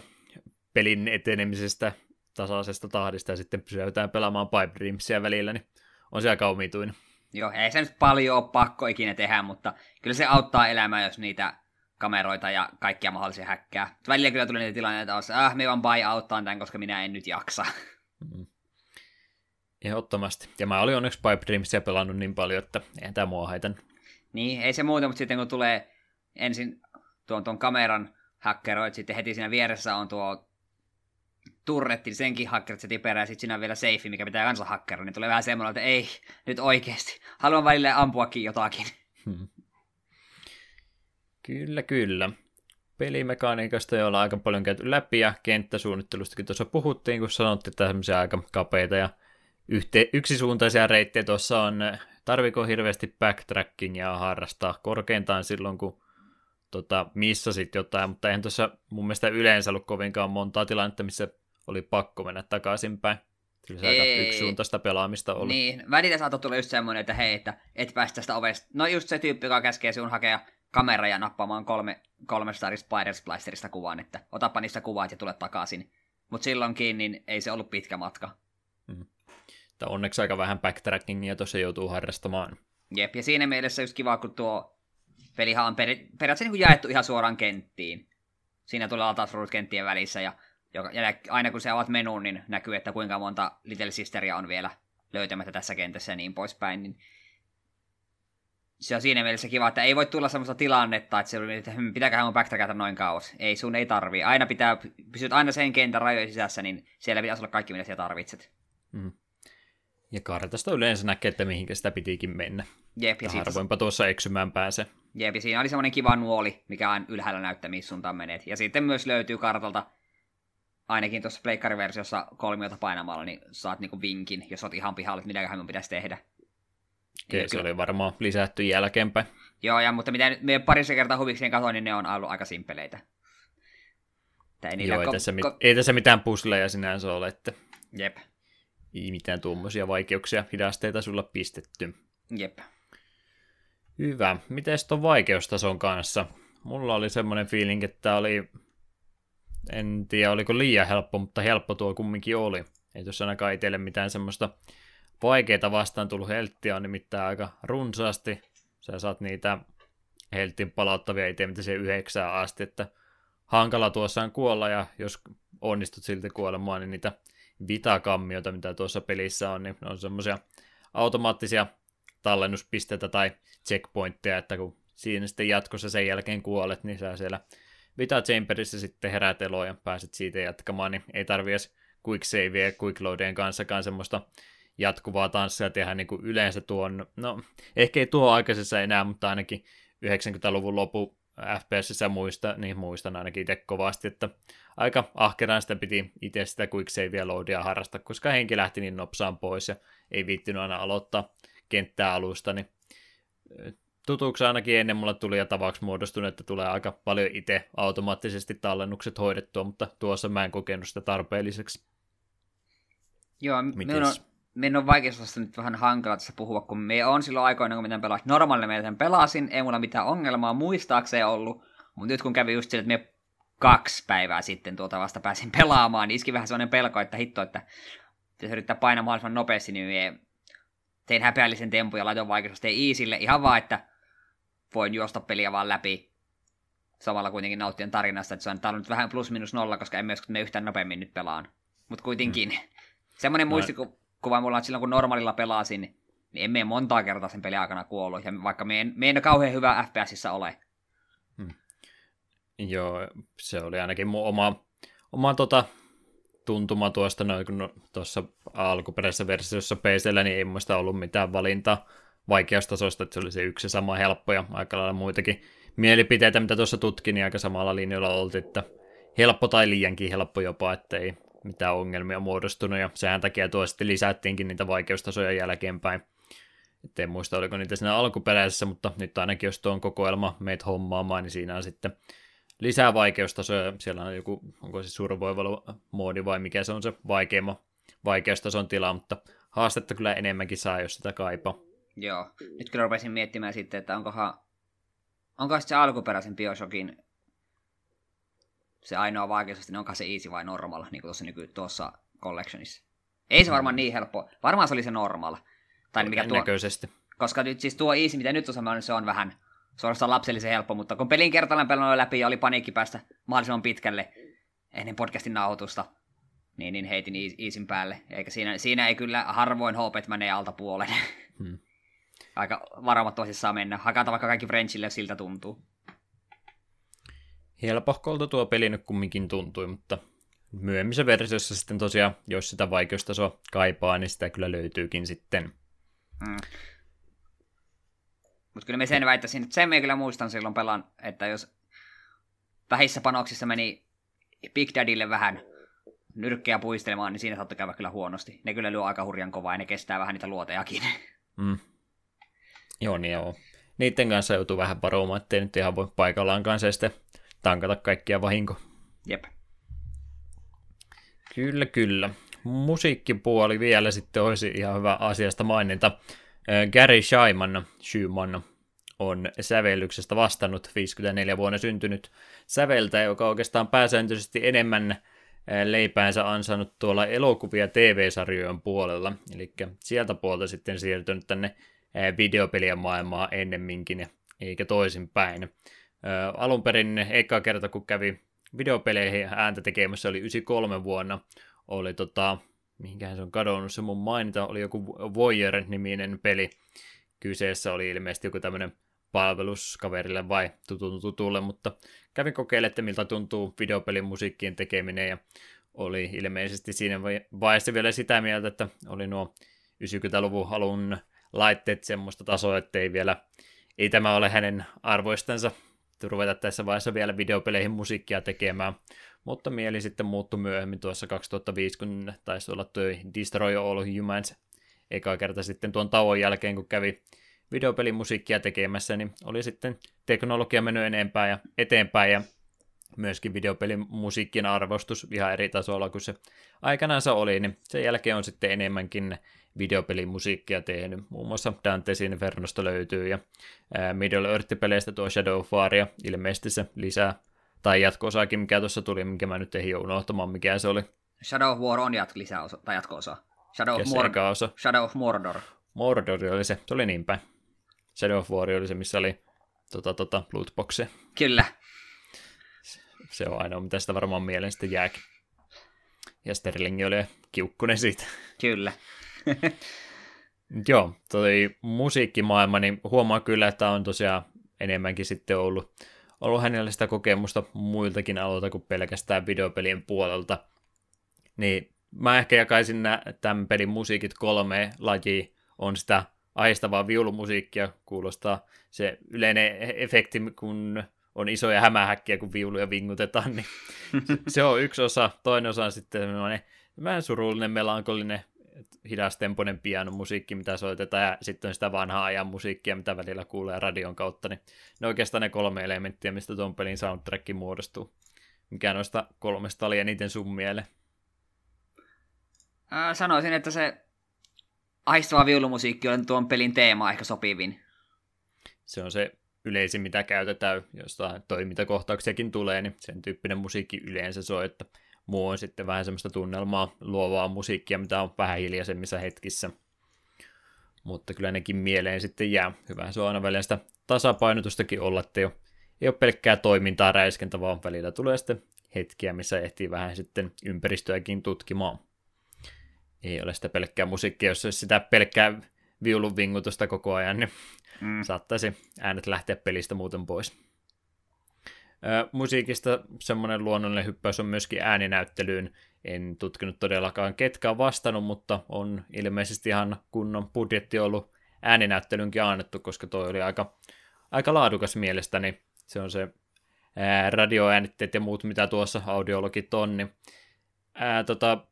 pelin etenemisestä tasaisesta tahdista ja sitten pysytään pelaamaan Pipe Dreamsia välillä, niin on se aika omituinen. Joo, ei se nyt paljon ole pakko ikinä tehdä, mutta kyllä se auttaa elämää, jos niitä kameroita ja kaikkia mahdollisia häkkää. Välillä kyllä tuli niitä tilanteita, että ah, me vaan buy outtaan tämän, koska minä en nyt jaksa. Mm. Ehdottomasti. Ja mä olin onneksi Pipe Dreamsia pelannut niin paljon, että eihän tämä mua haitan. Niin, ei se muuta, mutta sitten kun tulee ensin tuon, tuon kameran hakkeroit, sitten heti siinä vieressä on tuo turretti, senkin hakkerit tiperää, ja sitten siinä on vielä seifi, mikä pitää kanssa hakkera, niin tulee vähän semmoinen, että ei, nyt oikeasti, haluan välillä ampuakin jotakin. Hmm. Kyllä, kyllä. Pelimekaniikasta jo ollaan aika paljon käyty läpi, ja kenttäsuunnittelustakin tuossa puhuttiin, kun sanottiin, että tämmöisiä aika kapeita ja yhte, yksisuuntaisia reittejä tuossa on. Tarviko hirveästi backtrackingia harrastaa korkeintaan silloin, kun tota, missasit jotain, mutta eihän tuossa mun mielestä yleensä ollut kovinkaan montaa tilannetta, missä oli pakko mennä takaisinpäin. Kyllä se aika yksisuuntaista pelaamista oli. Niin, välillä saattoi tulla just semmoinen, että hei, että et päästä tästä ovesta. No just se tyyppi, joka käskee sinun hakea kamera ja nappaamaan kolme, kolme Star Spider Splicerista kuvan, että otapa niistä kuvat ja tule takaisin. Mutta silloinkin niin ei se ollut pitkä matka. Mm. onneksi aika vähän backtrackingia tuossa joutuu harrastamaan. Jep, ja siinä mielessä just kiva, kun tuo pelihan on per, periaatteessa niin jaettu ihan suoraan kenttiin. Siinä tulee latausruudut kenttien välissä, ja, ja aina kun se avaat menuun, niin näkyy, että kuinka monta Little Sisteria on vielä löytämättä tässä kentässä ja niin poispäin. Niin se on siinä mielessä kiva, että ei voi tulla semmoista tilannetta, että, se, että hmm, pitääköhän mun backtrackata noin kauas. Ei, sun ei tarvii. Aina pitää, pysyt aina sen kentän rajojen sisässä, niin siellä pitäisi olla kaikki, mitä siellä tarvitset. Mm. Ja kartasta yleensä näkee, että mihinkä sitä pitikin mennä. Jep, ja harvoinpa tuossa eksymään pääse. Jep, siinä oli semmoinen kiva nuoli, mikä on ylhäällä näyttää, missä suuntaan menet. Ja sitten myös löytyy kartalta, ainakin tuossa pleikkariversiossa kolmiota painamalla, niin saat niinku vinkin, jos oot ihan pihalla, että mitäköhän minun pitäisi tehdä. Okei, se oli varmaan lisätty jälkeenpäin. Joo, ja, mutta mitä me parissa kertaa huvikseen katsoin, niin ne on ollut aika simpeleitä. Ei Joo, ei, ko- tässä, mit- ko- ei tässä mitään pusleja sinänsä ole, että... Jep. Ei mitään tuommoisia vaikeuksia, hidasteita sulla pistetty. Jep. Hyvä. Miten tuon vaikeustason kanssa? Mulla oli semmoinen feeling, että oli, en tiedä oliko liian helppo, mutta helppo tuo kumminkin oli. Ei tuossa ainakaan itselle mitään semmoista vaikeita vastaan tullut helttiä on nimittäin aika runsaasti. Sä saat niitä heltin palauttavia itse, mitä se yhdeksää asti, että hankala tuossa on kuolla, ja jos onnistut silti kuolemaan, niin niitä vitakammioita, mitä tuossa pelissä on, niin ne on semmoisia automaattisia tallennuspisteitä tai checkpointteja, että kun siinä sitten jatkossa sen jälkeen kuolet, niin sä siellä Vita Chamberissa sitten herät eloon ja pääset siitä jatkamaan, niin ei tarvi edes quick savea ja quick loadien kanssakaan semmoista jatkuvaa tanssia tehdä niin kuin yleensä tuon, no ehkä ei tuo aikaisessa enää, mutta ainakin 90-luvun lopu FPSissä muista, niin muistan ainakin itse kovasti, että aika ahkeraan sitä piti itse sitä quick savea loadia harrastaa, koska henki lähti niin nopsaan pois ja ei viittinyt aina aloittaa kenttää alusta, niin tutuksi ainakin ennen mulle tuli ja tavaksi muodostunut, että tulee aika paljon itse automaattisesti tallennukset hoidettua, mutta tuossa mä en kokenut sitä tarpeelliseksi. Joo, minun on, minun on vaikea nyt vähän hankala tässä puhua, kun me on silloin aikoina, kun miten pelasin. Normaalilla meidän pelasin, ei mulla mitään ongelmaa muistaakseen ollut, mutta nyt kun kävi just sille, että me kaksi päivää sitten tuota vasta pääsin pelaamaan, niin iski vähän sellainen pelko, että hitto, että jos yrittää painaa mahdollisimman nopeasti, niin tein häpeällisen tempun ja laitoin vaikeusasteen iisille ihan vaan, että voin juosta peliä vaan läpi samalla kuitenkin nauttien tarinasta, että se on, tää on nyt vähän plus minus nolla, koska emme me yhtään nopeammin nyt pelaan. Mutta kuitenkin, mm. semmoinen no. muistikuva mulla on silloin, kun normaalilla pelasin, niin emme montaa kertaa sen pelin aikana kuollut, ja vaikka me en, me en kauhean hyvä FPSissä ole. Hmm. Joo, se oli ainakin mun oma, oma tota, tuntuma tuosta, noin kun tuossa alkuperäisessä versiossa PCllä, niin ei muista ollut mitään valintaa vaikeustasosta, että se oli se yksi sama helppo ja aika lailla muitakin mielipiteitä, mitä tuossa tutkin, niin aika samalla linjalla oltiin, että helppo tai liiankin helppo jopa, että ei mitään ongelmia muodostunut, ja sehän takia tuo sitten lisättiinkin niitä vaikeustasoja jälkeenpäin. Et en muista, oliko niitä siinä alkuperäisessä, mutta nyt ainakin jos tuon kokoelma meitä hommaamaan, niin siinä on sitten lisää vaikeustasoja. Siellä on joku, onko se survival-moodi vai mikä se on se vaikeimman vaikeustason tila, mutta haastetta kyllä enemmänkin saa, jos sitä kaipaa. Joo. Nyt kyllä rupesin miettimään sitten, että onkohan, onko se alkuperäisen Bioshockin se ainoa vaikeus, niin onko se easy vai normal, niin kuin tuossa nyky tuossa collectionissa. Ei se varmaan niin helppo. Varmaan se oli se normal. Tai mikä tuo, koska nyt siis tuo easy, mitä nyt on se on vähän suorastaan lapsellisen helppo, mutta kun pelin kertaalleen pelannut läpi ja oli paniikki päästä mahdollisimman pitkälle ennen podcastin nauhoitusta, niin, niin heitin Easin päälle. Eikä siinä, siinä ei kyllä harvoin hopet menee alta puolen. Hmm. Aika varamat tosissaan mennä. Hakata vaikka kaikki Frenchille, jos siltä tuntuu. Helpohkolta tuo peli nyt kumminkin tuntui, mutta myöhemmissä versiossa sitten tosiaan, jos sitä vaikeustasoa kaipaa, niin sitä kyllä löytyykin sitten. Hmm. Mutta kyllä me sen väittäisin, että sen me kyllä muistan silloin pelan, että jos vähissä panoksissa meni Big Daddylle vähän nyrkkejä puistelemaan, niin siinä saattoi käydä kyllä huonosti. Ne kyllä lyö aika hurjan kovaa ja ne kestää vähän niitä luotejakin. Mm. Joo, niin joo. Niiden kanssa joutuu vähän varomaan, ettei nyt ihan voi paikallaan kanssa sitten tankata kaikkia vahinko. Jep. Kyllä, kyllä. Musiikkipuoli vielä sitten olisi ihan hyvä asiasta maininta. Gary Schaiman, Schumann on sävellyksestä vastannut 54 vuonna syntynyt säveltäjä, joka oikeastaan pääsääntöisesti enemmän leipäänsä ansainnut tuolla elokuvia TV-sarjojen puolella, eli sieltä puolta sitten siirtynyt tänne videopelien maailmaa ennemminkin, eikä toisinpäin. Alun perin eka kerta, kun kävi videopeleihin ääntä tekemässä, oli 93 vuonna, oli tota, mihinkähän se on kadonnut. Se mun mainita, oli joku Voyager-niminen peli. Kyseessä oli ilmeisesti joku tämmöinen palveluskaverille vai tutun tutulle, mutta kävin kokeilemaan, että miltä tuntuu videopelin musiikkien tekeminen ja oli ilmeisesti siinä vaiheessa vielä sitä mieltä, että oli nuo 90-luvun alun laitteet semmoista tasoa, että ei vielä, ei tämä ole hänen arvoistansa. Ruveta tässä vaiheessa vielä videopeleihin musiikkia tekemään, mutta mieli sitten muuttui myöhemmin tuossa 2005, kun taisi olla tuo Destroy All Humans eka kerta sitten tuon tauon jälkeen, kun kävi videopelimusiikkia tekemässä, niin oli sitten teknologia mennyt enempää ja eteenpäin ja myöskin videopelin musiikkien arvostus ihan eri tasolla kuin se aikanaan se oli, niin sen jälkeen on sitten enemmänkin videopelimusiikkia tehnyt. Muun muassa Dante's Infernosta löytyy ja Middle Earth-peleistä tuo Shadow of War ja ilmeisesti se lisää tai jatko-osaakin, mikä tuossa tuli, minkä mä nyt ehdin unohtamaan, mikä se oli. Shadow of War on jat- lisäosa, tai jatko-osa. Shadow of, Mor- osa. Shadow of Mordor. Mordor oli se, se oli niin päin. Shadow of War oli se, missä oli tota, tota, lootboxe. Kyllä. Se on ainoa, mitä sitä varmaan mieleen sitten jääkin. Ja Sterling oli kiukkunen siitä. Kyllä. Joo, toi musiikkimaailma, niin huomaa kyllä, että on tosiaan enemmänkin sitten ollut, ollut hänellä sitä kokemusta muiltakin aloilta kuin pelkästään videopelien puolelta. Niin mä ehkä jakaisin nämä, tämän pelin musiikit kolme lajia. On sitä aistavaa viulumusiikkia, kuulostaa se yleinen efekti, kun on isoja hämähäkkiä, kun viuluja vingutetaan, niin se on yksi osa. Toinen osa on sitten vähän surullinen, melankolinen, hidastempoinen pianomusiikki, mitä soitetaan, ja sitten on sitä vanhaa ajan musiikkia, mitä välillä kuulee radion kautta, niin ne oikeastaan ne kolme elementtiä, mistä tuon pelin soundtrack muodostuu. Mikä noista kolmesta oli eniten sun miele? sanoisin, että se aistava viulumusiikki on tuon pelin teema ehkä sopivin. Se on se yleisin, mitä käytetään, josta toimintakohtauksiakin tulee, niin sen tyyppinen musiikki yleensä soi, että muu on sitten vähän semmoista tunnelmaa luovaa musiikkia, mitä on vähän hiljaisemmissa hetkissä. Mutta kyllä nekin mieleen sitten jää. Hyvä se on aina välillä sitä tasapainotustakin olla, että ei ole, ei ole pelkkää toimintaa räiskentä, vaan välillä tulee sitten hetkiä, missä ehtii vähän sitten ympäristöäkin tutkimaan. Ei ole sitä pelkkää musiikkia, jos olisi sitä pelkkää viulun vingutusta koko ajan, niin mm. saattaisi äänet lähteä pelistä muuten pois. Musiikista semmoinen luonnollinen hyppäys on myöskin ääninäyttelyyn. En tutkinut todellakaan ketkä on vastannut, mutta on ilmeisesti ihan kunnon budjetti ollut ääninäyttelyynkin annettu, koska toi oli aika, aika laadukas mielestäni. Se on se radioäänitteet ja muut, mitä tuossa audiologit on, niin ää, tota,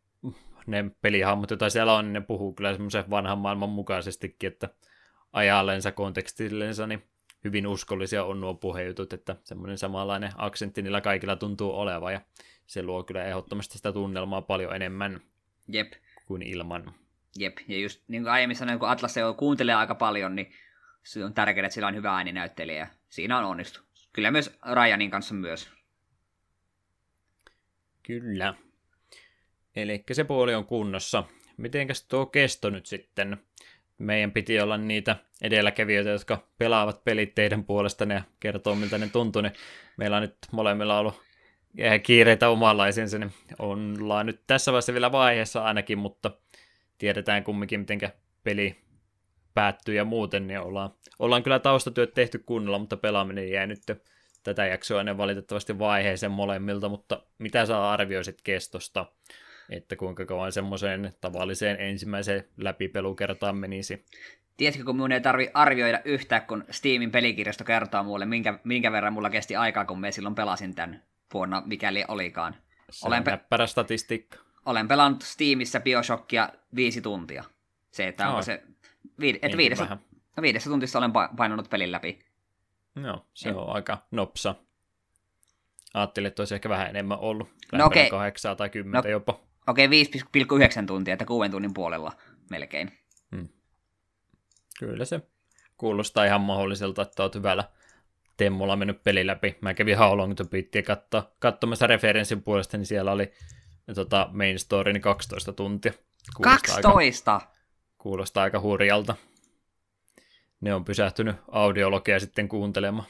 ne pelihahmot, joita siellä on, niin ne puhuu kyllä semmoisen vanhan maailman mukaisestikin, että ajallensa, kontekstillensa, niin hyvin uskollisia on nuo puhejutut, että semmoinen samanlainen aksentti niillä kaikilla tuntuu olevan, ja se luo kyllä ehdottomasti sitä tunnelmaa paljon enemmän Jep. kuin ilman. Jep, ja just niin kuin aiemmin sanoin, kun Atlas jo kuuntelee aika paljon, niin se on tärkeää, että sillä on hyvä ääninäyttelijä, ja siinä on onnistu. Kyllä myös Ryanin kanssa myös. Kyllä. Eli se puoli on kunnossa. Mitenkäs tuo kesto nyt sitten? Meidän piti olla niitä edelläkävijöitä, jotka pelaavat pelit teidän puolesta ja kertoo, miltä ne tuntuu. Niin meillä on nyt molemmilla ollut kiireitä omanlaisensa, niin ollaan nyt tässä vaiheessa vielä vaiheessa ainakin, mutta tiedetään kumminkin, miten peli päättyy ja muuten, niin ollaan, ollaan kyllä taustatyöt tehty kunnolla, mutta pelaaminen jäi nyt tätä jaksoa ennen valitettavasti vaiheeseen molemmilta, mutta mitä sä arvioisit kestosta, että kuinka kauan semmoiseen tavalliseen ensimmäiseen läpipelukertaan menisi? Tiedätkö, kun minun ei tarvi arvioida yhtään, kun Steamin pelikirjasto kertoo mulle, minkä, minkä verran mulla kesti aikaa, kun me silloin pelasin tämän vuonna, mikäli olikaan. Se olen, pe- statistiikka. olen pelannut Steamissa Bioshockia viisi tuntia. Se, että onko se... Viid, että viidessä, no viidessä tuntissa olen painanut pelin läpi. Joo, se en... on aika nopsa. Ajattelin, että olisi ehkä vähän enemmän ollut. No okei. Okay. 8 tai 10 no, jopa. Okei, okay, 5,9 tuntia, että 6 tunnin puolella melkein. Hmm. Kyllä se kuulostaa ihan mahdolliselta, että olet hyvällä temmolla mennyt peli läpi. Mä kävin How Long to Beatia katso, katsomassa referenssin puolesta, niin siellä oli tota, main story niin 12 tuntia. Kuulostaa 12? Aika, kuulostaa aika hurjalta. Ne on pysähtynyt audiologia sitten kuuntelemaan.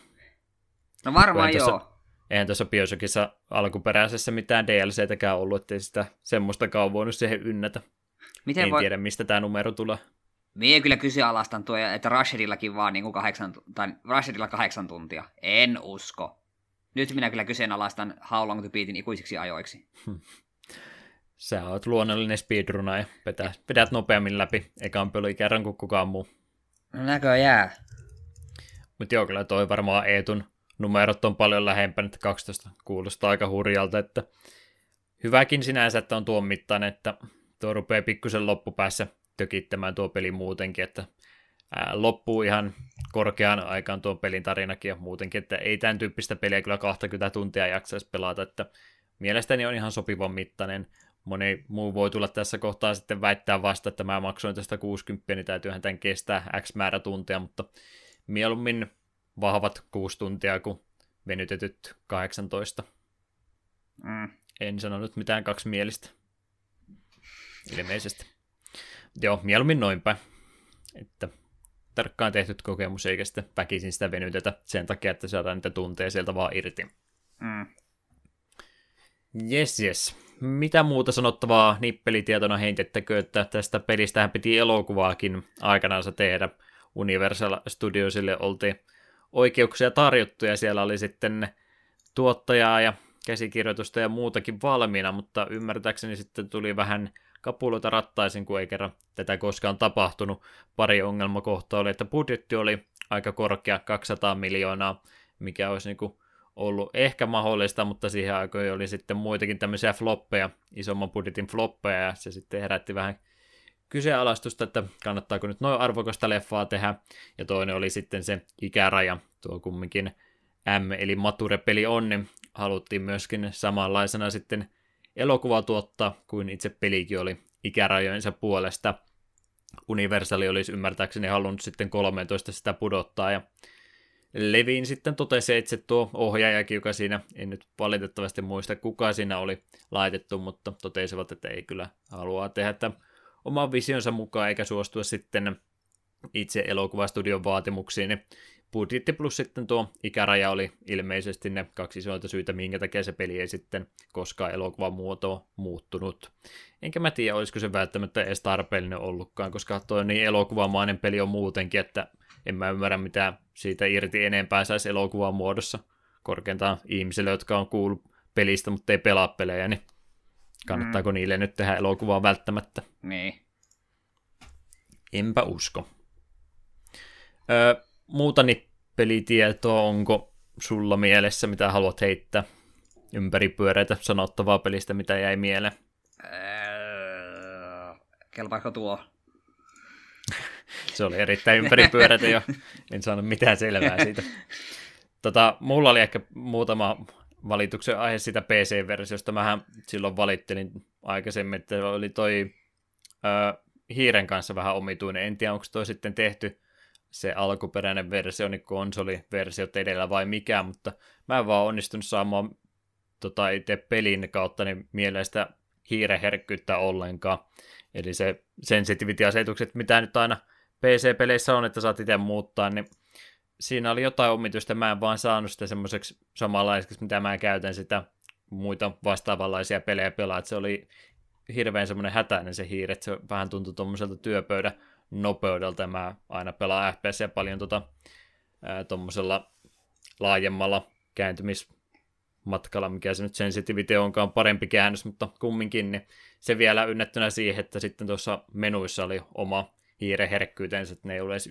No varmaan joo. Eihän tuossa Bioshockissa alkuperäisessä mitään DLCtäkään ollut, ettei sitä semmoista voinut siihen ynnätä. Miten en voi... tiedä, mistä tämä numero tulee. Mie kyllä kyseenalaistan tuo, että Rusherillakin vaan niin kuin kahdeksan, tai Rusherilla kahdeksan tuntia. En usko. Nyt minä kyllä kyseenalaistan How Long to Beatin ikuisiksi ajoiksi. Sä oot luonnollinen speedruna ja vedät, vedät nopeammin läpi ekan kerran kuin kukaan muu. No näköjään. Mutta joo, kyllä toi varmaan Eetun numerot on paljon lähempänä, että 12 kuulostaa aika hurjalta, että hyväkin sinänsä, että on tuon mittainen, että tuo rupeaa pikkusen loppupäässä tökittämään tuo peli muutenkin, että loppuu ihan korkean aikaan tuon pelin tarinakin ja muutenkin, että ei tämän tyyppistä peliä kyllä 20 tuntia jaksaisi pelata, että mielestäni on ihan sopivan mittainen. Moni muu voi tulla tässä kohtaa sitten väittää vasta, että mä maksoin tästä 60, niin täytyyhän tämän kestää X määrä tuntia, mutta mieluummin vahvat 6 tuntia kuin venytetyt 18. Mm. En sanonut mitään kaksimielistä. Ilmeisesti. Joo, mieluummin noinpä. Että tarkkaan tehty kokemus, eikä sitten väkisin sitä venytetä sen takia, että saadaan niitä tunteja sieltä vaan irti. Mm. Yes, yes. Mitä muuta sanottavaa nippelitietona heitettekö, että tästä pelistähän piti elokuvaakin aikanaan tehdä. Universal Studiosille oltiin oikeuksia tarjottu ja siellä oli sitten tuottajaa ja käsikirjoitusta ja muutakin valmiina, mutta ymmärtääkseni sitten tuli vähän kapuloita rattaisin, kun ei kerran tätä koskaan tapahtunut. Pari ongelmakohtaa oli, että budjetti oli aika korkea, 200 miljoonaa, mikä olisi niin kuin ollut ehkä mahdollista, mutta siihen aikoihin oli sitten muitakin tämmöisiä floppeja, isomman budjetin floppeja, ja se sitten herätti vähän kyseenalaistusta, että kannattaako nyt noin arvokasta leffaa tehdä, ja toinen oli sitten se ikäraja, tuo kumminkin M, eli Mature-peli on, niin haluttiin myöskin samanlaisena sitten elokuva tuottaa kuin itse pelikin oli ikärajojensa puolesta. Universali olisi ymmärtääkseni halunnut sitten 13 sitä pudottaa, ja Levin sitten totesi itse tuo ohjaajakin, joka siinä, en nyt valitettavasti muista kuka siinä oli laitettu, mutta totesivat, että ei kyllä halua tehdä että oman visionsa mukaan eikä suostua sitten itse elokuvastudion vaatimuksiin, niin budjetti plus sitten tuo ikäraja oli ilmeisesti ne kaksi isointa syytä, minkä takia se peli ei sitten koskaan elokuvan muotoa muuttunut. Enkä mä tiedä, olisiko se välttämättä edes tarpeellinen ollutkaan, koska tuo niin elokuvamainen peli on muutenkin, että en mä ymmärrä, mitä siitä irti enempää saisi elokuvan muodossa. Korkeintaan ihmisille, jotka on kuullut pelistä, mutta ei pelaa pelejä, niin kannattaako mm. niille nyt tehdä elokuvaa välttämättä? Niin. Enpä usko. Öö, muuta pelitietoa onko sulla mielessä, mitä haluat heittää ympäripyöreitä sanottavaa pelistä, mitä jäi mieleen? kelpaako tuo? Se oli erittäin ympäripyörätä jo, en saanut mitään selvää siitä. Tota, mulla oli ehkä muutama valituksen aihe sitä PC-versiosta. Mähän silloin valittelin aikaisemmin, että oli toi ö, hiiren kanssa vähän omituinen. En tiedä, onko toi sitten tehty se alkuperäinen versio, niin konsoliversiot edellä vai mikä, mutta mä en vaan onnistunut saamaan tota, itse pelin kautta niin mielestä hiireherkkyyttä ollenkaan. Eli se sensitivity-asetukset, mitä nyt aina PC-peleissä on, että saat itse muuttaa, niin siinä oli jotain omituista, mä en vaan saanut sitä semmoiseksi samanlaiseksi, mitä mä käytän sitä muita vastaavanlaisia pelejä pelaa, että se oli hirveän semmoinen hätäinen se hiiri, että se vähän tuntui tuommoiselta työpöydän nopeudelta, mä aina pelaan FPS paljon tota, tuommoisella laajemmalla kääntymismatkalla, mikä se nyt sensitivity onkaan parempi käännös, mutta kumminkin, niin se vielä ynnättynä siihen, että sitten tuossa menuissa oli oma hiireherkkyytensä, että ne ei ole edes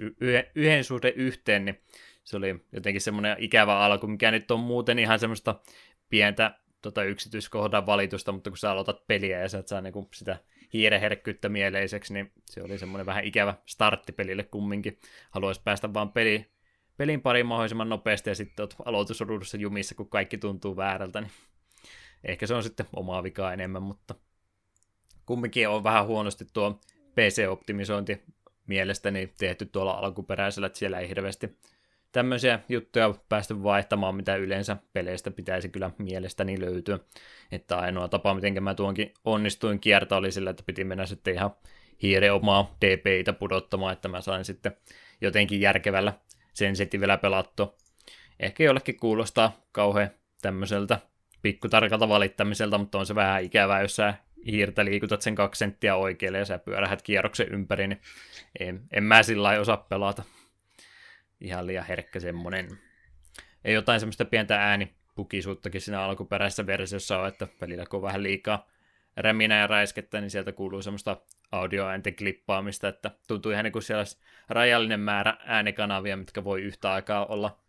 yhden suhde yhteen, niin se oli jotenkin semmoinen ikävä alku, mikä nyt on muuten ihan semmoista pientä tota, yksityiskohdan valitusta, mutta kun sä aloitat peliä ja sä et saa niinku sitä hiireherkkyyttä mieleiseksi, niin se oli semmoinen vähän ikävä startti pelille kumminkin. Haluaisi päästä vaan peli, pelin pariin mahdollisimman nopeasti ja sitten oot aloitusruudussa jumissa, kun kaikki tuntuu väärältä, niin ehkä se on sitten omaa vikaa enemmän, mutta kumminkin on vähän huonosti tuo PC-optimisointi mielestäni tehty tuolla alkuperäisellä, että siellä ei hirveästi tämmöisiä juttuja päästy vaihtamaan, mitä yleensä peleistä pitäisi kyllä mielestäni löytyä. Että ainoa tapa, miten mä tuonkin onnistuin kiertää, oli sillä, että piti mennä sitten ihan hiire omaa DPitä pudottamaan, että mä sain sitten jotenkin järkevällä sensitivellä pelattua. Ehkä jollekin kuulostaa kauhean tämmöiseltä pikkutarkalta valittamiselta, mutta on se vähän ikävää, jos sä hiirtä liikutat sen kaksi senttiä oikealle ja sä pyörähät kierroksen ympäri, niin en, en mä sillä osaa pelata. Ihan liian herkkä semmonen. Ei jotain semmoista pientä äänipukisuuttakin siinä alkuperäisessä versiossa on, että välillä kun on vähän liikaa räminä ja räiskettä, niin sieltä kuuluu semmoista audioäänten klippaamista, että tuntuu ihan niin kuin siellä olisi rajallinen määrä äänikanavia, mitkä voi yhtä aikaa olla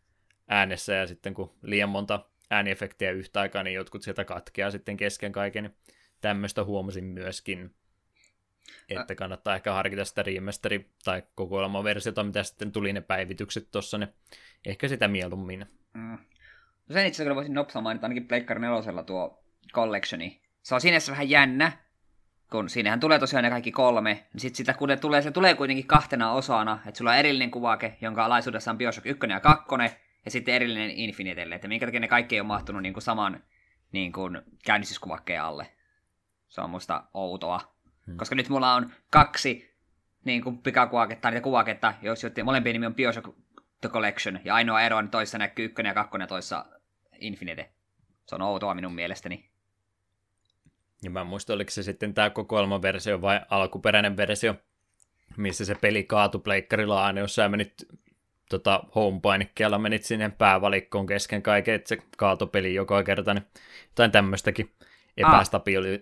äänessä, ja sitten kun liian monta ääniefektiä yhtä aikaa, niin jotkut sieltä katkeaa sitten kesken kaiken, niin tämmöistä huomasin myöskin, että kannattaa ehkä harkita sitä remasteri- tai kokoelmaversiota, mitä sitten tuli ne päivitykset tuossa, niin ehkä sitä mieluummin. Mm. No sen itse kyllä voisin nopsaa mainita ainakin Pleikkari nelosella tuo collectioni. Se on sinänsä vähän jännä, kun siinähän tulee tosiaan ne kaikki kolme, niin sit sitä kun tulee, se tulee kuitenkin kahtena osana, että sulla on erillinen kuvake, jonka alaisuudessa on Bioshock 1 ja 2, ja sitten erillinen Infinitelle, että minkä takia ne kaikki ei ole mahtunut niin kuin saman niin kuin käynnistyskuvakkeen alle. Se on musta outoa. Hmm. Koska nyt mulla on kaksi niin kuin pikakuvaketta, niitä kuvaketta, jos molempien nimi on Bioshock The Collection, ja ainoa ero on toissa näkyy ykkönen ja kakkonen ja toissa Infinite. Se on outoa minun mielestäni. Ja mä muistan, oliko se sitten tämä kokoelmaversio vai alkuperäinen versio, missä se peli kaatu pleikkarilla aina, jos sä menit tota, home-painikkeella menit sinne päävalikkoon kesken kaiken, että se kaatopeli joka kerta, niin jotain tämmöistäkin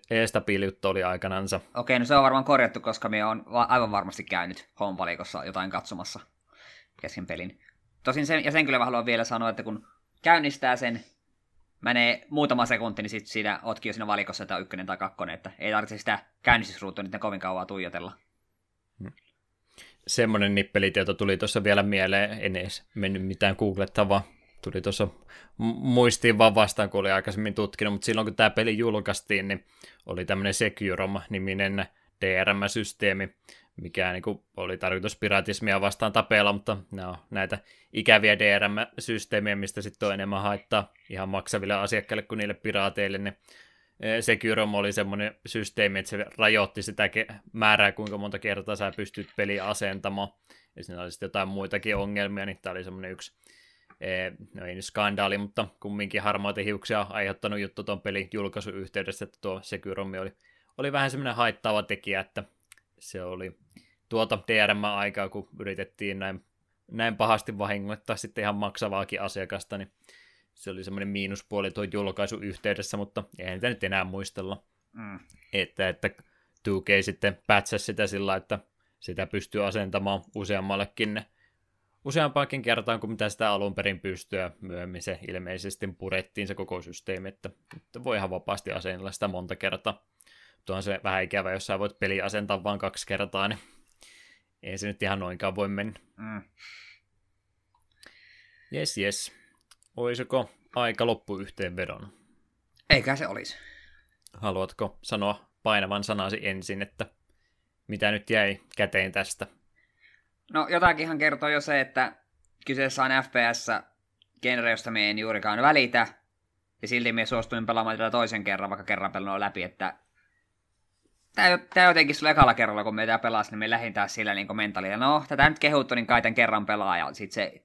epästabiiliutta oli aikanansa. Okei, no se on varmaan korjattu, koska me on aivan varmasti käynyt home-valikossa jotain katsomassa kesken pelin. Tosin sen, ja sen kyllä haluan vielä sanoa, että kun käynnistää sen, menee muutama sekunti, niin sitten siinä otkin jo siinä valikossa, että on ykkönen tai kakkonen, että ei tarvitse sitä käynnistysruutua niiden kovin kauan tuijotella. Hmm. Semmoinen nippelitieto tuli tuossa vielä mieleen, en edes mennyt mitään googlettavaa, tuli tuossa muistiin vaan vastaan, kun oli aikaisemmin tutkinut, mutta silloin kun tämä peli julkaistiin, niin oli tämmöinen Securom-niminen DRM-systeemi, mikä niin kuin, oli tarkoitus piratismia vastaan tapella, mutta ne on näitä ikäviä DRM-systeemiä, mistä sitten on enemmän haittaa ihan maksaville asiakkaille kuin niille piraateille, niin e, Securom oli semmoinen systeemi, että se rajoitti sitä määrää, kuinka monta kertaa sä pystyt peliä asentamaan. Ja siinä oli sitten jotain muitakin ongelmia, niin tämä oli semmoinen yksi no ei nyt skandaali, mutta kumminkin harmaita hiuksia aiheuttanut juttu tuon pelin julkaisun yhteydessä, että tuo Securomi oli, oli vähän semmoinen haittaava tekijä, että se oli tuota DRM-aikaa, kun yritettiin näin, näin pahasti vahingoittaa sitten ihan maksavaakin asiakasta, niin se oli semmoinen miinuspuoli tuon julkaisun yhteydessä, mutta eihän niitä nyt enää muistella. Mm. Että, että 2K sitten pätsäsi sitä sillä, että sitä pystyy asentamaan useammallekin ne useampaakin kertaan kuin mitä sitä alun perin pystyä. Myöhemmin se ilmeisesti purettiin se koko systeemi, että, että voi ihan vapaasti asennella sitä monta kertaa. Mutta on se vähän ikävä, jos sä voit peli asentaa vain kaksi kertaa, niin ei se nyt ihan noinkaan voi mennä. Mm. Jes, jes. Olisiko aika loppuyhteenvedon? Eikä se olisi. Haluatko sanoa painavan sanasi ensin, että mitä nyt jäi käteen tästä? No jotakinhan kertoo jo se, että kyseessä on FPS, genre, josta me en juurikaan välitä, ja silti me suostuin pelaamaan tätä toisen kerran, vaikka kerran pelannut läpi, että tämä jotenkin sulla ekalla kerralla, kun me tämä pelasi, niin me lähdin sillä niin mentaalia. No, tätä nyt kehuttu, niin kai tämän kerran pelaa, ja se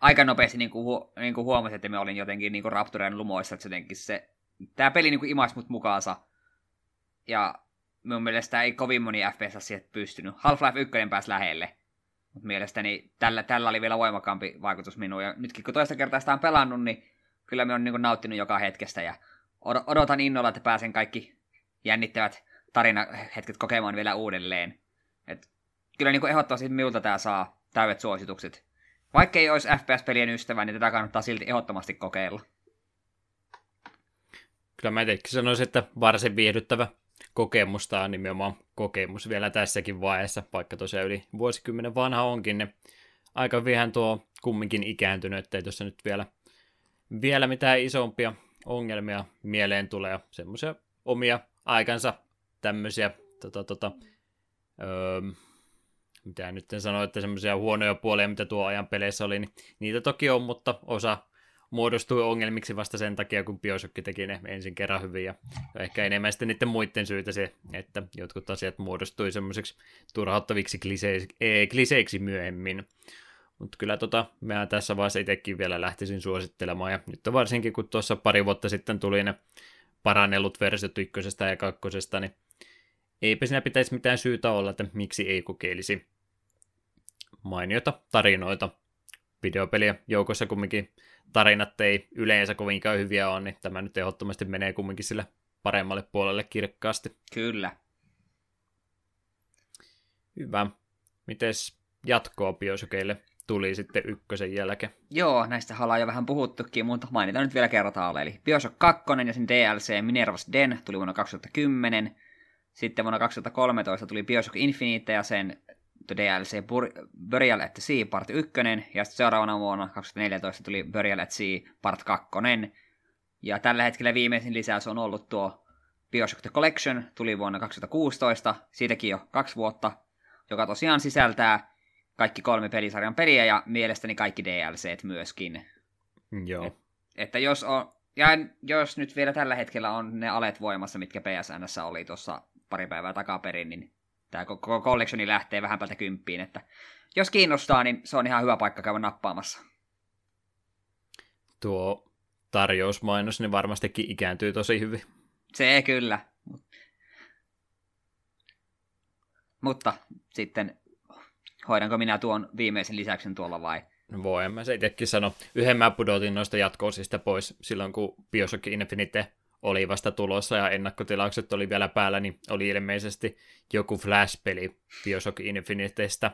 aika nopeasti niin kuin, hu, niin kuin että me olin jotenkin niin Raptoren lumoissa, että jotenkin se, tämä peli niin kuin imaisi mut mukaansa. Ja mun mielestä ei kovin moni FPS siihen pystynyt. Half-Life 1 pääsi lähelle. Mutta mielestäni tällä, tällä oli vielä voimakkaampi vaikutus minuun. Ja nytkin kun toista kertaa sitä on pelannut, niin kyllä me on niin nauttinut joka hetkestä. Ja odotan innolla, että pääsen kaikki jännittävät tarinahetket kokemaan vielä uudelleen. Et kyllä niin ehdottomasti minulta tämä saa täydet suositukset. Vaikka ei olisi FPS-pelien ystävä, niin tätä kannattaa silti ehdottomasti kokeilla. Kyllä mä itsekin sanoisin, että varsin viihdyttävä kokemusta on nimenomaan kokemus vielä tässäkin vaiheessa, vaikka tosiaan yli vuosikymmenen vanha onkin, niin aika vähän tuo kumminkin ikääntynyt, ettei tuossa nyt vielä, vielä mitään isompia ongelmia mieleen tule ja semmoisia omia aikansa tämmöisiä tota, tota, öö, mitä nyt en sano, että semmoisia huonoja puolia, mitä tuo ajan peleissä oli, niin niitä toki on, mutta osa muodostui ongelmiksi vasta sen takia, kun Bioshock teki ne ensin kerran hyvin, ja ehkä enemmän sitten niiden muiden syytä se, että jotkut asiat muodostui semmoiseksi turhauttaviksi kliseiksi myöhemmin. Mutta kyllä tota, mä tässä vaiheessa itsekin vielä lähtisin suosittelemaan, ja nyt varsinkin kun tuossa pari vuotta sitten tuli ne parannellut versiot ykkösestä ja kakkosesta, niin eipä siinä pitäisi mitään syytä olla, että miksi ei kokeilisi mainiota tarinoita. Videopeliä joukossa kumminkin tarinat ei yleensä kovinkaan hyviä ole, niin tämä nyt ehdottomasti menee kumminkin sille paremmalle puolelle kirkkaasti. Kyllä. Hyvä. Mites jatkoa Biosokeille tuli sitten ykkösen jälkeen? Joo, näistä ollaan jo vähän puhuttukin, mutta mainitaan nyt vielä kertaan. Eli Bioshock 2 ja sen DLC Minerva's Den tuli vuonna 2010. Sitten vuonna 2013 tuli Bioshock Infinite ja sen DLC Burial at Sea Part 1, ja sitten seuraavana vuonna 2014 tuli Burial at Sea Part 2. Ja tällä hetkellä viimeisin lisäys on ollut tuo Bioshock The Collection, tuli vuonna 2016, siitäkin jo kaksi vuotta, joka tosiaan sisältää kaikki kolme pelisarjan peliä ja mielestäni kaikki DLCt myöskin. Joo. Et, että jos on, ja jos nyt vielä tällä hetkellä on ne alet voimassa, mitkä PSNssä oli tuossa pari päivää takaperin, niin tämä koko collectioni lähtee vähän päältä kymppiin, että jos kiinnostaa, niin se on ihan hyvä paikka käydä nappaamassa. Tuo tarjousmainos niin varmastikin ikääntyy tosi hyvin. Se kyllä. Mutta sitten hoidanko minä tuon viimeisen lisäksen tuolla vai? Voin mä se itsekin sano. Yhden mä pudotin noista jatkoosista pois silloin, kun Bioshock Infinite oli vasta tulossa ja ennakkotilaukset oli vielä päällä, niin oli ilmeisesti joku Flash-peli Bioshock Infinitestä,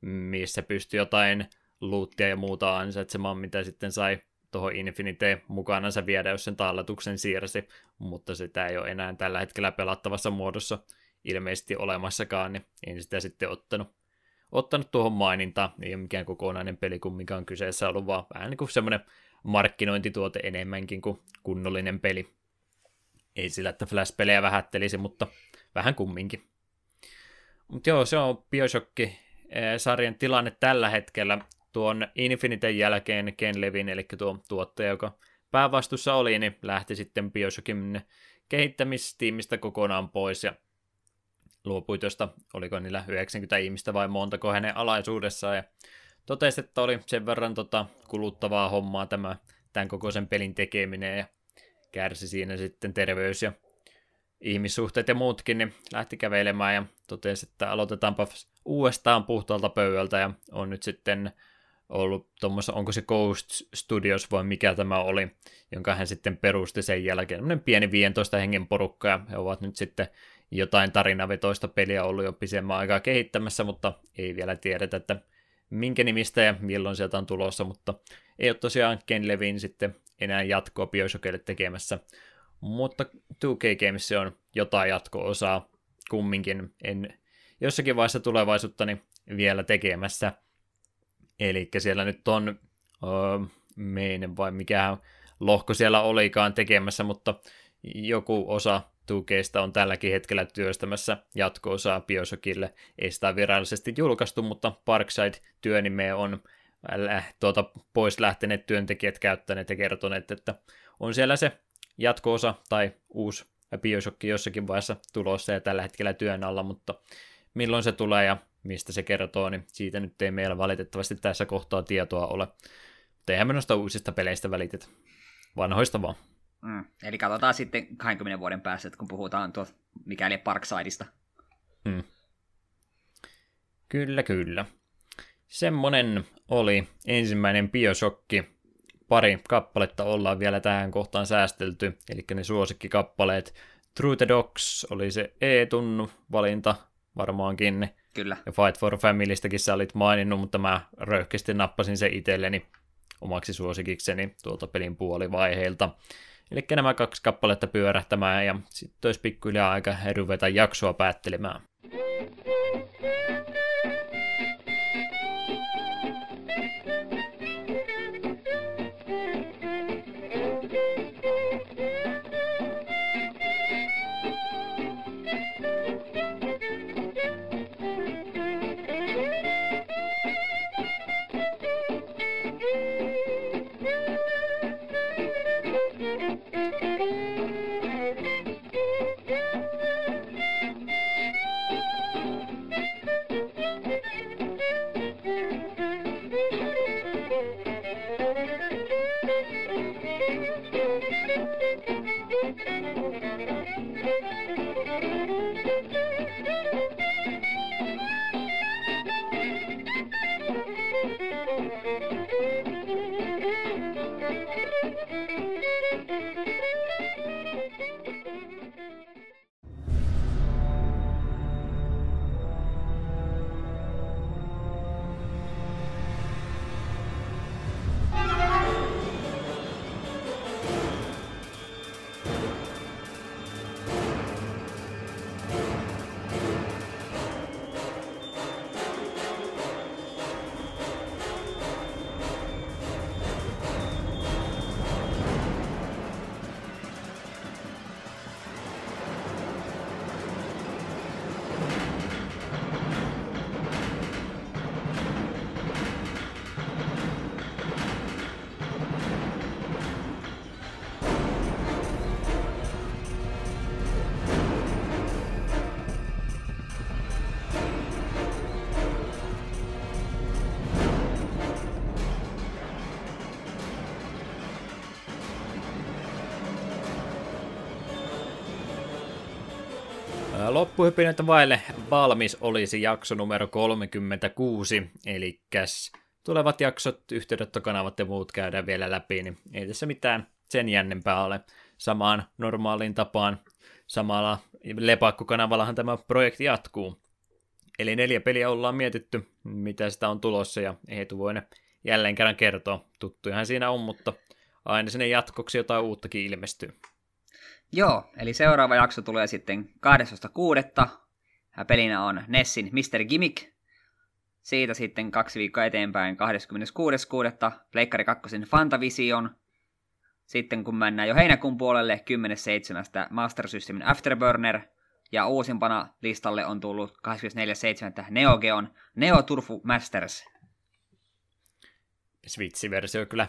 missä pystyi jotain luuttia ja muuta ansaitsemaan, mitä sitten sai tuohon Infinite mukanansa viedä, jos sen talletuksen siirsi, mutta sitä ei ole enää tällä hetkellä pelattavassa muodossa ilmeisesti olemassakaan, niin en sitä sitten ottanut, ottanut tuohon mainintaan. Ei ole mikään kokonainen peli, on kyseessä ollut, vaan vähän niin kuin semmoinen markkinointituote enemmänkin kuin kunnollinen peli ei sillä, että Flash-pelejä vähättelisi, mutta vähän kumminkin. Mutta joo, se on Bioshock-sarjan tilanne tällä hetkellä. Tuon Infiniten jälkeen Ken Levin, eli tuo tuottaja, joka päävastuussa oli, niin lähti sitten Bioshockin kehittämistiimistä kokonaan pois ja luopui tuosta, oliko niillä 90 ihmistä vai montako hänen alaisuudessaan ja totesi, että oli sen verran tota, kuluttavaa hommaa tämä tämän kokoisen pelin tekeminen ja kärsi siinä sitten terveys ja ihmissuhteet ja muutkin, niin lähti kävelemään ja totesi, että aloitetaanpa uudestaan puhtaalta pöydältä ja on nyt sitten ollut tuommoissa, onko se Ghost Studios vai mikä tämä oli, jonka hän sitten perusti sen jälkeen. Tämmöinen pieni 15 hengen porukka ja he ovat nyt sitten jotain tarinavetoista peliä ollut jo pisemmän aikaa kehittämässä, mutta ei vielä tiedetä, että minkä nimistä ja milloin sieltä on tulossa, mutta ei ole tosiaan Ken Levin sitten enää jatkoa Bioshockille tekemässä, Mutta 2K Games on jotain jatko-osaa kumminkin. En jossakin vaiheessa tulevaisuuttani vielä tekemässä. Eli siellä nyt on öö, meinen vai mikä lohko siellä olikaan tekemässä, mutta joku osa 2 on tälläkin hetkellä työstämässä jatko-osaa Bioshockille. Ei sitä virallisesti julkaistu, mutta Parkside-työnimeä on tuota, pois lähteneet työntekijät käyttäneet ja kertoneet, että on siellä se jatko-osa tai uusi Bioshock jossakin vaiheessa tulossa ja tällä hetkellä työn alla, mutta milloin se tulee ja mistä se kertoo, niin siitä nyt ei meillä valitettavasti tässä kohtaa tietoa ole. Mutta me noista uusista peleistä välitetä. Vanhoista vaan. Mm. Eli katsotaan sitten 20 vuoden päästä, että kun puhutaan tuo mikäli Parksideista. Mm. Kyllä, kyllä. Semmonen oli ensimmäinen Bioshokki. Pari kappaletta ollaan vielä tähän kohtaan säästelty, eli ne suosikkikappaleet. True the Dogs oli se E-tunnu valinta varmaankin. Kyllä. Ja Fight for Familystäkin sä olit maininnut, mutta mä röyhkeästi nappasin se itselleni omaksi suosikikseni tuolta pelin puolivaiheilta. Eli nämä kaksi kappaletta pyörähtämään ja sitten olisi pikkuhiljaa aika ruveta jaksoa päättelemään. Loppuhypinöitä vaille valmis olisi jakso numero 36, eli tulevat jaksot, yhteydenottokanavat ja muut käydään vielä läpi, niin ei tässä mitään sen jännempää ole. Samaan normaaliin tapaan, samalla lepakkokanavallahan tämä projekti jatkuu. Eli neljä peliä ollaan mietitty, mitä sitä on tulossa, ja Eetu voi ne jälleen kerran kertoa. Tuttujahan siinä on, mutta aina sinne jatkoksi jotain uuttakin ilmestyy. Joo, eli seuraava jakso tulee sitten 12.6. Pelinä on Nessin Mr. Gimmick. Siitä sitten kaksi viikkoa eteenpäin 26.6. Pleikkari 2 Fantavision. Sitten kun mennään jo heinäkuun puolelle 10.7. Master Systemin Afterburner. Ja uusimpana listalle on tullut 24.7. Neo Geon Neo Turfu Masters. Switch-versio kyllä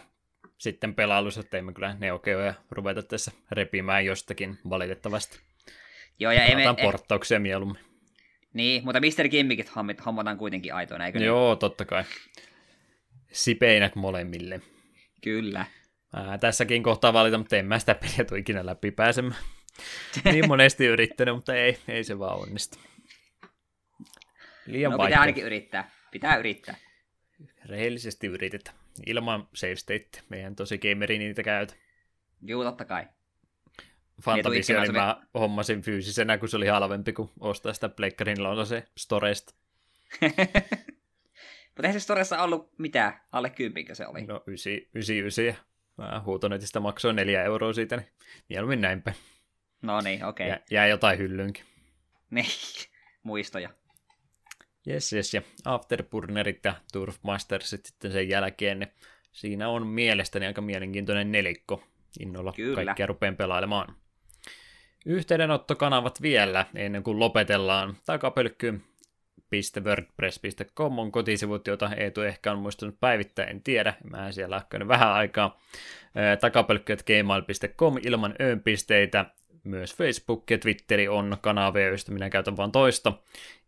sitten pelailussa, että emme kyllä neokeoja ruveta tässä repimään jostakin valitettavasti. Joo, ja emme... porttauksia mieluummin. Niin, mutta Mr. Gimmikit hommataan kuitenkin aitoina, eikö niin? Joo, totta kai. Sipeinä molemmille. Kyllä. Mä tässäkin kohtaa valita, mutta en mä sitä peliä tule ikinä läpi pääsemään. niin monesti yrittänyt, mutta ei, ei se vaan onnistu. Liian no, pitää ainakin yrittää. Pitää yrittää. Rehellisesti yritetään ilman save state. Meidän tosi gameri niitä käytä. Joo, totta kai. Fantavision niin mä hommasin fyysisenä, kun se oli halvempi kuin ostaa sitä Pleikkarin se Storesta. Mutta eihän se Storessa ollut mitään, alle kympinkö se oli? No 99. Mä huutonetista maksoi neljä euroa siitä, niin mieluummin näinpä. No niin, okei. Okay. Jää, jää jotain hyllynkin. Niin, muistoja. Yes, yes, ja Afterburnerit ja Turfmastersit sitten sen jälkeen, niin siinä on mielestäni aika mielenkiintoinen nelikko. Innolla Kyllä. kaikkia rupean pelailemaan. Yhteydenottokanavat vielä ennen kuin lopetellaan. Takapölkky.wordpress.com on kotisivut, joita Eetu ehkä on muistunut päivittää, en tiedä. Mä siellä käynyt vähän aikaa. Takapölkky.gmail.com ilman öönpisteitä. Myös Facebook ja Twitteri on kanavia, joista minä käytän vain toista.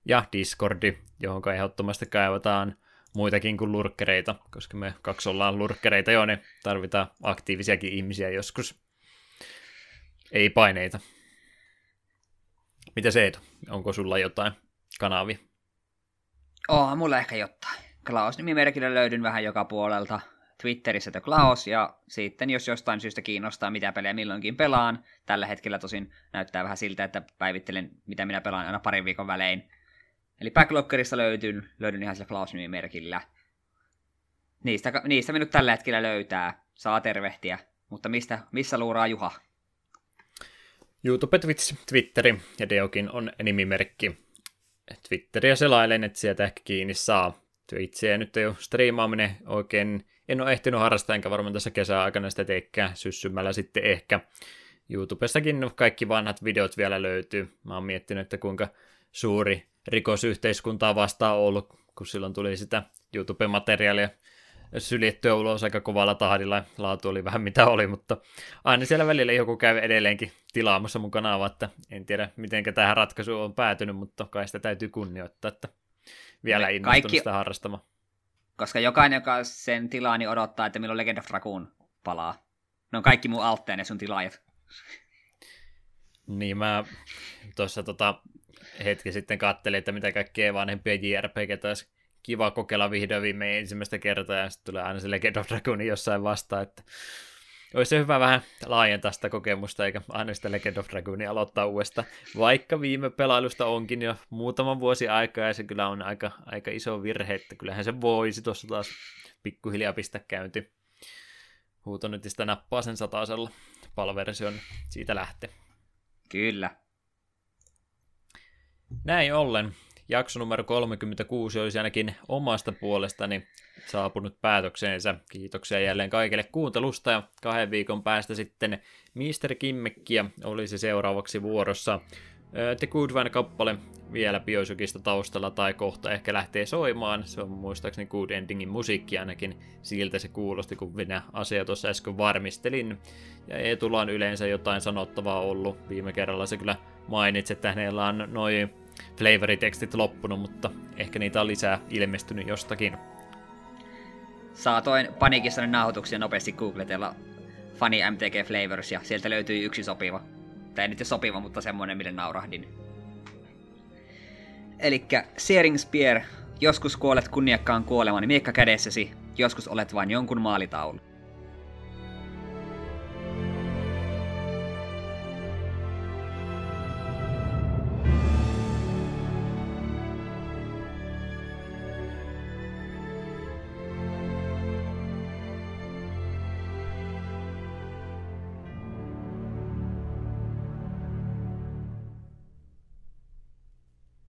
Ja Discordi, johon ehdottomasti kaivataan muitakin kuin lurkkereita, koska me kaksi ollaan lurkkereita jo, niin tarvitaan aktiivisiakin ihmisiä joskus. Ei paineita. Mitä se Eetu? Onko sulla jotain kanavia? Oh, mulla ehkä jotain. Klaus-nimimerkillä löydyn vähän joka puolelta. Twitterissä The Klaus, ja sitten jos jostain syystä kiinnostaa, mitä pelejä milloinkin pelaan, tällä hetkellä tosin näyttää vähän siltä, että päivittelen, mitä minä pelaan aina parin viikon välein. Eli Backloggerista löytyn, löydyn ihan sillä Klaus-nimimerkillä. Niistä, niistä minut tällä hetkellä löytää, saa tervehtiä, mutta mistä, missä luuraa Juha? YouTube, Twitch, Twitteri ja Deokin on nimimerkki. Twitteriä selailen, että sieltä ehkä kiinni saa. Twitchiä nyt ei ole striimaaminen oikein, en ole ehtinyt harrastaa, enkä varmaan tässä kesäaikana sitä teikään syssymällä sitten ehkä. YouTubestakin kaikki vanhat videot vielä löytyy. Mä oon miettinyt, että kuinka suuri rikosyhteiskuntaa vastaan ollut, kun silloin tuli sitä YouTube-materiaalia syljettyä ulos aika kovalla tahdilla. Laatu oli vähän mitä oli, mutta aina siellä välillä joku käy edelleenkin tilaamassa mun kanavaa, että en tiedä miten tähän ratkaisuun on päätynyt, mutta kai sitä täytyy kunnioittaa, että vielä innostunut kaikki... sitä harrastamaan. Koska jokainen, joka sen tilaa, niin odottaa, että milloin Legend of Dragoon palaa. Ne on kaikki mun altteen ja sun tilaajat. Niin mä tuossa tota, hetki sitten kattelin, että mitä kaikkea vanhempia JRPG olisi kiva kokeilla vihdoin viimein ensimmäistä kertaa, ja sitten tulee aina se Legend of Dragoonin jossain vastaan, että olisi se hyvä vähän laajentaa sitä kokemusta, eikä aina sitä Legend of Dragoonia aloittaa uudestaan, vaikka viime pelailusta onkin jo muutaman vuosi aikaa, ja se kyllä on aika, aika iso virhe, että kyllähän se voisi tuossa taas pikkuhiljaa pistää käynti. Huutonetista nappaa sen satasella palversion siitä lähtee. Kyllä. Näin ollen, jakso numero 36 olisi ainakin omasta puolestani saapunut päätökseensä. Kiitoksia jälleen kaikille kuuntelusta ja kahden viikon päästä sitten Mr. Kimmekkiä olisi seuraavaksi vuorossa. The Good One kappale vielä Bioshockista taustalla tai kohta ehkä lähtee soimaan. Se on muistaakseni Good Endingin musiikki ainakin. Siltä se kuulosti, kun minä asia tuossa äsken varmistelin. Ja Eetulla on yleensä jotain sanottavaa ollut. Viime kerralla se kyllä mainitsi, että hänellä on noin flavoritekstit loppunut, mutta ehkä niitä on lisää ilmestynyt jostakin. Saatoin paniikissa nauhoituksia nopeasti googletella Funny MTG Flavors ja sieltä löytyi yksi sopiva. Tai nyt sopiva, mutta semmonen, mille naurahdin. Elikkä Searing Spear, joskus kuolet kunniakkaan kuolemani miekka kädessäsi, joskus olet vain jonkun maalitaulu.